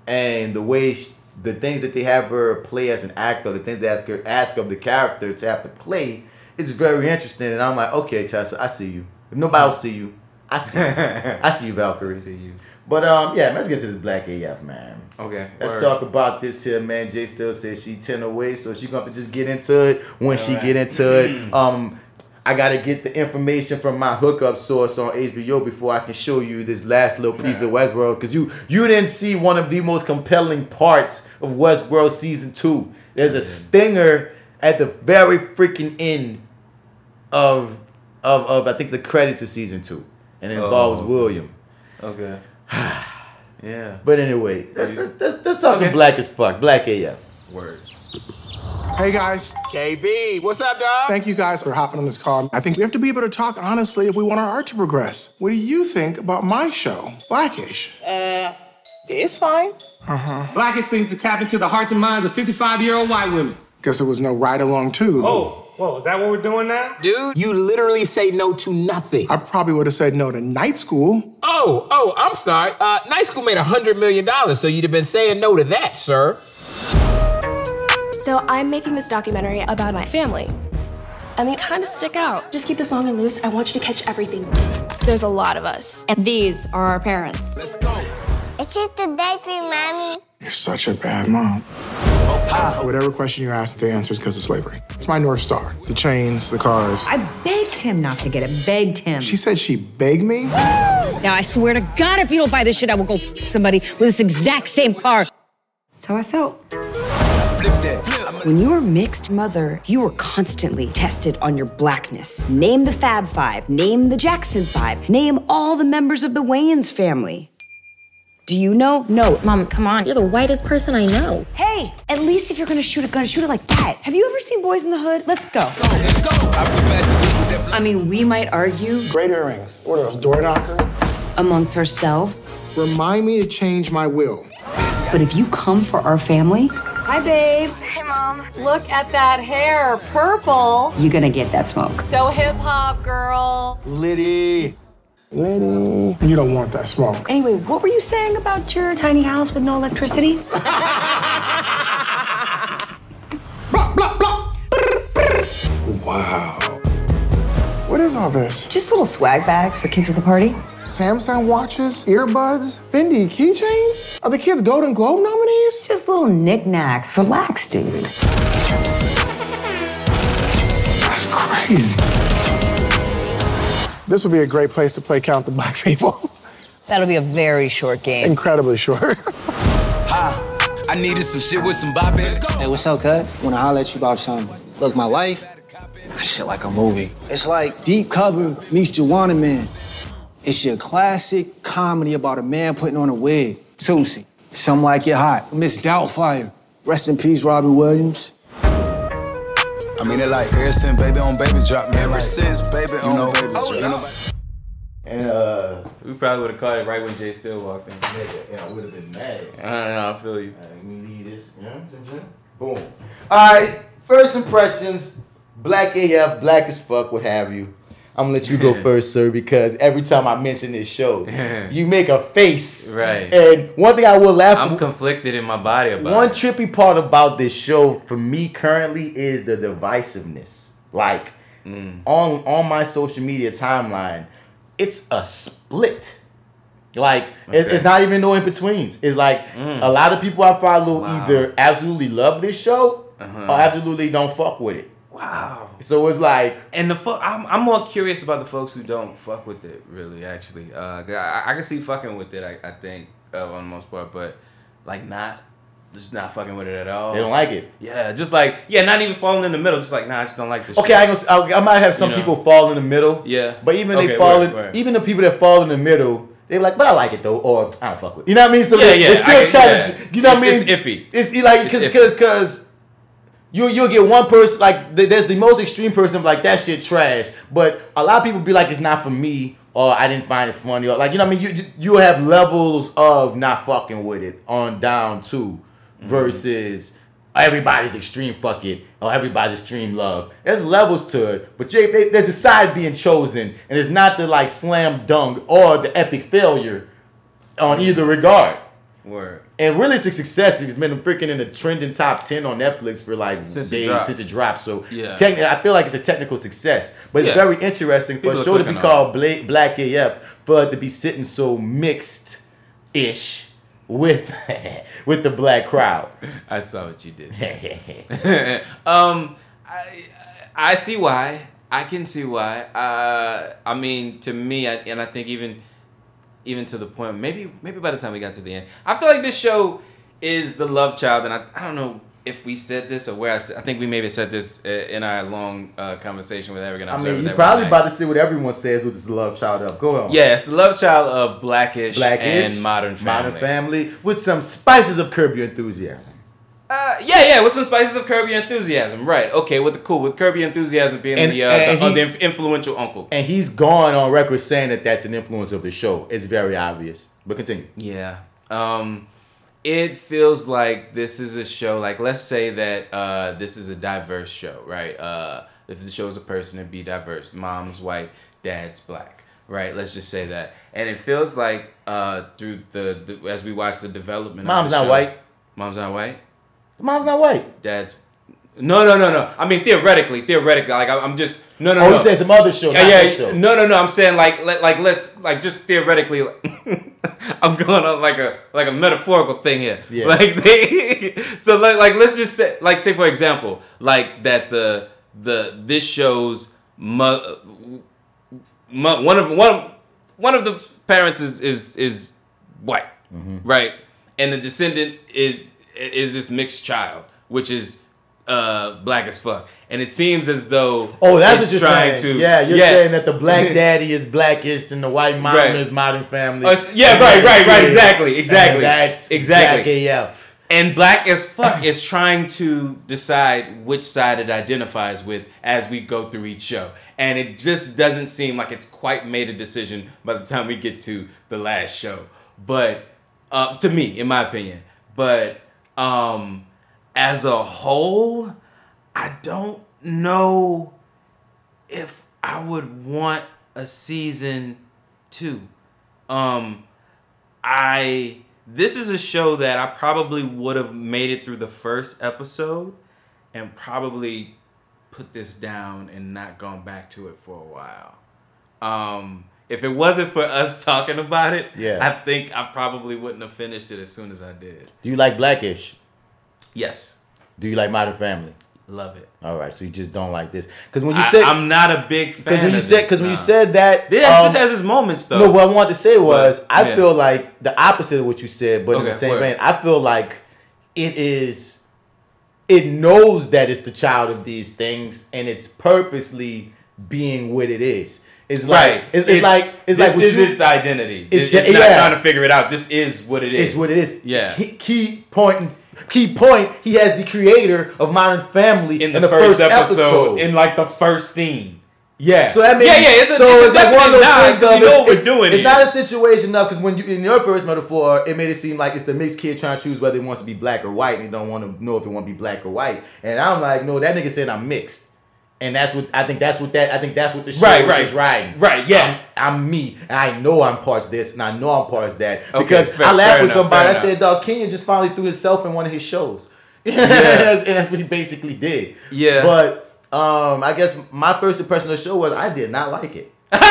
and the way she, the things that they have her play as an actor, the things they ask her ask of the character to have to play is very interesting. And I'm like, okay, Tessa, I see you. If nobody else see you, I see. You. I see you, Valkyrie. I See you. But um, yeah, let's get to this Black AF man. Okay. Let's word. talk about this here, man. Jay Steel says she ten away, so she gonna have to just get into it when she Alright. get into it. Um, I gotta get the information from my hookup source on HBO before I can show you this last little piece of Westworld, because you you didn't see one of the most compelling parts of Westworld season two. There's a stinger at the very freaking end of of of I think the credits of season two, and it oh, involves Oh. William. Okay. yeah. But anyway, let's let's, let's, let's talk some Okay. black as fuck, black AF. Word. Hey guys, KB, what's up, dog? thank you guys for hopping on this call. I think we have to be able to talk honestly if we want our art to progress. What do you think about my show, Blackish? Uh, it's fine. Uh huh. Blackish seems to tap into the hearts and minds of 55 year old white women. Guess it was no ride along too. Oh, whoa, is that what we're doing now? Dude, you literally say no to nothing. I probably would have said no to night school. Oh, oh, I'm sorry. Uh, Night School made a $100 million, so you'd have been saying no to that, sir. So I'm making this documentary about my family. And they kind of stick out. Just keep this long and loose. I want you to catch everything. There's a lot of us. And these are our parents. Let's go. It's just a diaper, mommy. You're such a bad mom. Whatever question you ask, the answer is because of slavery. It's my North Star. The chains, the cars. I begged him not to get it. Begged him. She said she begged me? now I swear to God, if you don't buy this shit, I will go f- somebody with this exact same car. That's how I felt. When you were mixed mother, you were constantly tested on your blackness. Name the Fab Five, name the Jackson Five, name all the members of the Wayans family. Do you know? No. Mom, come on. You're the whitest person I know. Hey, at least if you're gonna shoot a gun, shoot it like that. Have you ever seen Boyz n the Hood? Let's go. I mean, we might argue Great earrings. What are those, door knockers? amongst ourselves, Remind me to change my will. but if you come for our family, hi babe, Hey, mom. Look at that hair, purple. you're gonna get that smoke. So hip hop, girl. Liddy. Liddy. You don't want that smoke. Anyway, what were you saying about your tiny house with no electricity? Blah, blah, blah. Wow. What is all this? Just little swag bags for kids at the party. Samsung watches, earbuds, Fendi keychains? Are the kids Golden Globe nominees? Just little knickknacks. Relax, dude. That's crazy. This would be a great place to play Count the Black People. That'll be a very short game. Incredibly short. Ha. I needed some shit with some bop. Hey, what's up, cut? Wanna holler at you about something. Look, my life, that shit like a movie. It's like Deep Cover meets Juwanna Mann. It's your classic comedy about a man putting on a wig. Tootsie, something like it hot. Miss Doubtfire. Rest in peace, Robbie Williams. I mean, it like ever since baby on baby drop, man. Ever since baby on baby drop. ain't nobody- And uh, We probably would have caught it right when Jay Steel walked in. nigga, you know, would have been mad. I don't know. I feel you. Like, we need this. You know what I'm saying? Boom. All right. First impressions. Black AF, black as fuck, what have you. I'm gonna let you go first, sir, because every time I mention this show, you make a face. Right. And one thing I will laugh. I'm conflicted in my body about One it. trippy part about this show for me currently is the divisiveness. Like Mm. on on my social media timeline, it's a split. Like it's, Okay. it's not even no in betweens. It's like Mm. a lot of people I follow Wow. either absolutely love this show Uh-huh. or absolutely don't fuck with it. Wow. So it's like And the fuck, I'm, I'm more curious about the folks who don't fuck with it, really, actually. Uh, I, I can see fucking with it, I, I think, uh, on the most part, but like not, just not fucking with it at all. they don't like it. Yeah, just like, yeah, not even falling in the middle, just like, nah, I just don't like this Okay, I, gonna, I, I might have some You know. people fall in the middle. Yeah. But even Okay, they fall in, even the people that fall in the middle They're like, but I like it though, or I don't fuck with. it. You know what I mean? So Yeah, they, yeah, they still I- challenge. yeah. You know what I mean? It's- it's iffy. It's like because because because you you'll get one person like there's the most extreme person like that shit trash, but a lot of people be like it's not for me or I didn't find it funny or like you know what I mean. You you you have levels of not fucking with it on down too, mm-hmm. versus everybody's extreme fuck it or everybody's extreme love. There's levels to it, but Jay, they, there's a side being chosen, and it's not the like slam dunk or the epic failure on mm-hmm. either regard. Word. And really, it's a success. It's been freaking in the trending top ten on Netflix for like Since days dropped. since it dropped. So Yeah. technically, I feel like it's a technical success, but it's Yeah. very interesting for People a show to be on called Bla- Black AF for it to be sitting so mixed ish with with the black crowd. I saw what you did. um, I I see why. I can see why. Uh, I mean, to me, I, and I think even even to the point, maybe maybe by the time we got to the end, I feel like this show is the love child, and I, I don't know if we said this or where I said. I think we maybe said this uh, in our long uh, conversation with and I mean, you that probably night. about to see what everyone says with this love child up. Go on. Yeah, it's the love child of Blackish, Blackish and Modern Family. Modern Family with some spices of Curb Your Enthusiasm. Uh, yeah, yeah, with some spices of Curb Your Enthusiasm, right? Okay, with the cool, with Curb Your Enthusiasm being And- the, uh, the, the inf- influential uncle. And he's gone on record saying that that's an influence of the show. It's very obvious. But continue. Yeah. Um, it feels like this is a show. Like, let's say that uh, this is a diverse show, right? Uh, if the show is a person, it'd be diverse. Mom's white, dad's black, right? Let's just say that. And it feels like uh, through the, the as we watch the development. Mom's of the not show- white. Mom's not white. The mom's not white. Dad's. No, no, no, no. I mean theoretically, theoretically. Like I'm just no, no, Oh, no. you said some other show, Yeah, yeah. show. No, no, no. I'm saying like, let, like let's like just theoretically. I'm going on like a like a metaphorical thing here. Yeah. Like they. so like like let's just say like say for example like that the the this show's mo- mo- one of one one of the parents is is is white, mm-hmm. right? And the descendant is is this mixed child, which is uh black as fuck. And it seems as though Oh, that's what you're trying saying. to yeah, you're yeah. saying that the black daddy is blackish and the white mom Right. is modern family. Uh, yeah, right, right, right. Exactly, exactly. And that's exactly. Black AF. And black as fuck is trying to decide which side it identifies with as we go through each show. And it just doesn't seem like it's quite made a decision by the time we get to the last show. But uh, to me, in my opinion. But um, as a whole, I don't know if I would want a season two. Um, I this is a show that I probably would have made it through the first episode and probably put this down and not gone back to it for a while. Um, if it wasn't for us talking about it, Yeah. I think I probably wouldn't have finished it as soon as I did. Do you like blackish? Yes. Do you like modern family? Love it. All right, so you just don't like this because when you I- said I'm not a big fan. because when you said because when you said that This, um, this has its moments though. No, what I wanted to say was But, I yeah. feel like the opposite of what you said, but in the same word. vein, I feel like it is it knows that it's the child of these things and it's purposely being what it is. It's like right. it's, it's, like it's this like what is you, its identity. It- it's not trying to figure it out. This is what it is. It's what it is. Yeah. Key, key point. Key point. He has the creator of Modern Family in the, first, episode, in like the first scene. Yeah. So that means yeah, yeah. It's a, so it's like one of those definitely things not, of you know it's, what we're doing. It's here. not a situation of because when you in your first metaphor, it made it seem like it's the mixed kid trying to choose whether he wants to be black or white, and he don't want to know if he want to be black or white. And I'm like, no, that nigga said I'm mixed, and that's what I think. That's what that I think. That's what the show Right, is right. just riding. Right, yeah. I'm, I'm me, and I know I'm parts this, and I know I'm parts that. Okay, Because fair- I laughed with enough, somebody. I said, dog, Kenya just finally threw himself in one of his shows. and, that's, and that's what he basically did. Yeah. But um, I guess my first impression of the show was I did not like it. that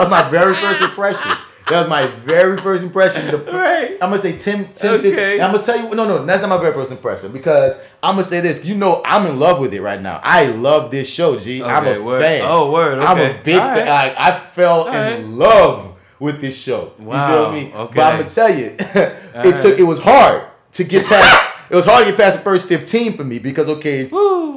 was my very first impression. That was my very first impression. The, Right. I'm gonna say 10, 10 Okay. 15. I'm gonna tell you, no, no, that's not my very first impression because I'm gonna say this. You know, I'm in love with it right now. I love this show, G. am Okay, a word. fan. Oh, word, I'm a big All fan. right. Like, I fell All in love with this show. Wow, You feel me? okay. But I'm gonna tell you, it All took. right. It was hard to get past. it was hard to get past the first 15 for me because okay,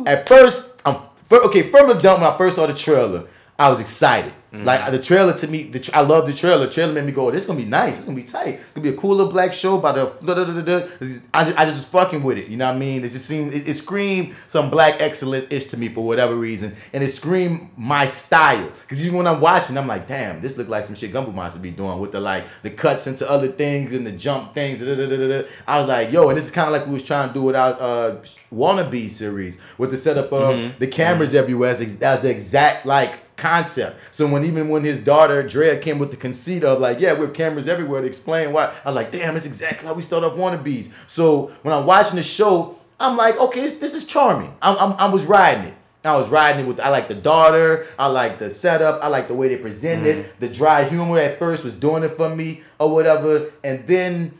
at first I'm okay from the dump when I first saw the trailer. I was excited. Mm-hmm. Like the trailer to me, the, I love the trailer. The trailer made me go, "This gonna be nice. It's gonna be tight. It's gonna be a cooler black show By the." Da, da, da, da. I just, I just was fucking with it. You know what I mean? It just seemed it, it screamed some black excellence ish to me for whatever reason, and it screamed my style. Because even when I'm watching, I'm like, "Damn, this look like some shit Gumbo Monster be doing with the like the cuts into other things and the jump things." Da, da, da, da, da. I was like, "Yo," and this is kind of like we was trying to do with our uh, wannabe series with the setup of Mhm. the cameras everywhere as, ex- as the exact like concept. So when even when his daughter Drea came with the conceit of like, yeah, we have cameras everywhere to explain why, I was like, damn, that's exactly how we start off wannabes. So when I'm watching the show, I'm like, okay, this, this is charming. I'm, I'm, I was riding it. I was riding it with. I like the daughter. I like the setup. I like the way they presented it. The dry humor at first was doing it for me or whatever, and then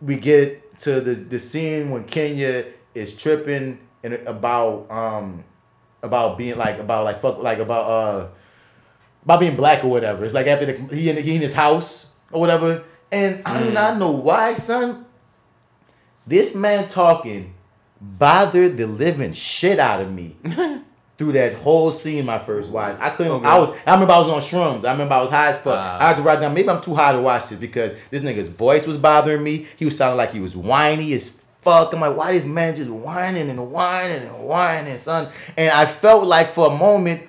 we get to the the scene when Kenya is tripping and about um about being like about like fuck like about uh about being black or whatever. It's like after the, he in he in his house or whatever, and I do not know why, son. This man talking bothered the living shit out of me through that whole scene. My first watch, I couldn't. Okay. I was. I remember I was on shrooms. I remember I was high as fuck. Wow. I had to write down. Maybe I'm too high to watch this because this nigga's voice was bothering me. He was sounding like he was whiny as fuck. I'm like, why is man just whining and whining and whining, son? And I felt like for a moment,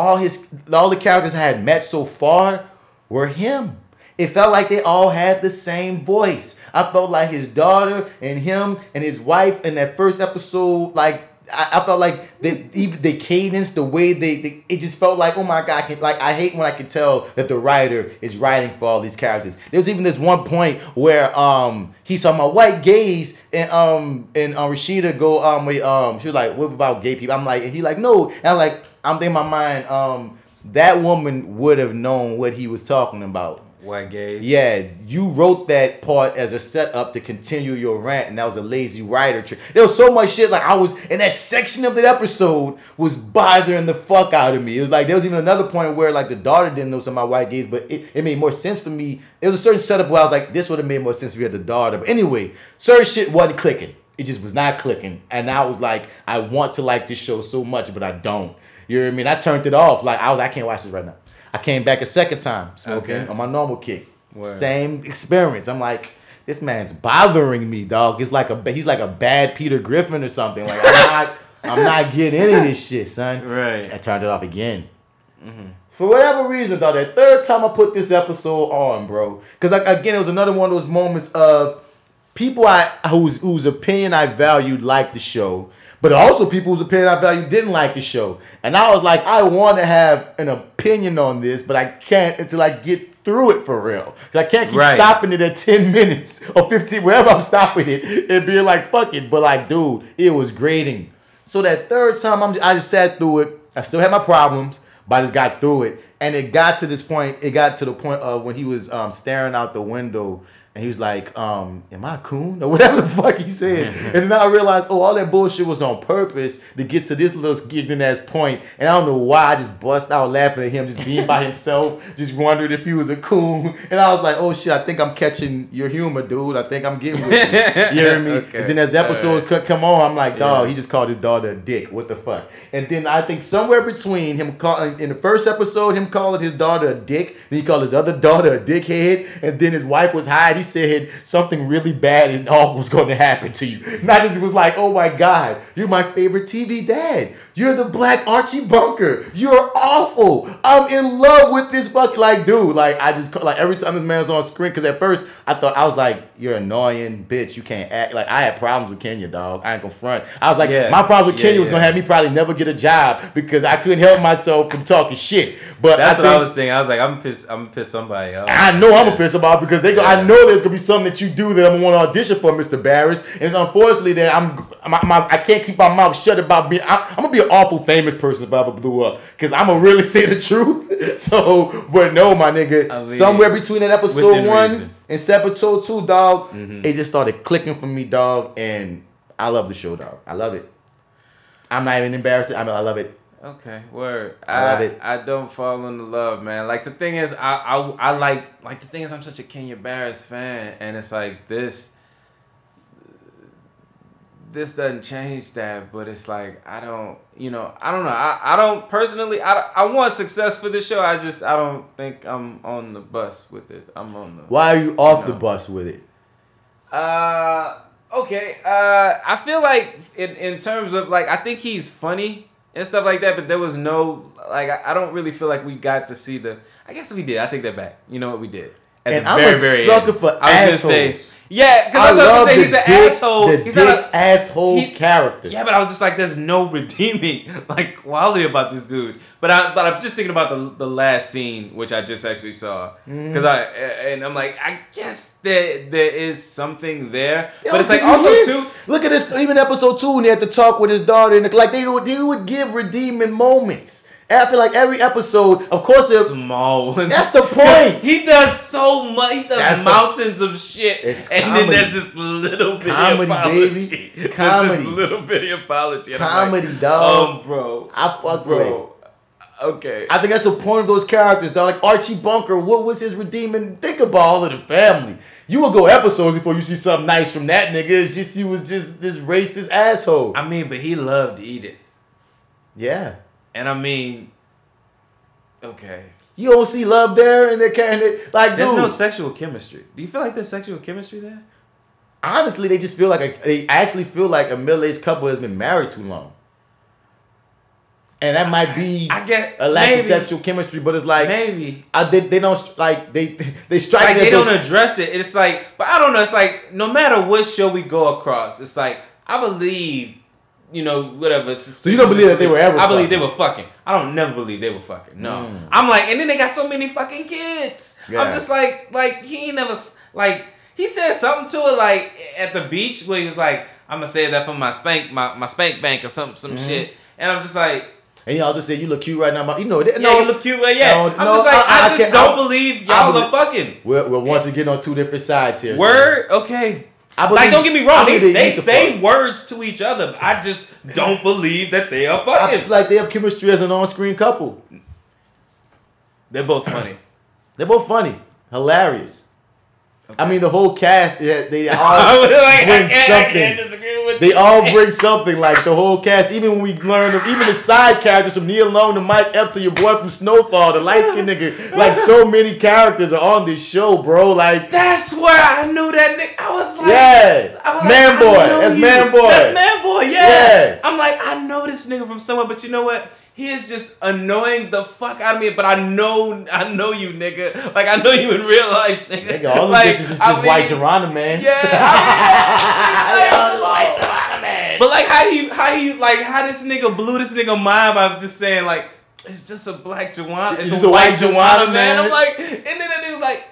all his all the characters I had met so far were him. It felt like they all had the same voice. I felt like his daughter and him and his wife in that first episode, like I, I felt like they even the cadence, the way they, they it just felt like, oh my god, I can, like I hate when I can tell that the writer is writing for all these characters. There was even this one point where um he saw my white gays and um and uh, Rashida go um wait um she was like what about gay people? I'm like and he like no and I'm like I'm thinking in my mind um that woman would have known what he was talking about. White gays. Yeah, you wrote that part as a setup to continue your rant, and that was a lazy writer trick. There was so much shit like I was in that section of that episode was bothering the fuck out of me. It was like there was even another point where like the daughter didn't know some of my white gays, but it, it made more sense for me. There was a certain setup where I was like, this would have made more sense if you had the daughter. But anyway, certain shit wasn't clicking. It just was not clicking, and I was like, I want to like this show so much, but I don't. You know what I mean? I turned it off. Like I was, I can't watch this right now. I came back a second time smoking Okay. on my normal kick. Word. Same experience. I'm like, this man's bothering me, dog. It's like a he's like a bad Peter Griffin or something. Like I'm not, I'm not getting any of this shit, son. Right. I turned it off again. For whatever reason, though, that third time I put this episode on, bro, because like, again, it was another one of those moments of people I whose whose opinion I valued liked the show, but also people whose opinion I value didn't like the show. And I was like, I want to have an opinion on this, but I can't until I get through it for real. 'Cause I can't keep Right. stopping it at 10 minutes or 15, wherever I'm stopping it, and being like, fuck it. But like, dude, it was grating. So that third time, I'm, I just sat through it. I still had my problems, but I just got through it. And it got to this point, it got to the point of when he was um, staring out the window and he was like, um, am I a coon? Or whatever the fuck he said. and then I realized, oh, all that bullshit was on purpose to get to this little giggling ass point. And I don't know why I just bust out laughing at him just being by himself, just wondering if he was a coon. And I was like, oh shit, I think I'm catching your humor, dude. I think I'm getting with you. You hear me? Okay. And then as the episodes co- come on, I'm like, dog, Yeah. he just called his daughter a dick. What the fuck? And then I think somewhere between him calling in the first episode, him calling his daughter a dick, then he called his other daughter a dickhead, and then his wife was high. He said something really bad and all was going to happen to you. Not just it was like, oh my god, you're my favorite TV dad. You're the black Archie Bunker. You're awful. I'm in love with this bucket. Like, dude, like I just like every time this man's on screen, because at first I thought I was like, you're annoying, bitch. You can't act. Like I had problems with Kenya, dog. I ain't gonna front. I was like, Yeah. my problem with Yeah, Kenya was gonna have me probably never get a job because I couldn't help myself from talking shit. But That's I what I was thinking. I was like, I'm pissed. I'm gonna piss somebody off. I know I'm gonna piss off because they go. I know there's gonna be something that you do that I'm gonna want to audition for, Mr. Barris. And it's unfortunately that I'm, my, my, I can't keep my mouth shut about being. I, I'm gonna be an awful famous person if I ever blew up because I'm gonna really say the truth. so, but no, my nigga, I mean, somewhere between that episode one reason. and episode two, dog, Mhm. it just started clicking for me, dog, and I love the show, dog. I love it. I'm not even embarrassed. I mean, I love it. Okay, word. I love it. I don't fall in the love, man. Like the thing is, I, I I like like the thing is, I'm such a Kenya Barris fan, and it's like this. This doesn't change that, but it's like I don't, you know, I don't know. I, I don't personally. I, I want success for this show. I just I don't think I'm on the bus with it. I'm on the. Why are you off the bus with it? Uh, okay. Uh, I feel like in in terms of like I think he's funny and stuff like that, but there was no like I, I don't really feel like we got to see the. I guess we did. I take that back. You know what we did. At And I'm very, a very sucker end. for I was gonna assholes. say, yeah, because I, I was gonna love say the he's an dick- asshole. he's not a, asshole character. yeah, but I was just like, there's no redeeming like quality about this dude. But I, but I'm just thinking about the the last scene, which I just actually saw, mm-hmm. because I and I'm like, I guess there there is something there, They but it's like also too. Look at this. Even episode two, and he had to talk with his daughter, and like they would, they would give redeeming moments. After like every episode, of course, they're small. ones. That's the point. He does so much. He does That's the- mountains of shit, It's and comedy. then there's this little bitty Comedy, apology. baby. Comedy. this little bitty apology. and I'm comedy, like, dog. Oh, bro. I fuck Bro. with. Okay. I think that's the point of those characters, dog. Like Archie Bunker, what was his redeeming? Think about all of the family. You will go episodes before you see something nice from that nigga. It's just he was just this racist asshole. I mean, but he loved Edith. Yeah. And I mean, okay. You don't see love there, and they're carrying it like There's dude. no sexual chemistry. Do you feel like there's sexual chemistry there? honestly, they just feel like a, they actually feel like a middle-aged couple has been married too long. And that might be I guess a lack maybe, of sexual chemistry, but it's like maybe I, they, they don't like they they strike like they don't those- address it. It's like, but I don't know. It's like no matter what show we go across, it's like I believe, you know, whatever. So you don't believe that they were ever I believe fucking? they were fucking. I don't never believe they were fucking. No, Mm. I'm like, and then they got so many fucking kids. Yeah. I'm just like, like he ain't never like he said something to her like at the beach where he was like, I'm gonna say that for my spank my, my spank bank or some some Mhm. shit, and I'm just like. And you also say you look cute right now, but you know, they, Yeah, no, you look cute, but yeah. no, I'm no, just like, I, just can't- don't believe y'all are fucking. We're, we're once again on two different sides here. so- Word, okay. I believe- like, don't get me wrong. They, they they say fuck. words to each other. I just don't believe that they are I fucking. feel like they have chemistry as an on-screen couple. They're both funny. They're both funny, hilarious. I mean, the whole cast, yeah, they all I was like, I bring can't- I something. Can't disagree with they all bring something. Like the whole cast, even when we learn of even the side characters from Nia Long to Mike Epps and your boy from Snowfall, the light skinned nigga. Like so many characters are on this show, bro. Like That's where I knew that nigga. I was like, Yeah. I was Man boy. That's you. man boy. That's man boy. Yeah. Yeah. I'm like, I know this nigga from somewhere, but you know what? He is just annoying the fuck out of me, but I know, I know you, nigga. Like I know you in real life, nigga. nigga, all the like, bitches is just I mean, white Juwanna Mann. Yeah But like, how do you, how do you, like, how this nigga blew this nigga mind by just saying like, it's just a black Joanna, it's, It's a, just a white white man. man. I'm like, and then that nigga was like,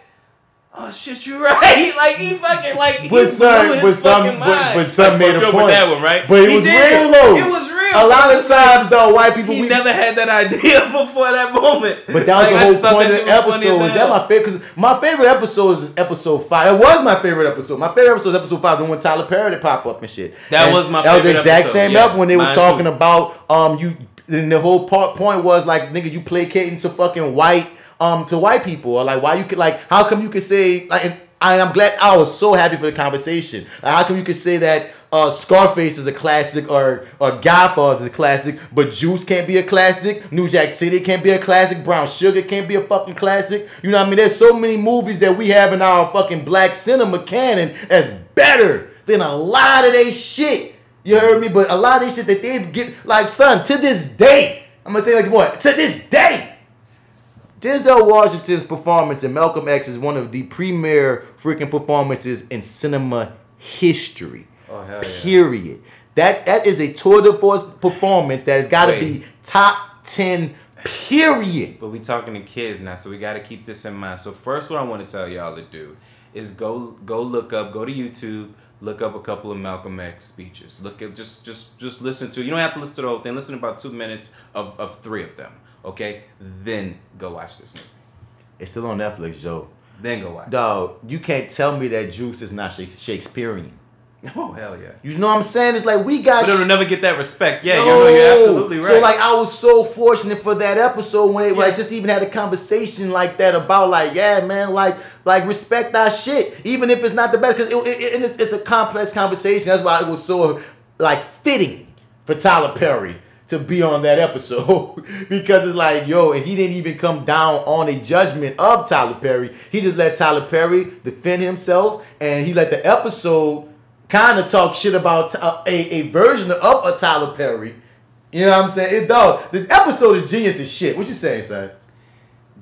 oh shit, you're right. Like he fucking like he But blew his but some, fucking but, mind. but some Like, made a point. with that one, right? But it He was did. real though. It was real. A lot of It's like, times though, white people He we never had that idea before that moment. But that was Like, the whole point of the shit was episode. Is that my favorite? Because my favorite episode is episode five. It was my favorite episode. My favorite episode is episode five, the one Tyler Perry that pop up and shit. That And was my That was the exact episode, same yeah. up when they were talking too. about um you. And the whole part, point was like, nigga, you placating to fucking white um to white people, or like why you could like how come you could say like. And, I'm glad I was so happy for the conversation. Like, how come you could say that uh, Scarface is a classic or or Godfather is a classic, but Juice can't be a classic, New Jack City can't be a classic, Brown Sugar can't be a fucking classic. You know what I mean? There's so many movies that we have in our fucking black cinema canon that's better than a lot of they shit. You heard me? But a lot of they shit that they get like son to this day. I'm gonna say like what? To this day. Denzel Washington's performance in Malcolm X is one of the premier freaking performances in cinema history. Oh hell yeah. Period. That that is a tour de force performance that has got to be top ten. Period. But we talking to kids now, so we got to keep this in mind. So first, what I want to tell y'all to do is go go look up, go to YouTube, look up a couple of Malcolm X speeches. Look at just just just listen to. You don't have to listen to the whole thing. Listen to about two minutes of of three of them. Okay, then go watch this movie. It's still on Netflix, Joe. Then go watch. Dog, you can't tell me that Juice is not Shak- Shakespearean. Oh hell yeah. You know what I'm saying? It's like we got. But it'll never get that respect. Yeah, No. you're absolutely right. So like I was so fortunate for that episode when they like just even had a conversation like that about like yeah man like like respect our shit even if it's not the best because it, it, it- it's, it's a complex conversation. That's why it was so like fitting for Tyler Perry to be on that episode because it's like, yo, and he didn't even come down on a judgment of Tyler Perry. He just let Tyler Perry defend himself, and he let the episode kind of talk shit about uh, a, a version of a Tyler Perry. You know what I'm saying? It dog. The episode is genius as shit. What you saying, son?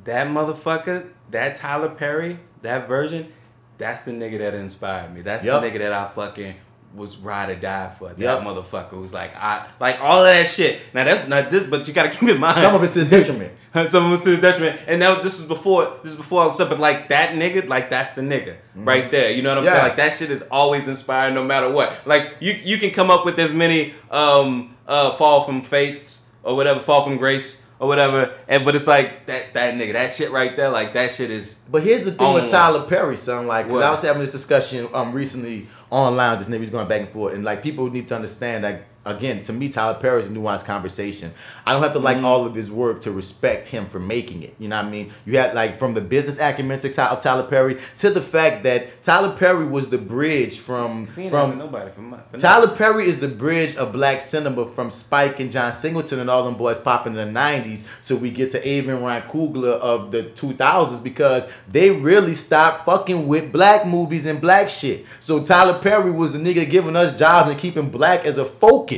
That motherfucker, that Tyler Perry, that version, that's the nigga that inspired me. That's Yep. the nigga that I fucking was ride or die for. That Yep. motherfucker was like I like all of that shit. Now that's not this, but you gotta keep in mind Some of it's to his detriment. Some of it's to his detriment. And now this is before this is before I was up, but like that nigga, like that's the nigga right there. You know what I'm Yeah. saying? Like that shit is always inspiring no matter what. Like you you can come up with as many um uh fall from faiths or whatever, fall from grace or whatever, and but it's like that that nigga, that shit right there, like that shit is But here's the thing with. Tyler Perry, son. Like, 'cause What? I was having this discussion um recently online. This nigga was going back and forth, and like people need to understand that again, to me, Tyler Perry is a nuanced conversation. I don't have to Mm-hmm. like all of his work to respect him for making it. You know what I mean? You had like from the business acumen to of Tyler Perry to the fact that Tyler Perry was the bridge from from nobody for my for Tyler Perry is the bridge of black cinema from Spike and John Singleton and all them boys popping in the 90s till we get to Avon Ryan Coogler of the 2000s because they really stopped fucking with black movies and black shit. So Tyler Perry was the nigga giving us jobs and keeping black as a focus.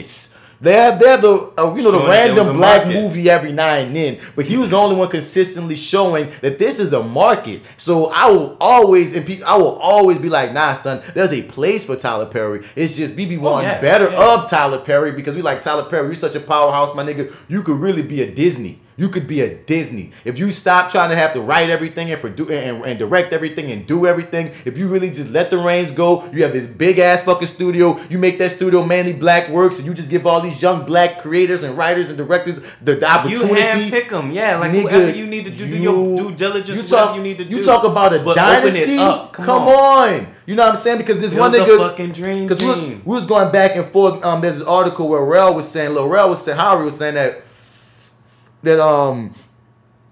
They have they're the uh, you know the Showing random black market. movie every now and then, but he was the only one consistently showing that this is a market. So I will always and I will always be like, nah, son, there's a place for Tyler Perry. It's just we be wanting Oh, yeah, better yeah. of Tyler Perry because we like Tyler Perry. You're such a powerhouse, my nigga. You could really be a Disney. You could be a Disney if you stop trying to have to write everything and produce and, and direct everything and do everything. If you really just let the reins go, you have this big ass fucking studio. You make that studio mainly black works, and you just give all these young black creators and writers and directors the, the You opportunity. handpick them, yeah. Like Nigga, whoever you need to do, do your you- due diligence. you talk, you need to you do. talk about a But dynasty. Come, Come on. you know what I'm saying? Because this one Build the nigga, fucking dream because we, was- we was going back and forth. Um, there's this article where Rel was saying, Lil Rel was saying, Howery was saying that that um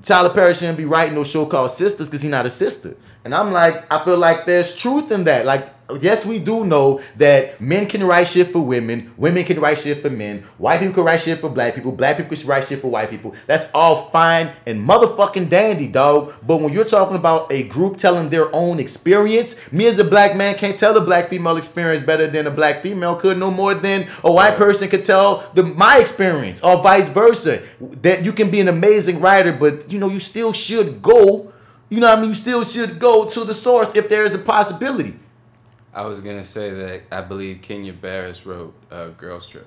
Tyler Perry shouldn't be writing no show called Sisters because he's not a sister. And I'm like, I feel like there's truth in that. Like, yes, we do know that men can write shit for women, women can write shit for men, white people can write shit for black people, black people can write shit for white people. That's all fine and motherfucking dandy, dog. But when you're talking about a group telling their own experience, me as a black man can't tell a black female experience better than a black female could, no more than a white person could tell the my experience, or vice versa. That you can be an amazing writer, but you know, you still should go. You know what I mean? You still should go to the source if there is a possibility. I was gonna say that I believe Kenya Barris wrote uh, "Girls Trip."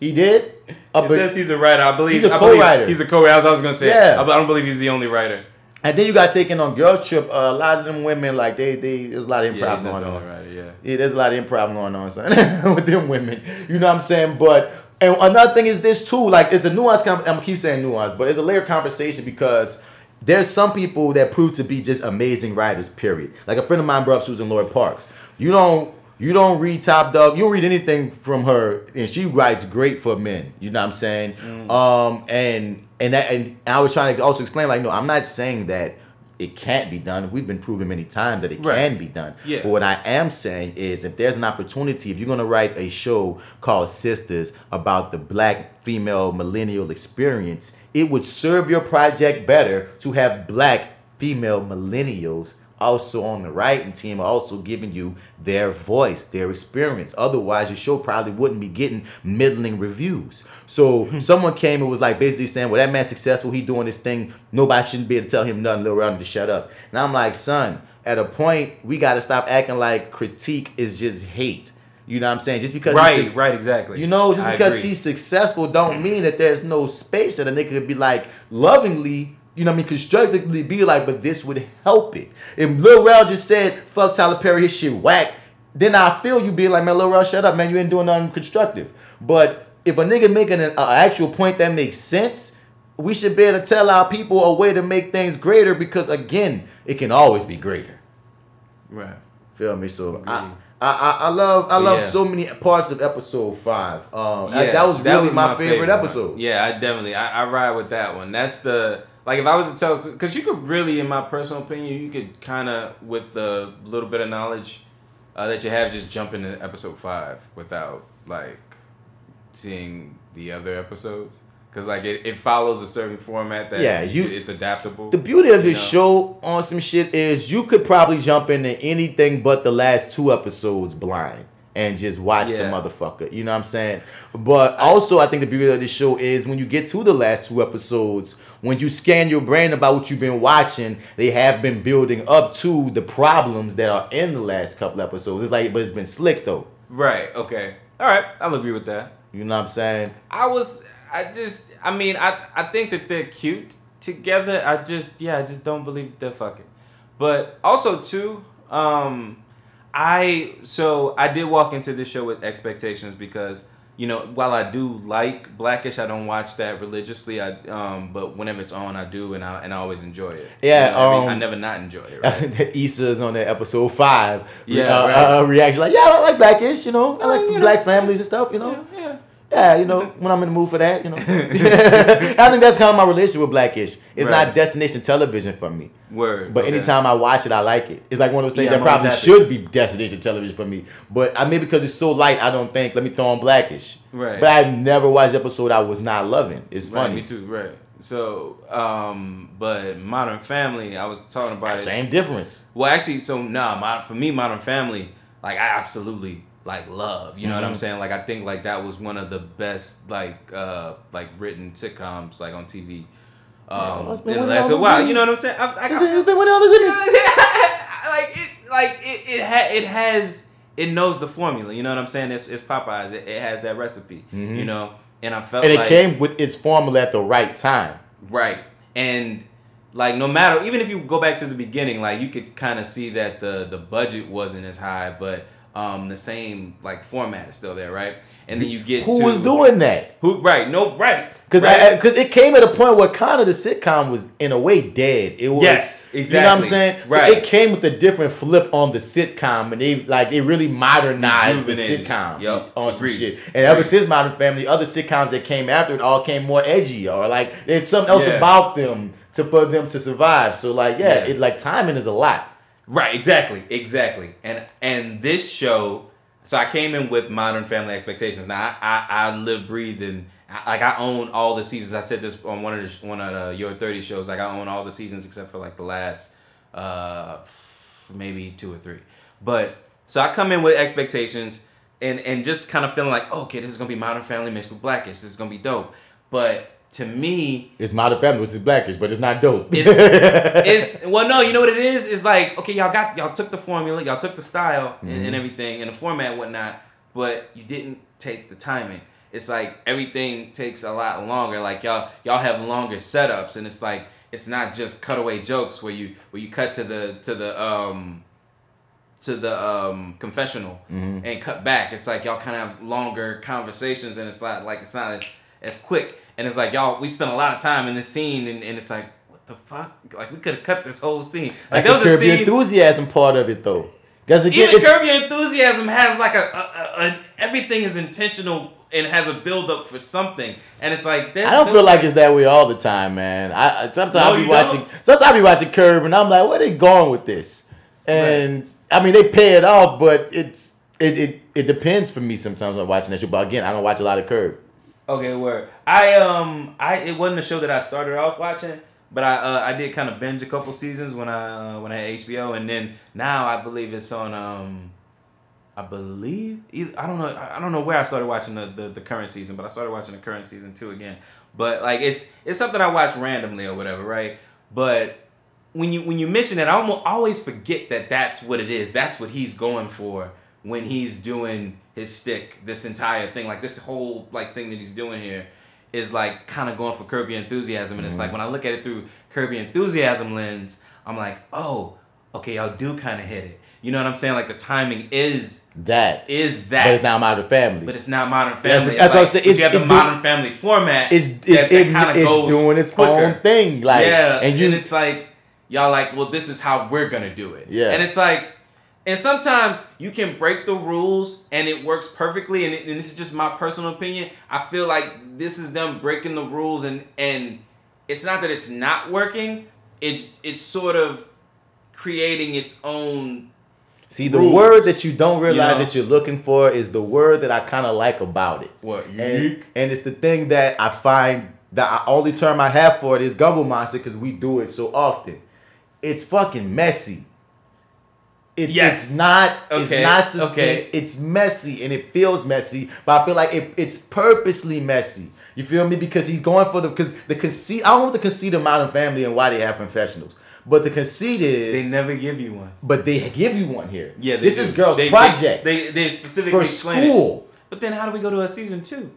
He did. Uh, it says he's a writer. I believe He's a I co-writer. He's a co-writer. I was gonna say. Yeah. I, I don't believe he's the only writer. And then you got taken on girls trip. Uh, a lot of them women, like they, they, there's a lot of Yeah, improv he's going on. writer. Yeah. Yeah, there's a lot of improv going on, son, with them women. You know what I'm saying? But and another thing is this too. Like it's a nuance. I'm gonna keep saying nuance, but it's a layered conversation because there's some people that prove to be just amazing writers. Period. Like a friend of mine brought up Suzan-Lori Parks. You don't. You don't read Top Dog. You don't read anything from her, and she writes great for men. You know what I'm saying? Mm. Um, and and that, and I was trying to also explain, like, no, I'm not saying that it can't be done. We've been proven many times that it Right. can be done. Yeah. But what I am saying is if there's an opportunity, if you're gonna write a show called Sisters about the black female millennial experience, it would serve your project better to have black female millennials also on the writing team are also giving you their voice, their experience. Otherwise, your show probably wouldn't be getting middling reviews. So hmm. someone came and was like basically saying, "Well, that man's successful. He doing this thing. Nobody shouldn't be able to tell him nothing. Little around to shut up." And I'm like, son, at a point, we got to stop acting like critique is just hate. You know what I'm saying? Just because Right. Right. Exactly. you know, just I because agree. he's successful don't mean that there's no space that a nigga could be like lovingly, you know what I mean, constructively be like, but this would help it. If Lil Rel just said, fuck Tyler Perry, his shit whack, then I feel you being like, man, Lil Rel, shut up, man, you ain't doing nothing constructive. But if a nigga making an uh, actual point that makes sense, we should be able to tell our people a way to make things greater because again, it can always be greater. Right. Feel me? So I, I, I, love I love Yeah. so many parts of episode five. Um, I- that was really my, favorite, one. episode. Yeah, I definitely I, I ride with that one. That's the like if I was to tell because you could really, in my personal opinion, you could kind of with the little bit of knowledge uh, that you have, just jump into episode five without like seeing the other episodes because like it, it follows a certain format that Yeah, you- it's adaptable. The beauty of you this know? show on some shit is you could probably jump into anything but the last two episodes blind and just watch the motherfucker. You know what I'm saying? But also, I think the beauty of this show is when you get to the last two episodes, when you scan your brain about what you've been watching, they have been building up to the problems that are in the last couple episodes. It's like, but it's been slick though. Right. Okay. All right. I'll agree with that. You know what I'm saying? I was. I just. I mean. I. I think that they're cute together. I just. Yeah. I just don't believe they're fucking. But also too. Um. I. So I did walk into this show with expectations because you know while I do like Blackish, I don't watch that religiously. I. Um. But whenever it's on, I do, and I and I always enjoy it. Yeah, You know, I, mean, um, I never not enjoy it. That's Right? that Issa's on that episode five. Yeah, uh, right. uh, reaction like, yeah, I like blackish, you know, I like black families and stuff, you know. Yeah. Yeah, you know, when I'm in the mood for that, you know. I think that's kind of my relationship with Blackish. It's Right. not destination television for me. Word. But okay. anytime I watch it, I like it. It's like one of those things Yeah, that I'm probably should be destination television for me. But I mean, because it's so light, I don't think, let me throw on Blackish. Right. But I've never watched episode I was not loving. It's Right, funny. me too. Right. So, um, but Modern Family, I was talking about it. Same difference. Well, actually, so nah, my, for me, Modern Family, like I absolutely like love. You know what I'm Mhm. saying? Like I think like that was one of the best like uh like written sitcoms like on TV. Um, well, it's been in the last while. You know what I'm saying? I, I, It's it's been one of those like it, like it, it, ha- it has, it knows the formula. You know what I'm saying? It's, it's Popeyes. It, it has that recipe. Mhm. You know, and I felt And it like came with its formula at the right time. Right. And like no matter even if you go back to the beginning, like you could kind of see that the the budget wasn't as high, but um the same like format is still there, right? And then you get Who to, was doing that? Who right, no right. Because right. because it came at a point where kind of the sitcom was in a way dead. It was Yes, You know what I'm saying? Right. So it came with a different flip on the sitcom, and they like they really modernized the sitcom Yup, on some agreed. shit. And ever since Modern Family, other sitcoms that came after it all came more edgy or like it's something else Yeah. about them to for them to survive. So like yeah, Yeah. it like timing is a lot. Right, exactly, exactly. And and this show, so I came in with Modern Family expectations. Now I I, I live, breathe, and I, like I own all the seasons. I said this on one of the one of the Your Thirty shows. Like I own all the seasons except for like the last, uh, maybe two or three. But so I come in with expectations and and just kind of feeling like, okay, this is gonna be Modern Family mixed with Blackish. This is gonna be dope. But to me, It's Modern Family, which is blackish, but it's not dope. it's it's well no you know what it is it's like okay y'all got y'all took the formula y'all took the style and, and Mhm. everything and the format and whatnot but you didn't take the timing it's like everything takes a lot longer like y'all y'all have longer setups and it's like it's not just cutaway jokes where you where you cut to the to the um to the um confessional Mhm. and cut back it's like y'all kind of have longer conversations and it's not like it's not as as quick and it's like y'all we spent a lot of time in this scene and, and it's like what the fuck like we could have cut this whole scene like That's there the was scene enthusiasm part of it though. Because again, even Curb Your Enthusiasm has like a, a, a, a everything is intentional and has a build up for something, and it's like I don't feel like it's that way all the time, man. I I- sometimes No, I be watching. don't? Sometimes I be watching Curb, and I'm like, where they going with this? And I mean, they pay it off, but it's it it, it depends for me sometimes when I'm watching that show. But again, I don't watch a lot of Curb. Okay, word. I um I it wasn't a show that I started off watching, but I uh, I did kind of binge a couple seasons when I uh, when I had HBO, and then now I believe it's on um I believe I don't know I don't know where I started watching the, the the current season, but I started watching the current season two again. But like it's it's something I watch randomly or whatever, right? But when you when you mention it, I almost always forget that that's what it is. That's what he's going for when he's doing his stick. This entire thing, like this whole like thing that he's doing here, is like kind of going for Curb Your Enthusiasm. And it's mm-hmm. like when I look at it through Curb Your Enthusiasm lens, I'm like, oh, okay, y'all do kind of hit it. You know what I'm saying? Like the timing is That is that, but it's not Modern Family. but it's not Modern Family. that's It's what I'm like- saying. It's- you have the it- Modern Family format. it's it's, that it, kinda it's goes doing its quicker. own thing. Like yeah, and you it's like y'all like, well, this is how we're gonna do it. Yeah. and it's like, and sometimes you can break the rules and it works perfectly. And, it, and this is just my personal opinion. I feel like this is them breaking the rules, and and it's not that it's not working. It's it's sort of creating its own See, the rules, word that you don't realize know? that you're looking for is the word that I kind of like about it. What, And, and it's the thing that I find that I, only term I have for it is Gumbo Monster because we do it so often. It's fucking messy. It's, Yes. it's not it's Okay, not succinct. okay. It's messy and it feels messy, but I feel like it, it's purposely messy. You feel me? Because he's going for the because the conceit. I don't know the conceit of Modern Family and why they have confessionals, but the conceit is They never give you one. but they give you one here. Yeah, they this do. is girls' They- they- project They, they, specifically for explain it. school. But then how do we go to a season two?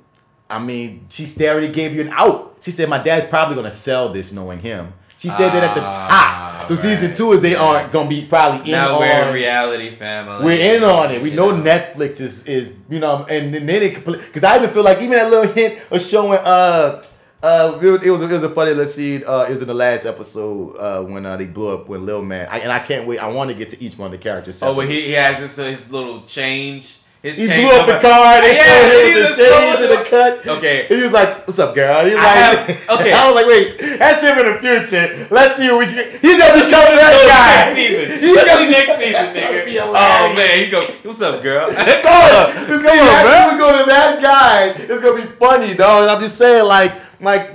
I mean, she already gave you an out. She said my dad's probably gonna sell this, knowing him. She said that at the Ah, top. So season two is they aren't gonna be probably in now on. we're reality family. We're in on it. We You know Netflix is is you know, and then it completely because I even feel like even that little hint of showing uh. Uh, it was, it was a, it was a funny little scene. Uh, it was in the last episode uh, when uh, they blew up with Lil Man, I, and I can't wait. I want to get to each one of the characters. Oh, but he, he has his, his little change. His He blew up the number- car. They Yeah, showed him he the was shades so- in the cut. Okay. He was like, "What's up, girl?" He was I like, have- okay. I was like, "Wait, that's him in the future. Let's see what we can." He's gonna become Let's that guy. Next season. He's Let's gonna see next season, That's gonna be nigga. Oh man, he's go. What's up, girl? So, it's gonna be, man. We go to that guy. It's gonna be funny, dog. And I'm just saying, like, like,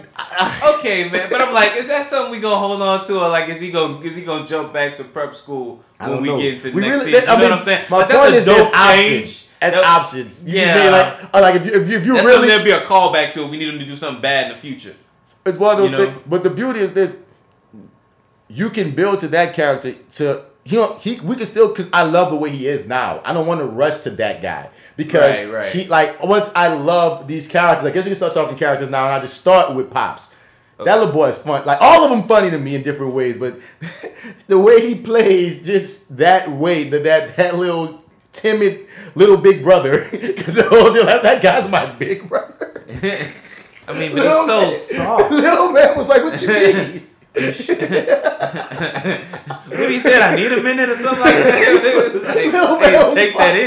okay, man. But I'm like, is that something we gonna hold on to, or like, is he gonna is he gonna jump back to prep school when we know. get into the We next really- season? I You know mean, what I'm saying? my Like, point is that's a there's dope change. options. As That- options. You yeah. made like, uh, like if you if you, if you That's really there'll be a callback to. if We need him to do something bad in the future. It's one of those You know? things. But the beauty is this: you can build to that character to he he. We can still because I love the way he is now. I don't want to rush to that guy because Right, right. he like once I love these characters. I guess we can start talking characters now, and I just start with pops. That little boy is fun. Like all of them funny to me in different ways, but the way he plays, just that way, that that that little timid little big brother, because that, that guy's my big brother. I mean, but he's so man, soft. Little man was like, "What you mean?" What he said, I need a minute or something like that. Hey, Little take that in.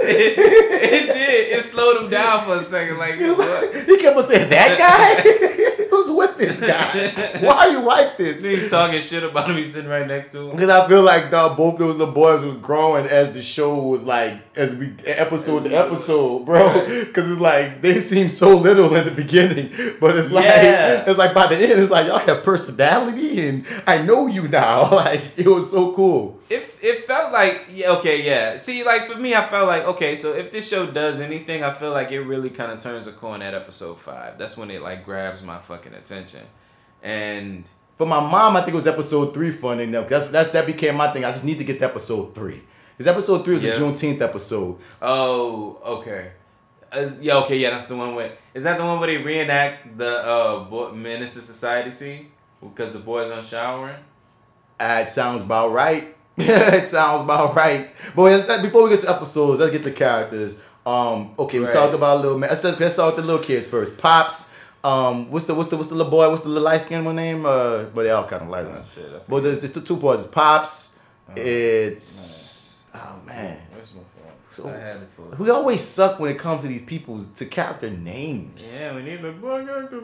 It, it did. It slowed him down for a second. Like, what? He kept on saying, "That guy? Who's with this guy? Why are you like this?" Then he talking shit about him. He's sitting right next to him. Because I feel like dog, both those little boys was growing as the show was like as we episode to episode, bro. Because it's like they seem so little in the beginning, but it's like Yeah. it's like by the end, it's like y'all have personality, and I know you now. Like it was so cool. It, it felt like yeah okay yeah see like for me I felt like okay so if this show does anything I feel like it really kind of turns the corner at episode five that's when it like grabs my fucking attention and For my mom, I think it was episode three funny enough. That's, that's that became my thing. I just need to get to episode three. Because episode three was Yeah. the Juneteenth episode. oh okay uh, yeah okay yeah that's the one where is that the one where they reenact the uh Menace to Society scene because the boys aren't showering Uh, it sounds about right. it sounds about right. But before we get to episodes, let's get the characters. Um, okay, we Right. talked about little man. Let's, let's start with the little kids first. Pops. Um, what's the what's the what's the little boy? What's the little light skinned one name? Uh, but they all kind of light. Oh, shit, but there's, there's the two boys. Pops. it's oh man. where's my phone So, I had it pulled. we always suck when it comes to these people's to character names. yeah we need the black actor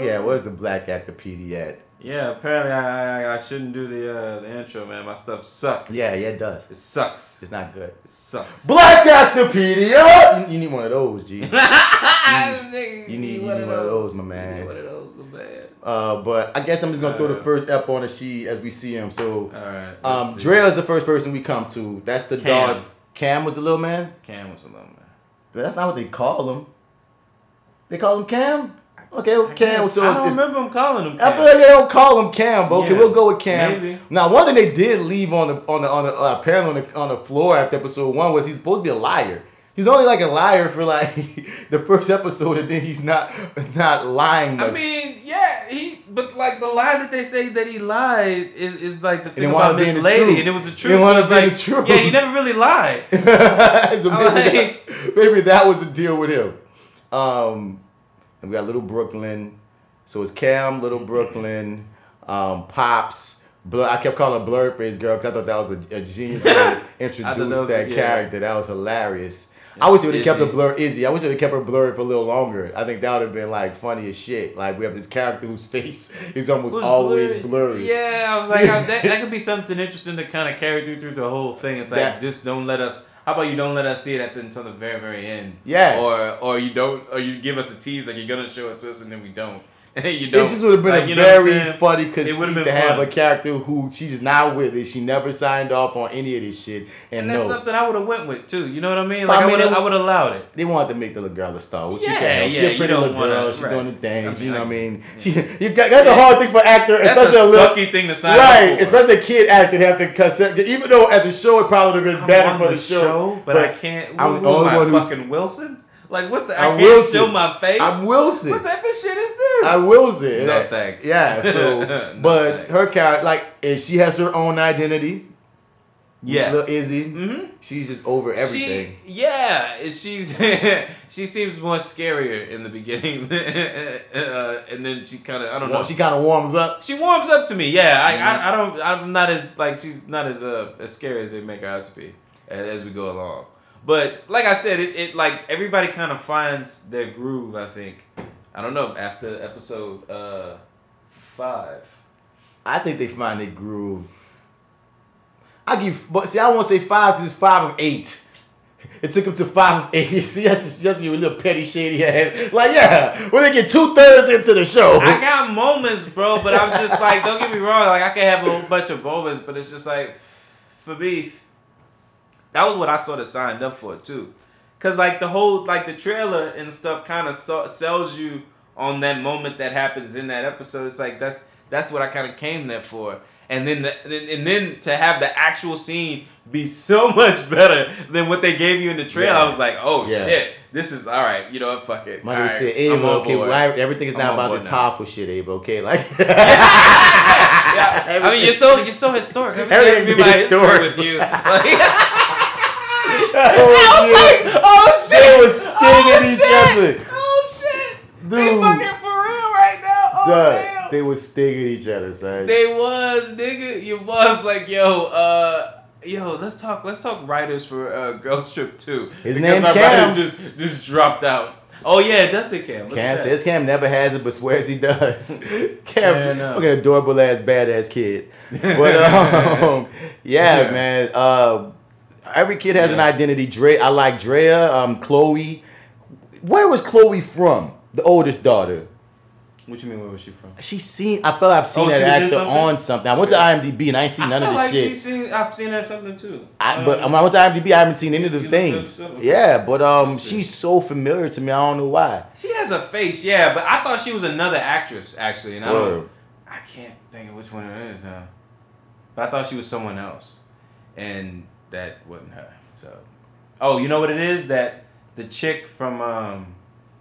yeah, where's the black actopedia at? Yeah, apparently I, I I shouldn't do the uh, the intro, man. My stuff sucks. Yeah, yeah, it does. it sucks. It's not good. It sucks. Black Actopedia! You, you need one of those, G. you You need, you need one of those, my man. You need one of those, my man. Uh, but I guess I'm just gonna throw the first ep on the sheet as we see him. So, All right. um, Dre is the first person we come to. That's the Cam. dog. Cam was the little man, Cam was a little man. but that's not what they call him. They call him Cam. Okay, well, Cam. So I don't remember him calling him. I feel like they don't call him Cam, but okay, Yeah, we'll go with Cam. maybe. Now, one thing they did leave on the on the on the uh, apparently on the on the floor after episode one was he's supposed to be a liar. He's only like a liar for like the first episode, and then he's not not lying much. I mean, yeah, he. But like the lie that they say that he lied is, is like the thing about Miss Lady, and it was the truth. so it's like, the truth. yeah, he never really lied. so maybe, like- that, maybe that was the deal with him. Um, and we got Little Brooklyn. So it's Cam, Little Brooklyn, um, Pops. Blur, I kept calling her Blurred Face Girl because I thought that was a, a genius way to that introduce that yeah. character. That was hilarious. I wish they would have kept her blurred. Izzy, I wish they would have kept her blurred for a little longer. I think that would have been like funny as shit. Like we have this character whose face is almost Was always blurred. blurry. Yeah, I was like, I- that, that could be something interesting to kind of carry through through the whole thing. It's like, That- just don't let us. How about you don't let us see it at the, until the very very end? Yeah. Or or you don't or you give us a tease like you're gonna show it to us and then we don't. you don't. It just would have been Like, a you know very funny conceit to have a character who she's not with it. She never signed off on any of this shit. And, And that's no, something I would have went with too. You know what I mean? Like I mean, would have I would have allowed it. they wanted to make the little girl a star. Which Yeah, can. yeah, She's a pretty little wanna- girl. She's right. doing the things. I mean, you know I- what I mean? She, you got, that's a hard thing for actor, That's especially a little, sucky thing to sign right? Especially a kid actor have to consent. Even though as a show it probably would have been I'm better for the show, but, I can't. I'm the only one who's- fucking Wilson? Like what the? I I'm can't Wilson. show my face. I'm Wilson. What type of shit is this? I wills it. No That- thanks. Yeah. So, No but thanks. her character, like, and she has her own identity. Yeah. Little Izzy. Mm-hmm. She's just over everything. She, yeah, she's she seems more scarier in the beginning, uh, and then she kind of I don't know. She kind of warms up. She warms up to me. Yeah, I, I, I don't. I'm not as like she's not as uh, as scary as they make her out to be as, as we go along. But like I said, it, it like everybody kind of finds their groove. I think. I don't know after episode uh, five. I think they find their groove. I give, but see, I won't say five because it's five of eight. It took him to five of eight. You see, that's just you a little petty shady ass. Like, yeah, when they get two thirds into the show. I got moments, bro, but I'm just like, don't get me wrong. Like I can have a whole bunch of moments, but it's just like, for me, that was what I sort of signed up for too. Cause like the whole like the trailer and stuff kind of so- sells you on that moment that happens in that episode. It's like that's that's what I kind of came there for. And then the, and then to have the actual scene be so much better than what they gave you in the trailer, Yeah. I was like, oh Yeah. shit, this is all right. You know what? Fuck it. My right, said, I'm okay, well, everything is not about this now. powerful shit, Ava, okay? Like, Yeah, I mean, you're so you're so historic. Everything Everything has to be history historic. with you. Like, oh, yeah. oh shit! They was stinging oh, each shit. other. Oh shit! They Dude. fucking for real right now. Oh son, damn! they was stinging each other, son. They was nigga. You was like yo. uh Yo, let's talk. Let's talk writers for uh, Girls Trip Two. His Because name my Cam. just just dropped out. Oh yeah, it does say Cam. Look Cam says Cam never has it, but swears he does. Cam, look at adorable ass badass kid. But um, yeah, Yeah. man. Uh, every kid has an identity. Dre, I like Drea. Um, Chloe. Where was Chloe from? The oldest daughter. What you mean? Where was she from? She seen. I felt I've seen Oh, that she was in actor something? on something. I went to IMDb and I ain't seen none I of feel this like shit. seen. I've seen her something too. I, but Um, when I went to IMDb, I haven't seen any of the You looked up things. Yeah, but um, she's so familiar to me. I don't know why. She has a face, yeah, but I thought she was another actress actually, and I don't, I can't think of which one it is now. But I thought she was someone else, and that wasn't her. So, oh, you know what it is? That the chick from um,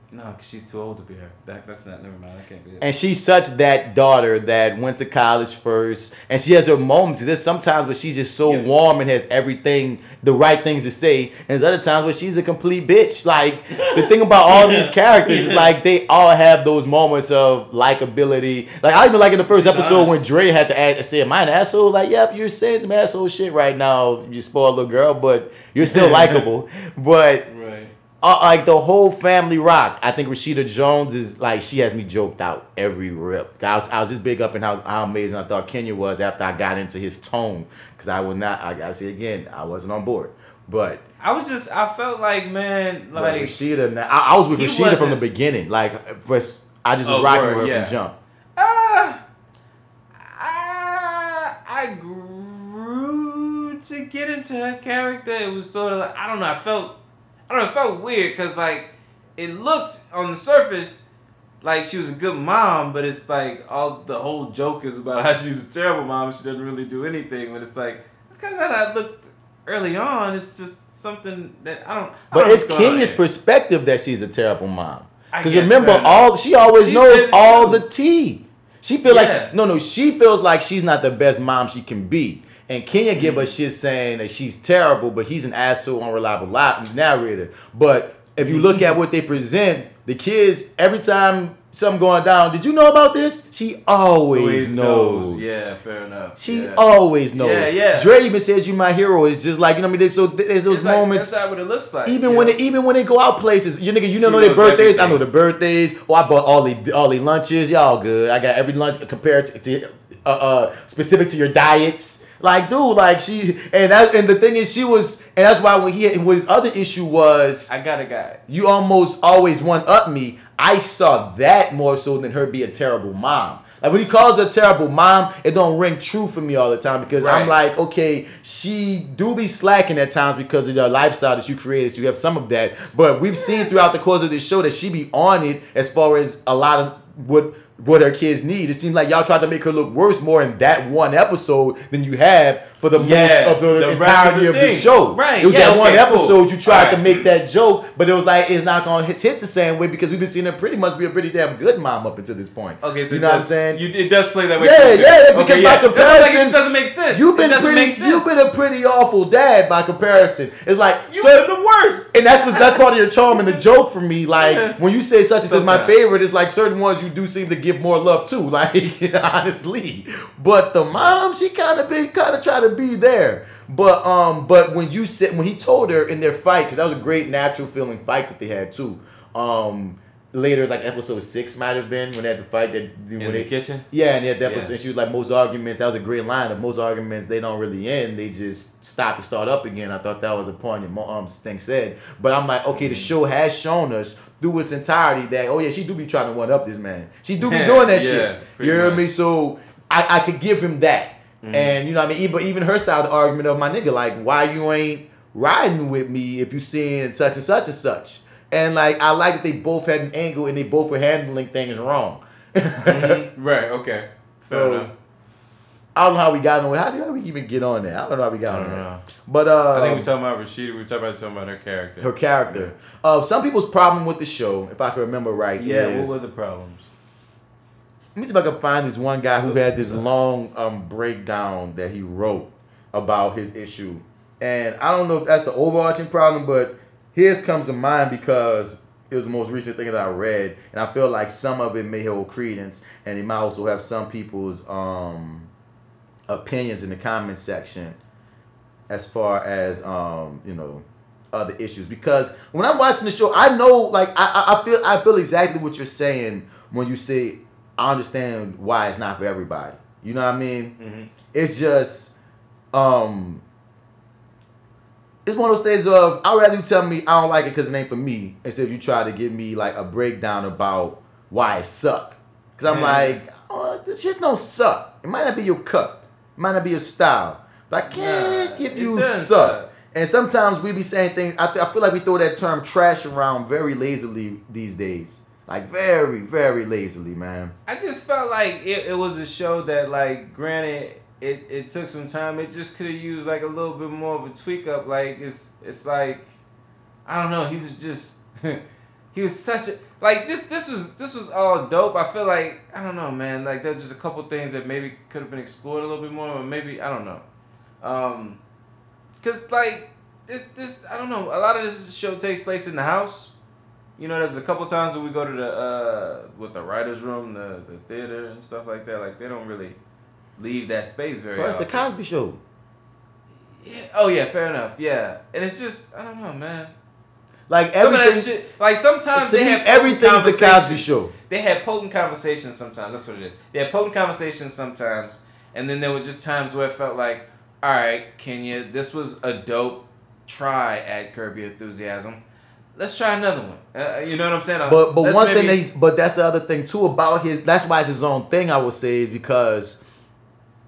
no, 'cause she's too old to be her. That that's not. Never mind. I can't be it. And she's such that daughter that went to college first, and she has her moments. There's sometimes where she's just so Yeah. warm and has everything, the right things to say, and there's other times where she's a complete bitch. Like the thing about all these Yeah. characters is like they all have those moments of likability. Like I even like in the first She's episode when honest. Dre had to ask, say, "Am I an asshole?" Like, yep, you're saying some asshole shit right now. You spoiled little girl, but you're still likable. But Right. Uh, like the whole family rock. I think Rashida Jones is like she has me joked out every rip. I was, I was just big up in how, how amazing I thought Kenya was after I got into his tone because I would not. I gotta say again, I wasn't on board. But, I was just. I felt like man, like Rashida, now- I, I was with Rashida from the beginning. Like first, I just was Oh, rocking word, with her yeah. from jump. Ah, I, I grew to get into her character. It was sort of like I don't know. I felt I don't know. It felt weird because like it looked on the surface like she was a good mom, but it's like all the whole joke is about how she's a terrible mom. She doesn't really do anything, but it's like it's kind of how it looked early on. It's just something that I don't. I But don't it's Kenya's perspective that she's a terrible mom. Because remember, all she always She knows all too. the tea. She feel like she, no, no. She feels like she's not the best mom she can be. And Kenya give us shit saying that she's terrible, but he's an asshole, unreliable li- narrator. But if you look at what they present, the kids every time something going down. Did you know about this? She always, Always knows. knows. Yeah, fair enough. She yeah. always knows. Yeah, yeah. Dre even says you my hero. It's just like you know what I mean. There's, so there's those It's like, moments. that's not what it looks like. even you when they even when they go out places, you nigga, you don't know their birthdays. I know everything. the birthdays. Oh, I bought all the all the lunches. Y'all good. I got every lunch compared to, to uh, uh specific to your diets. Like, dude, like she and that and the thing is, she was, and that's why when he when his other issue was, I got a guy. you almost always one up me. I saw that more so than her be a terrible mom. Like when he calls her a terrible mom, it don't ring true for me all the time because I'm like, okay, she do be slacking at times because of the lifestyle that you created. So you have some of that, but we've seen throughout the course of this show that she be on it as far as a lot of what what her kids need. It seems like y'all tried to make her look worse more in that one episode than you have for the Yeah, most of the, the rest of entirety the of the, show. Right, It was yeah, that one okay, cool. episode you tried to make that joke, but it was like it's not gonna hit, hit the same way because we've been seeing her pretty much be a pretty damn good mom up until this point. Okay, so you it know what I'm saying? You, it does play that way. yeah, yeah, Okay, because yeah. by That's what like, comparison, it just doesn't make sense. You've been pretty, you've been a pretty awful dad by comparison. It's like You've been the worst. and that's what that's part of your charm and the joke for me. Like when you say such and such is my favorite, it's like certain ones you do seem to give more love to. Like honestly, but the mom, she kind of be kind of trying to be there. But um, but when you said when he told her in their fight, because that was a great natural feeling fight that they had too. Um, later like episode six might have been when they had the fight that when In they, the kitchen? Yeah, and they had the episode, Yeah. and she was like most arguments. That was a great line. Of most arguments they don't really end. They just stop and start up again. I thought that was a point that um thing said. But I'm like, okay, the Mm-hmm. show has shown us through its entirety that oh yeah, she do be trying to one up this man. She do be doing that Yeah, shit. You hear much. me? So I I could give him that. Mhm. And you know what I mean? Even even her side of the argument of my nigga, like, why you ain't riding with me if you seeing such and such and such? And like I like that they both had an angle and they both were handling things wrong. Mhm. Right. Okay. Fair So, enough. I don't know how we got on. How did we even get on there? I don't know how we got on there. But uh, I think we're talking about Rashida. We're talking about talking about her character. her character. Uh, some people's problem with the show, if I can remember right, Yeah. is- What were the problems? Let me see if I can find this one guy who had this long um, breakdown that he wrote about his issue. And I don't know if that's the overarching problem, but his comes to mind because it was the most recent thing that I read. And I feel like some of it may hold credence and it might also have some people's um, opinions in the comment section as far as um, you know other issues because when I'm watching the show, I know like I, I feel I feel exactly what you're saying when you say I understand why it's not for everybody. You know what I mean? Mm-hmm. It's just um it's one of those things of I'd rather you tell me I don't like it because it ain't for me instead of you try to give me like a breakdown about why it suck. Cause I'm Mhm. like, oh, this shit don't suck. It might not be your cup, it might not be your style, but I can't Nah, give you suck. suck. And sometimes we be saying things. I, th- I feel like we throw that term trash around very lazily these days. Like very, very lazily, man. I just felt like it, it was a show that, like, granted, it, it took some time. It just could have used like a little bit more of a tweak up. Like it's it's like I don't know. He was just he was such a like this. This was this was all dope. I feel like I don't know, man. Like there's just a couple things that maybe could have been explored a little bit more, or maybe I don't know. Um, cause like this I don't know. A lot of this show takes place in the house. You know, there's a couple times when we go to the uh with the writers' room, the the theater and stuff like that. Like they don't really leave that space very. Bro, it's a. Cosby show. Yeah. Oh yeah, fair enough. Yeah, and it's just I don't know, man. Like Some everything. shit, like sometimes they have everything's the Cosby. Show. They had potent conversations sometimes. That's what it is. They had potent conversations sometimes, and then there were just times where it felt like, all right, Kenya, this was a dope try at Curb Your Enthusiasm. Let's try another one. Uh, you know what I'm saying? Uh, But but one thing maybe- he's but that's the other thing too about his that's why it's his own thing I would say because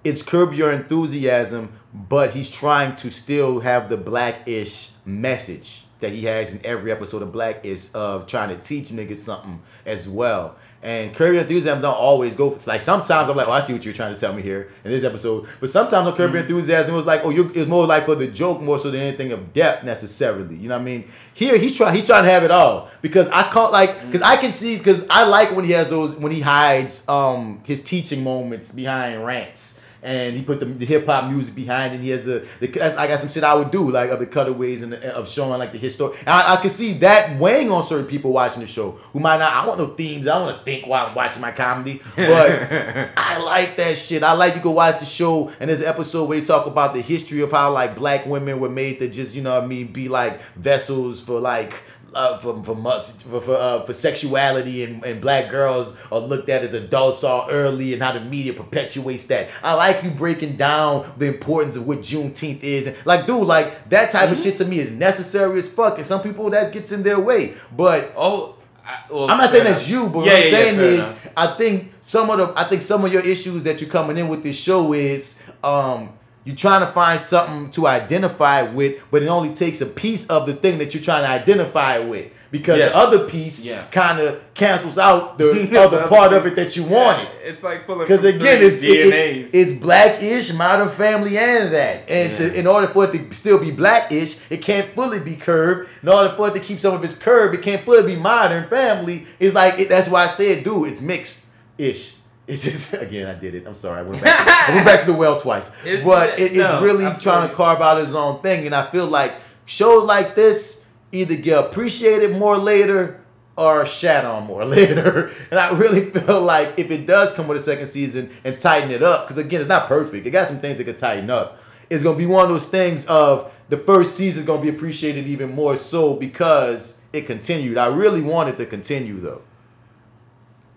it's curb your enthusiasm, but he's trying to still have the black-ish message that he has in every episode of Blackish of trying to teach niggas something as well. And Curb Your Enthusiasm don't always go for like sometimes I'm like, oh, I see what you're trying to tell me here in this episode. But sometimes on Curb Your Enthusiasm it was like, oh, you it's more like for the joke more so than anything of depth necessarily. You know what I mean? Here he's trying he's trying to have it all because I can't like because I can see because I like when he has those when he hides um his teaching moments behind rants and he put the, the hip hop music behind it. He has the, the I got some shit I would do like of the cutaways and the, of showing like the history. I, I could see that weighing on certain people watching the show who might not. I want no themes. I don't want to think while I'm watching my comedy, but I like that shit. I like you go watch the show and there's an episode where they talk about the history of how like black women were made to just you know what I mean be like vessels for like uh, for for mu- for for, uh, for sexuality and, and black girls are looked at as adults all early and how the media perpetuates that. I like you breaking down the importance of what Juneteenth is and like dude like that type of shit to me is necessary as fuck and some people that gets in their way. But oh. I, well, I'm not saying fair that's you, but Yeah, what I'm yeah, yeah, saying fair is, enough. I think some of the, I think some of your issues that you're coming in with this show is, um, you're trying to find something to identify with, but it only takes a piece of the thing that you're trying to identify with, because Yes. the other piece Yeah. kind of cancels out the other part of it that you wanted. It's like pulling Because again, it's it, it- it's blackish, modern family, and that. And to, in order for it to still be blackish, it can't fully be curved. In order for it to keep some of its curve, it can't fully be modern family. It's like it, that's why I said, dude, it's mixed ish. It's just again, I did it. I'm sorry. I went back, I went back to the well twice. It's- but it, it's no, really feel trying to carve out his own thing, and I feel like shows like this either get appreciated more later or shat on more later. And I really feel like if it does come with a second season and tighten it up, because again, it's not perfect. It got some things that could tighten up. It's gonna be one of those things of the first season is gonna be appreciated even more so because it continued. I really want it to continue though.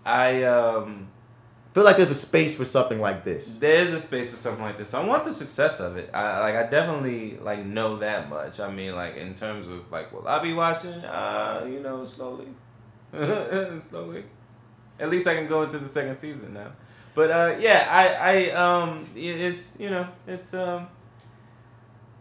I um feel like there's a space for something like this. There's a space for something like this. I want the success of it. I like. I definitely like know that much. I mean, like in terms of like, will I be watching? Uh, you know, slowly, slowly. At least I can go into the second season now. But uh, yeah, I, I, um, it's you know, it's um.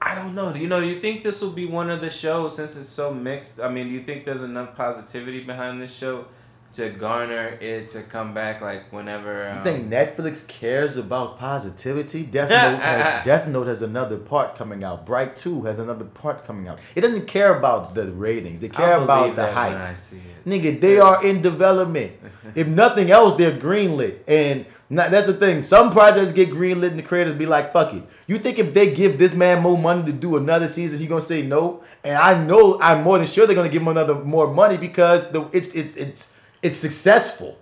I don't know. You know, you think this will be one of the shows since it's so mixed? I mean, do you think there's enough positivity behind this show to garner it to come back like whenever? Um, You think Netflix cares about positivity? Death Note, has, Death Note has another part coming out. Bright 2 has another part coming out. It doesn't care about the ratings. They care I'll about the hype. when I see it. Nigga, they are in development. if nothing else, they're greenlit. And not, that's the thing. Some projects get greenlit and the creators be like, fuck it. You think if they give this man more money to do another season, he gonna say no? And I know I'm more than sure they're gonna give him another more money because the it's it's it's it's successful.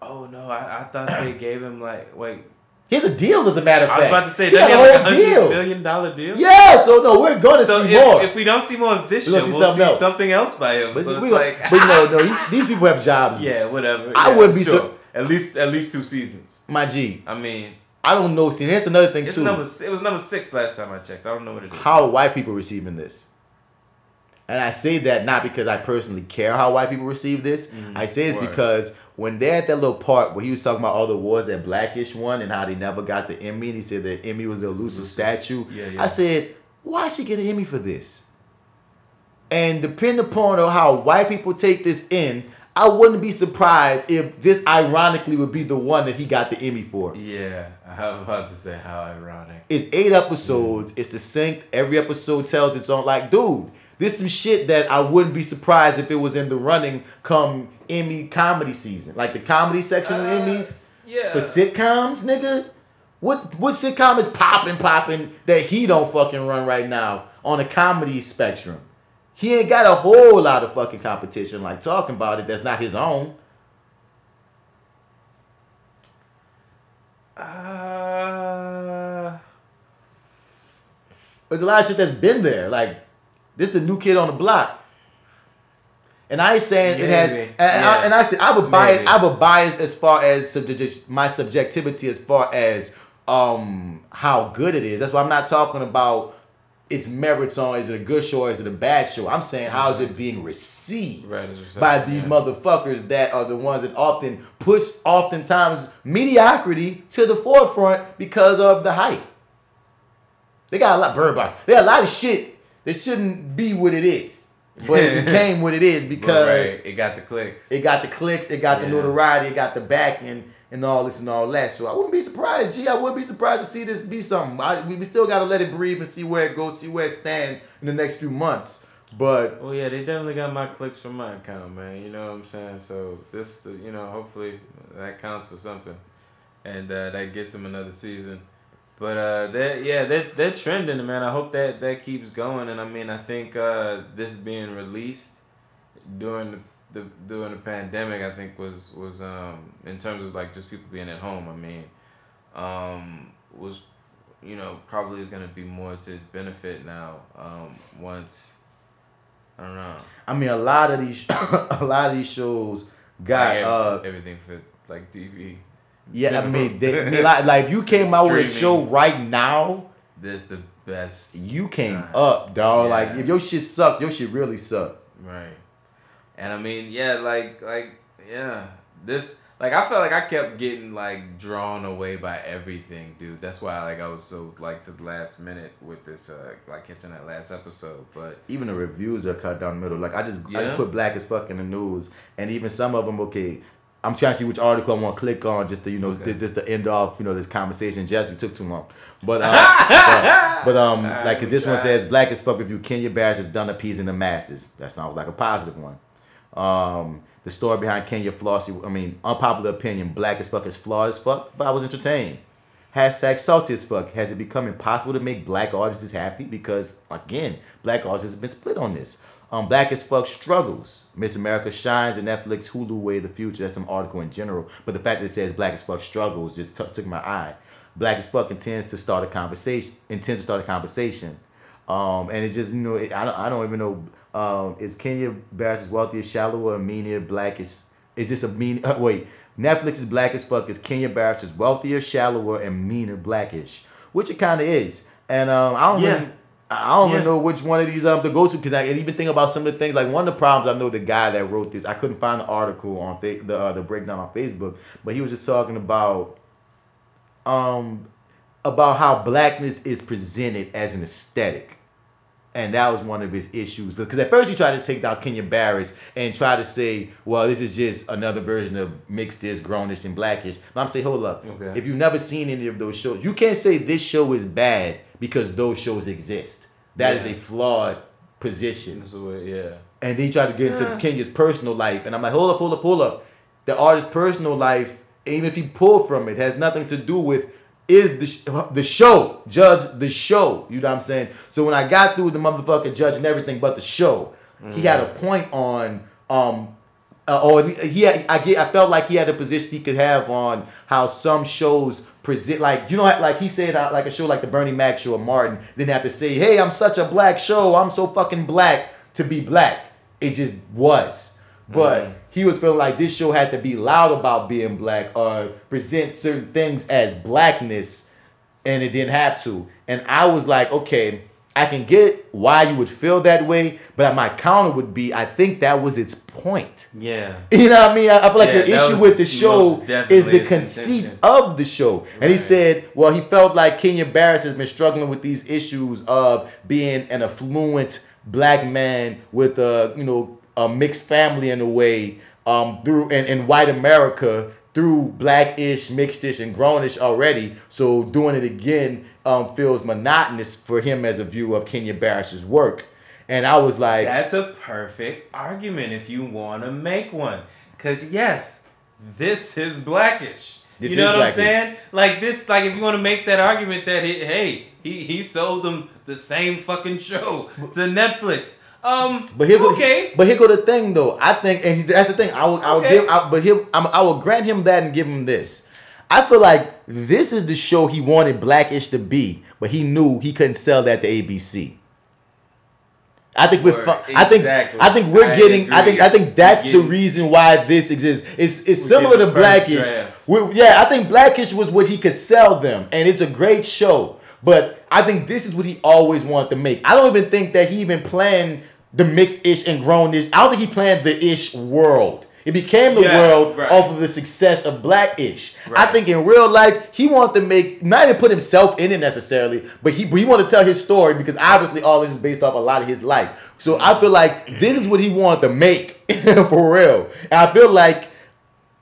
Oh no, I, I thought they gave him like wait. Here's a deal, as a matter of fact. I was about to say, He doesn't he a have like a deal. million dollar deal? Yeah, so no, we're gonna So see if, more. if we don't see more of this show, see we'll something see else. something else by him. But, so we it's like, but no, no, he- these people have jobs. yeah, whatever. I Yeah, wouldn't be sure. so- At least, at least two seasons. My G. I mean, I don't know. See, here's another thing it's too. number. It was number six last time I checked. I don't know what it is. how are white people receiving this? And I say that not because I personally care how white people receive this. I say it's Mm, Word. because when they're at that little part where he was talking about all the awards that Blackish won and how they never got the Emmy, and he said that Emmy was the elusive statue. Yeah, yeah. I said, why she get an Emmy for this? And depending upon how white people take this in, I wouldn't be surprised if this ironically would be the one that he got the Emmy for. Yeah, I was about to say how ironic. It's eight episodes. It's succinct. Every episode tells its own. Like, dude, this some shit that I wouldn't be surprised if it was in the running come Emmy comedy season, like the comedy section of Emmys yeah. for sitcoms, nigga. What what sitcom is popping popping that he don't fucking run right now on the comedy spectrum? He ain't got a whole lot of fucking competition like talking about it. That's not his own. Uh, There's a lot of shit that's been there. Like this, is the new kid on the block. And I ain't saying it has, and, and I, Yeah. and I said I would bias, Maybe. I would bias as far as subject, my subjectivity as far as um how good it is. That's why I'm not talking about its merits on is it a good show or is it a bad show. I'm saying how is it being received Right, by these yeah. motherfuckers that are the ones that often push oftentimes mediocrity to the forefront because of the hype. They got a lot bird box. They got a lot of shit that shouldn't be what it is. But it became what it is because right, it got the clicks. it got the clicks, it got the notoriety, it got the backing, and all this and all that. So I wouldn't be surprised, Gee, I wouldn't be surprised to see this be something. I, we we still got to let it breathe and see where it goes, see where it stands in the next few months. But Well, yeah, they definitely got my clicks from my account, man. You know what I'm saying? So this, you know, hopefully that counts for something, and uh, that gets them another season. But uh, they're yeah, they're they're trending, man. I hope that that keeps going. And I mean, I think uh, this being released during the, the during the pandemic, I think was was um in terms of like just people being at home. I mean, um was you know probably is gonna be more to its benefit now. Um, once I don't know. I mean, a lot of these, a lot of these shows got Like, uh, everything for like TV. Yeah. I mean, they, they like, like if you came out with a show right now, This the best. you came up, dog. Yeah. Like if your shit sucked, your shit really sucked. Right. And I mean, yeah, like like yeah. This like I felt like I kept getting like drawn away by everything, dude. That's why like I was so like to the last minute with this uh like catching that last episode. But Even the reviews are cut down the middle. Like I just, I just put black as fuck in the news, and even some of them, okay. I'm trying to see which article I want to click on just to you know just, just to end off you know this conversation. Jess, we took too long, but uh, but, um Alright, like 'cause this one says black as fuck If you Kenya Barris is done appeasing the masses. That sounds like a positive one. Um, the story behind Kenya Flossie. I mean, unpopular opinion. Black as fuck is flawed as fuck, but I was entertained. Hashtag salty as fuck. Has it become impossible to make black audiences happy? Because again, black audiences have been split on this. Um, black as fuck struggles. Miss America shines and Netflix Hulu way of the future. That's some article in general. But the fact that it says black as fuck struggles just took took my eye. Black as fuck intends to start a conversation. Intends to start a conversation. Um, and it just you know it, I don't I don't even know. Um, is Kenya Barris wealthier, shallower, meaner, black is is this a mean? Uh, wait, Netflix is black as fuck. Is Kenya Barris is wealthier, shallower, and meaner, blackish, which it kind of is. And um, I don't Yeah. really, I don't even Yeah. know which one of these um to go to because I even think about some of the things. Like one of the problems I know the guy that wrote this, I couldn't find the article on fa- the uh, the breakdown on Facebook, but he was just talking about um about how blackness is presented as an aesthetic. And that was one of his issues. Because at first he tried to take down Kenya Barris and try to say, well, this is just another version of mixed this, grownish, and blackish. But I'm saying, hold up. Okay. If you've never seen any of those shows, you can't say this show is bad because those shows exist. That is Yeah. a flawed position. This what, yeah. And then he tried to get into Yeah. Kenya's personal life. And I'm like, hold up, hold up, hold up. The artist's personal life, even if he pulled from it, has nothing to do with is the, sh- the show. Judge the show. You know what I'm saying? So when I got through the motherfucker judging everything but the show, he had a point on um uh, or he had, I get I felt like he had a position he could have on how some shows present like you know like he said uh, like a show like the Bernie Mac show or Martin didn't have to say hey I'm such a black show. I'm so fucking black to be black. It just was. But he was feeling like this show had to be loud about being black or present certain things as blackness and it didn't have to. And I was like, okay, I can get why you would feel that way, but my counter would be, I think that was its point. Yeah. You know what I mean? I I feel like Yeah, the issue was with the show is the conceit intention. of the show. And he said, well, he felt like Kenya Barris has been struggling with these issues of being an affluent black man with a, you know, a mixed family in a way, um, through in, in white America through blackish, mixedish, and grownish already. So doing it again um, feels monotonous for him as a view of Kenya Barris's work. And I was like, That's a perfect argument if you want to make one. Because, yes, this is blackish. This you know what blackish. I'm saying? Like this, like if you want to make that argument that he, hey, he he sold them the same fucking show to Netflix. Um, But here, okay. But here go the thing though. I think, and that's the thing. I will, I will Okay. give. I, but here, I'm, I will grant him that and give him this. I feel like this is the show he wanted Blackish to be, but he knew he couldn't sell that to ABC. I think we're. I think. I think we're I getting. I think. I think that's the reason why this exists. It's it's We're similar to Blackish. draft. We- yeah, I think Blackish was what he could sell them, and it's a great show. But I think this is what he always wanted to make. I don't even think that he even planned the mixed ish and grown ish. I don't think he planned the ish world. It became the Yeah, world right. off of the success of Blackish. I Right. think in real life he wanted to make not even put himself in it necessarily, but he he wanted to tell his story because obviously all this is based off a lot of his life. So I feel like this is what he wanted to make for real. And I feel like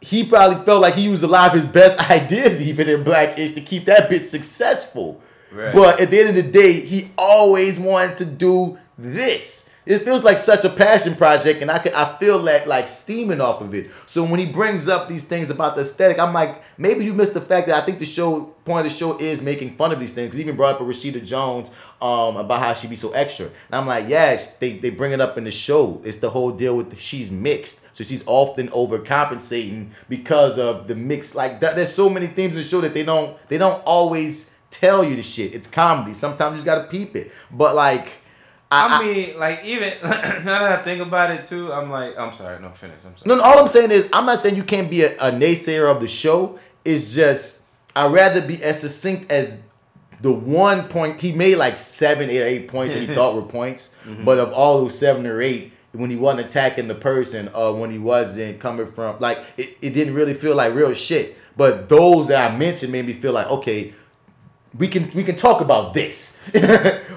he probably felt like he used a lot of his best ideas even in Blackish to keep that bit successful. Right. But at the end of the day, he always wanted to do this. It feels like such a passion project, and I can I feel that like steaming off of it. So when he brings up these things about the aesthetic, I'm like, maybe you missed the fact that I think the show point of the show is making fun of these things. he even brought up a Rashida Jones um about how she be so extra, and I'm like, yeah, they they bring it up in the show. It's the whole deal with the, she's mixed, so she's often overcompensating because of the mix. Like that, there's so many themes in the show that they don't they don't always tell you the shit. It's comedy. Sometimes you just gotta peep it, but like. I, mean, like even now that I think about it too, I'm like, I'm sorry, no, finish. I'm sorry. No, no, all I'm saying is I'm not saying you can't be a, a naysayer of the show. It's just I'd rather be as succinct as the one point he made like seven, eight, or eight points that he thought were points. Mhm. But of all those seven or eight, when he wasn't attacking the person or when he wasn't coming from like it, it didn't really feel like real shit. But those that I mentioned made me feel like, okay, we can we can talk about this.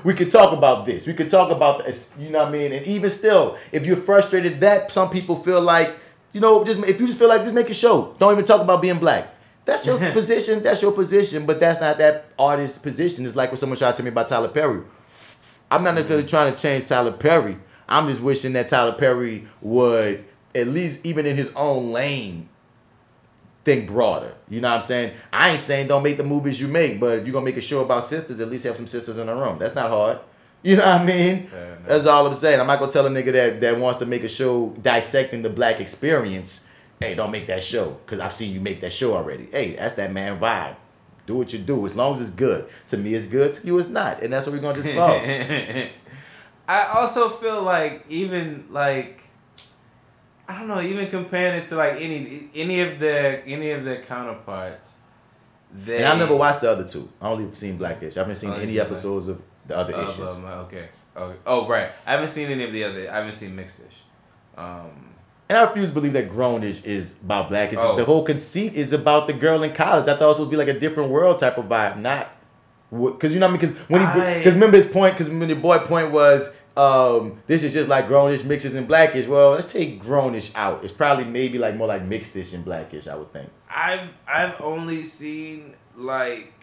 we can talk about this. We can talk about this. You know what I mean? And even still, if you're frustrated, that some people feel like, you know, just if you just feel like just make a show. Don't even talk about being black. That's your position. That's your position. But that's not that artist's position. It's like when someone tried to tell me about Tyler Perry. I'm not necessarily mm-hmm. trying to change Tyler Perry. I'm just wishing that Tyler Perry would at least even in his own lane think broader. You know what I'm saying? I ain't saying don't make the movies you make, but if you're gonna make a show about sisters, at least have some sisters in the room. That's not hard. You know what I mean? That's all I'm saying. I'm not gonna tell a nigga that, that wants to make a show dissecting the black experience, hey, don't make that show. Cause I've seen you make that show already. Hey, that's that man vibe. Do what you do, as long as it's good. To me it's good, to you it's not. And that's what we're gonna just follow. I also feel like even like I don't know, even comparing it to like any any of their any of their counterparts. They, and I never watched the other two. I only seen Blackish. I haven't seen Oh, any episodes of the other Of, issues. um, okay. okay. Oh right. I haven't seen any of the other. I haven't seen Mixed-ish. Um, And I refuse to believe that Grownish is about Blackish. Oh. the whole conceit is about the girl in college. I thought it was supposed to be like a different world type of vibe, not because you know what I mean. Because when he because remember his point because when your boy point was um this is just like Grownish mixes and Blackish. Well, let's take Grownish out. It's probably maybe like more like Mixedish and Blackish. I would think. I've I've only seen like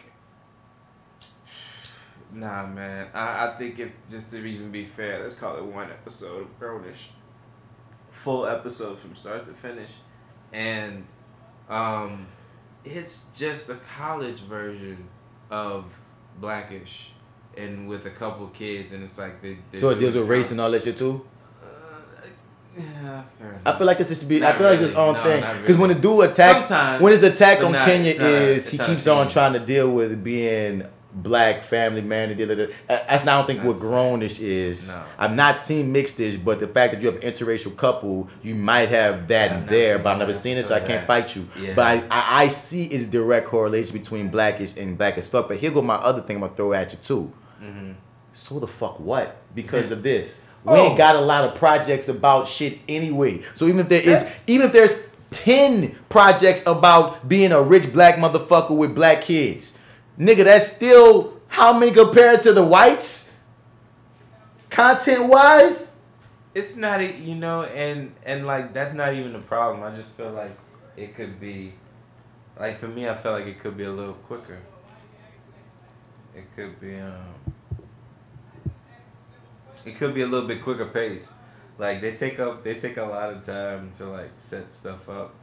Nah man. I, I think if just to even be fair, let's call it one episode of Grownish. Full episode from start to finish. And um it's just a college version of Blackish and with a couple kids and it's like they, they So it deals with race and all that shit too. Uh, yeah, fair enough. I feel like this should be. I Not feel like it's his own No, thing. Because when the dude attack, Sometimes, when his attack on not- Kenya not is, he keeps on trying to deal with being black family man and deal with it. That's not I don't think what grownish is. No. I've not seen mixedish, but the fact that you have an interracial couple, you might have that I've in never there. But I've never seen it, so so I can't that- fight you. yeah. But I, I, I see is direct correlation between blackish and black as fuck. But here go my other thing I'm gonna throw at you too. Mm-hmm. So the fuck what? Because of this. We Oh. ain't got a lot of projects about shit anyway. So even if there is even if there's 10 projects about being a rich black motherfucker with black kids, nigga, that's still how many compared to the whites? Content wise? it's not e- you know and and like that's not even the problem i just feel like it could be like for me i feel like it could be a little quicker it could be um it could be a little bit quicker pace like they take up they take a lot of time to like set stuff up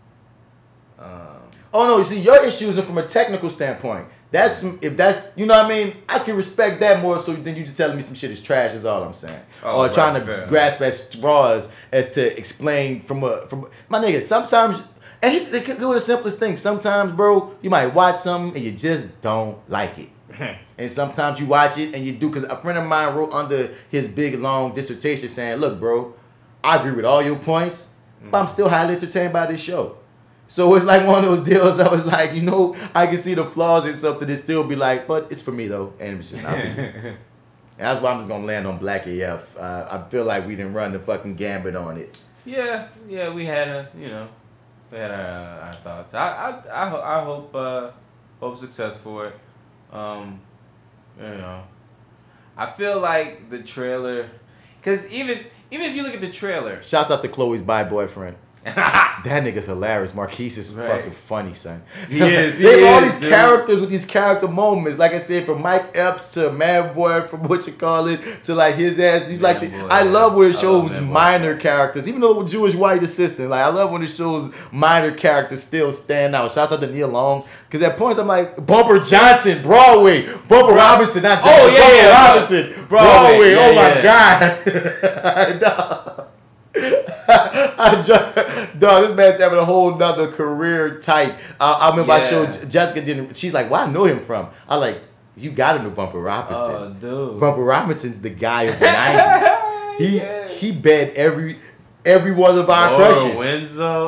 um Oh no, you see, your issues are from a technical standpoint. That's if that's you know what I mean. I can respect that more so than you just telling me some shit is trash. Is all I'm saying. Oh, or right, trying to grasp at straws as to explain from a from my nigga. Sometimes and he, they could go with the simplest thing. Sometimes, bro, you might watch something and you just don't like it. And sometimes you watch it and you do because a friend of mine wrote under his big long dissertation saying, "Look, bro, I agree with all your points, but I'm still highly entertained by this show." So it's like one of those deals. I was like, you know, I can see the flaws in something and still be like, but it's for me though, and it's just not for me. And that's why I'm just gonna land on Black AF. Uh, I feel like we didn't run the fucking gambit on it. yeah yeah we had a you know we had our, our thoughts i i i, I hope uh hope success for it um you know i feel like the trailer because even even if you look at the trailer Shouts out to Chloe's bi boyfriend. that nigga's hilarious. Marquise is Right. fucking funny, son. He is, he they have all these dude. characters with these character moments. Like I said, from Mike Epps to Man Boy, from what you call it, to like his ass. These like the, I love when it shows Boy. minor characters, even though Jewish white assistant. Like I love when it shows minor characters still stand out. Shouts out to Nia Long. Because at points I'm like Bumper Johnson, Broadway, Bumper Robinson, not oh, Johnson, Oh, yeah, Bumper yeah, Robinson, Broadway, Broadway. Oh, yeah, oh my god. I just, dog, this man's having a whole nother career type. I, I remember I showed Jessica didn't. She's like, "Where I know him from?" I like, "You got to know Bumper Robinson." Oh, dude. Bumper Robinson's the guy of the nineties. He he bed every every one of our Laura crushes.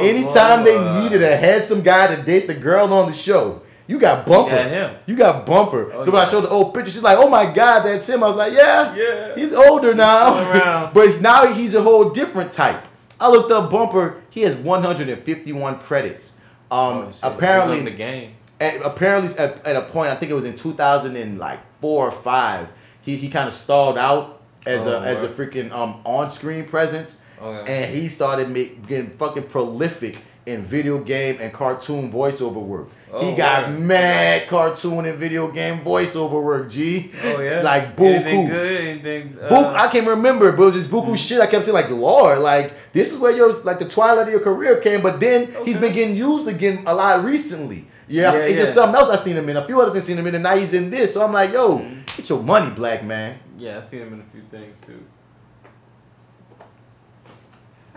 Anytime they needed a handsome guy to date the girl on the show, you got Bumper. got him. You got Bumper. Oh, so when I showed the old picture, she's like, "Oh my God, that's him." I was like, "Yeah, Yeah. he's older now, but now he's a whole different type." I looked up Bumper. He has 151 credits. Um, Oh, apparently, the game. at, apparently at, at a point, I think it was in 2004 or five, he, he kind of stalled out as Oh, a as a freaking um on screen presence, Okay. and he started make, getting fucking prolific in video game and cartoon voiceover work. he Oh, got word. mad cartoon and video game voiceover work. G, Oh yeah. like Anything buku. good? Anything? Uh, Book, I can't remember, but it was just buku shit. I kept saying like, Lord, like this is where your like the twilight of your career came. But then he's been getting used again a lot recently. Yeah, Yeah, it's yeah. just something else I seen him in. A few other things seen him in, and now he's in this. So I'm like, yo, Mm-hmm. get your money, black man. yeah, I've seen him in a few things too.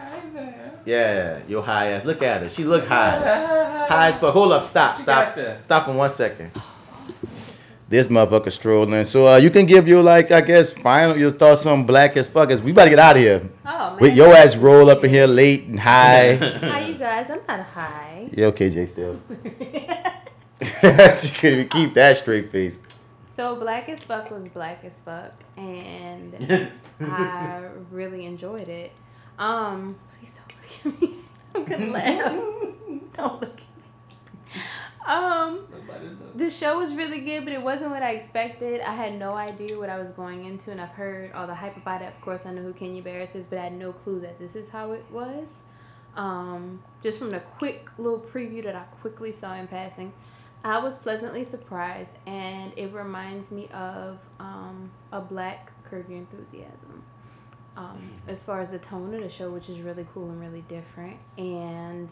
Hi there. Yeah, your high ass. Look at her. She look high. High as fuck. Hold up. Stop. She Stop. Stop for one second. This motherfucker strolling. So uh, you can give your like I guess final your thoughts on black as fuck. As we about to get out of here. Oh, man. With your ass roll up in here late and high. Hi, you guys. I'm not high. Yeah, okay, Jay Steel. she couldn't even keep that straight face. So black as fuck was black as fuck, and I really enjoyed it. Um, please don't look at me. I'm gonna laugh. don't look at me. Um, the show was really good, but it wasn't what I expected. I had no idea what I was going into, and I've heard all the hype about it. Of course, I know who Kenya Barris is, but I had no clue that this is how it was. Um, just from the quick little preview that I quickly saw in passing, I was pleasantly surprised, and it reminds me of um, a black Curb Your Enthusiasm. Um, as far as the tone of the show, which is really cool and really different, and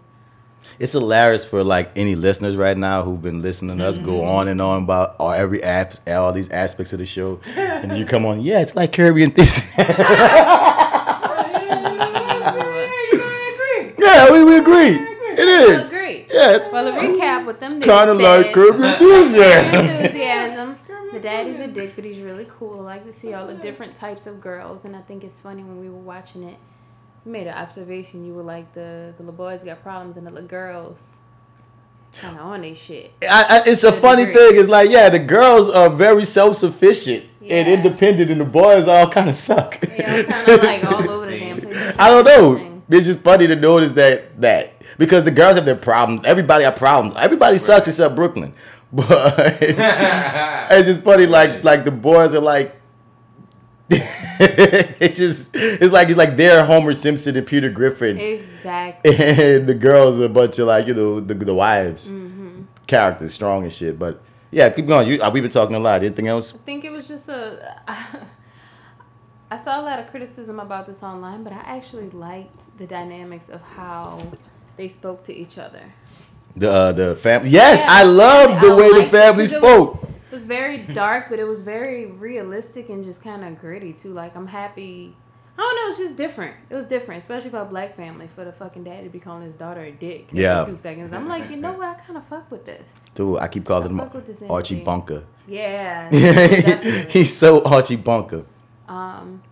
It's hilarious for like any listeners right now who've been listening to us go on and on about all every apps, all these aspects of the show, and you come on, yeah, it's like Caribbean this. yeah, we, we agree. It is. Agree. Yeah, it's well. A recap with them. it's kinda like said- Curb Your Enthusiasm. enthusiasm. The daddy's a dick, but he's really cool. I like to see all the different types of girls, and I think it's funny when we were watching it. You made an observation. You were like the the little boys got problems, and the little girls kind of on they shit. I, I, it's a To a funny degree. thing. It's like, yeah, the girls are very self sufficient and independent, and the boys all kind of suck. Yeah, kind of like all over the damn place. I don't know. It's just funny to notice that that because the girls have their problems. Everybody have problems. Everybody sucks except Brooklyn. But it's just funny. Like like the boys are like. it just it's like it's like they're Homer Simpson and Peter Griffin, Exactly. and the girls are a bunch of like you know the the wives Mm-hmm. characters, strong and shit. But yeah, keep going. You uh, we've been talking a lot. Anything else? I think it was just a. I saw a lot of criticism about this online, but I actually liked the dynamics of how they spoke to each other. The uh, the family. Yes, Yeah, I love the I way the family it spoke. was- It was very dark, but it was very realistic and just kind of gritty too. Like I'm happy. I don't know. It's just different. It was different, especially for a black family. For the fucking dad to be calling his daughter a dick. Yeah. Two seconds. I'm like, you know what? I kind of fuck with this. Dude, I keep calling him with this Archie. Bunker. Yeah. He's so Archie Bunker. Um,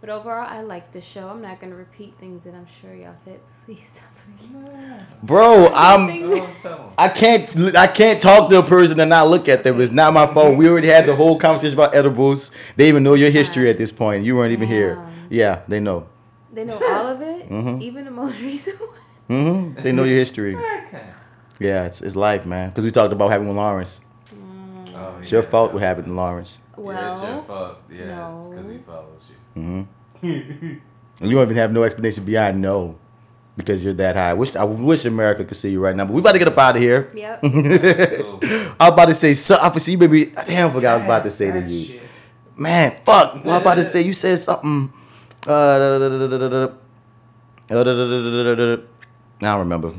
but overall, I like the show. I'm not gonna repeat things that I'm sure y'all said. Please, please. Bro, I'm I can't I can't talk to a person and not look at them. It's not my fault. We already had the whole conversation about edibles. They even know your history at this point. You weren't even here. Yeah, they know. They know all of it, Mhm. even the most recent one. hmm They know your history. Yeah, it's, it's life, man. Because we talked about having with Lawrence. Oh, It's your fault what happened to Lawrence. yeah, it's your Well, fault. Yeah, it's no. because he follows you. hmm you don't even have no explanation beyond no. Because you're that high. I wish I wish America could see you right now, but we about to get up out of here. Yep. I was about to say, so, I see, maybe damn, I forgot I was about to say to you. Man, fuck. What I was about to say? You said something. Uh. Uh, da. I don't remember.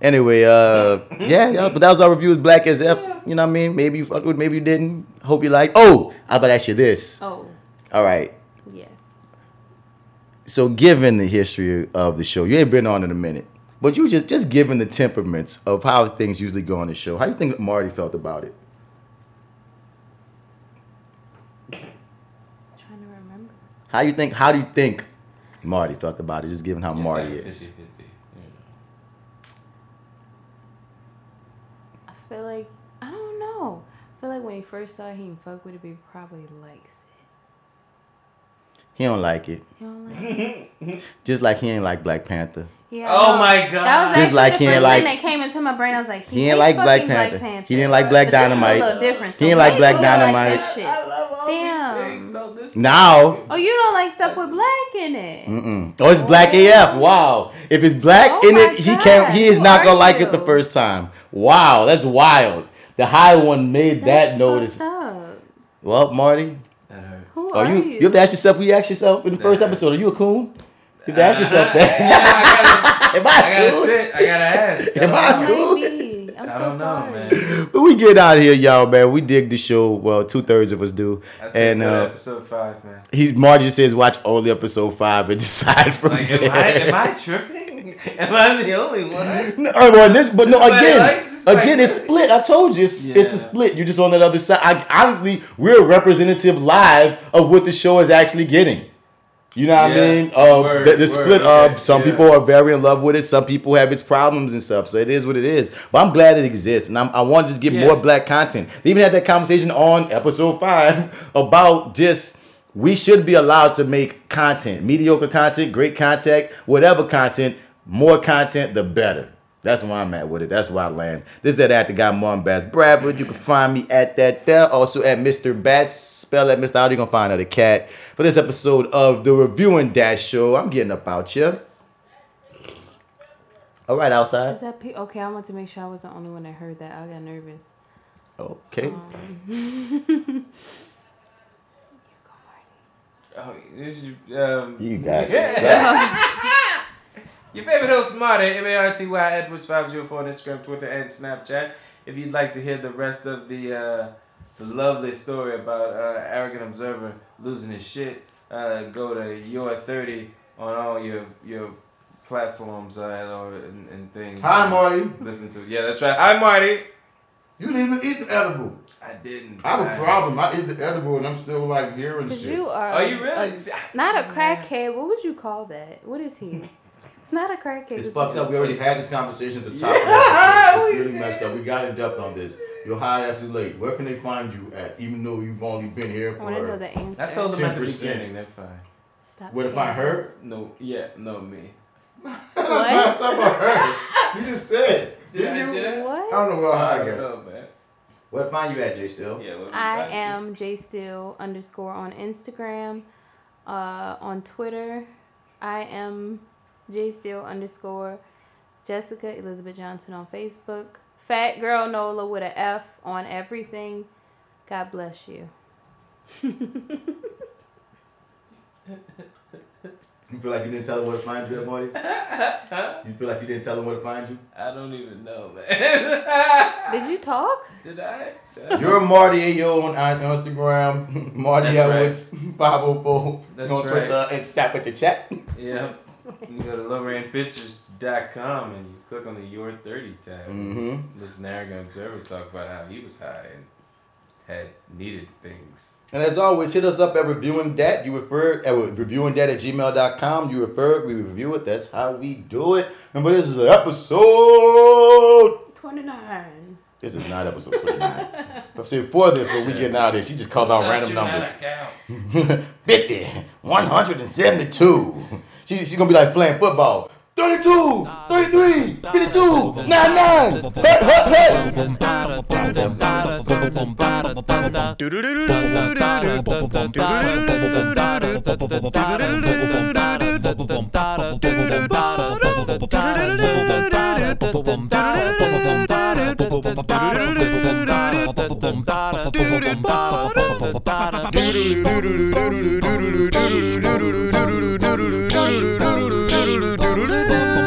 Anyway, uh, yeah, yeah, but that was our review of Black as F. You know what I mean? Maybe you fucked with, maybe you didn't. Hope you like. Oh, I about to ask you this. Oh, All right. Yes. So, given the history of the show, you ain't been on in a minute, but you just just given the temperaments of how things usually go on the show. How you think Marty felt about it? Trying to remember. How you think? How do you think Marty felt about it? Just given how Marty like is. 50-50, I feel like I don't know. I feel like when he first saw it, he didn't fuck with it, but he probably likes it. He don't like it. Don't like it. Just like he ain't like Black Panther. Yeah. Oh my God. That was Just like the he ain't first like- thing that came into my brain. I was like, He he, ain't like Black fucking Panther. He didn't like Black But Dynamite. a little different. He ain't like Black you like Dynamite. this shit. Damn. Now, Oh, you don't like stuff with black in it. mm-mm. oh, it's Black AF. Wow. If it's black Oh in my it, he can't. He is Who not gonna like it the first time. Wow, that's wild. The high one made that notice. What's up. Well, Marty, Who are are, you? you? You have to ask yourself. You ask yourself in the first episode. Are you a coon? You have to ask yourself that. Am I I gotta cool? sit. I gotta ask. Am I cool? Maybe. I'm I don't know, sorry. man. But we get out of here, y'all, man. We dig the show. Well, two thirds of us do. I said and uh, episode five, man. he's Marty just says watch only episode five and decide from Like, there. am I, am I tripping? Am I the only one? No, well, this, but no, Nobody again, again, it's split. I told you, it's, it's a split. You're just on that other side. I, honestly, we're a representative live of what the show is actually getting. You know what Yeah. I mean? Uh, Word, the, the word, split okay, up. Some yeah. people are very in love with it. Some people have its problems and stuff. So it is what it is. But I'm glad it exists, and I'm, I want to just get Yeah. more black content. They even had that conversation on episode five about just we should be allowed to make content, mediocre content, great content, whatever content. More content, the better. That's where I'm at with it. That's where I land. This is that at the guy Mom Bats Bradford. You can find me at that there. Also at Mr. Bats. Spell at Mr. How you gonna find out a cat for this episode of the Reviewing Dat Show. I'm getting up out here. All right, Is outside. that pe- okay? I want to make sure I was the only one that heard that. I got nervous. Okay. Um, Oh, this is, um, You guys Your favorite host, Marty, M-A-R-T-Y, Edwards504 on Instagram, Twitter, and Snapchat. If you'd like to hear the rest of the uh, the lovely story about uh, Arrogant Observer losing his shit, uh, go to Your 30 on all your your platforms uh, or, and, and things. Hi, Marty. Listen to Yeah, that's right. Hi, Marty. You didn't even eat the edible. I didn't. I have a problem. I eat the edible and I'm still like hearing Cause shit. you are. Are you really? a- not a crackhead. What would you call that? What is he? It's not a crackhead. It's What fucked up. We already had this conversation at the top. Yeah, of the episode. we It's really messed up. We got in depth on this. Your high ass is late. Where can they find you at? Even though you've only been here for. I want to know the answer. I told them at the 10%. beginning, they're fine. Stop Where to find her? No, yeah, no, me. I'm talking about her. You just said. Did Did I- you? did I? What? I don't know where I I guess. don't know, man. Where to find you at, Jay Steel? Yeah, what I am J Steel underscore on Instagram, uh, on Twitter. I am J Steel underscore Jessica Elizabeth Johnson on Facebook. Fat Girl Nola with a F on everything. God bless you. You feel like you didn't tell them where to find you at, Marty? You feel like you didn't tell them where to find you? I don't even know, man. Did you talk? Did I? Did You're Marty Ayo on on Instagram, Marty That's right. Edwards 504 That's on right. Twitter, and snap with the chat. Yeah. You go to lowrainpictures.com and you click on the Your 30 tab. Mhm. Listen to Arrogant Observer talk about how he was high and had needed things. And as always, hit us up at reviewing that. You refer at reviewing that at gmail.com. You refer it, we review it. That's how we do it. And but this is episode. 29. This is not episode 29. I'm saying for this, but we getting out of this. She just called out random numbers. 50, 172. She, she's gonna be like playing football. 32, 33, 52, 99. Hut, hut, hut do do do do do.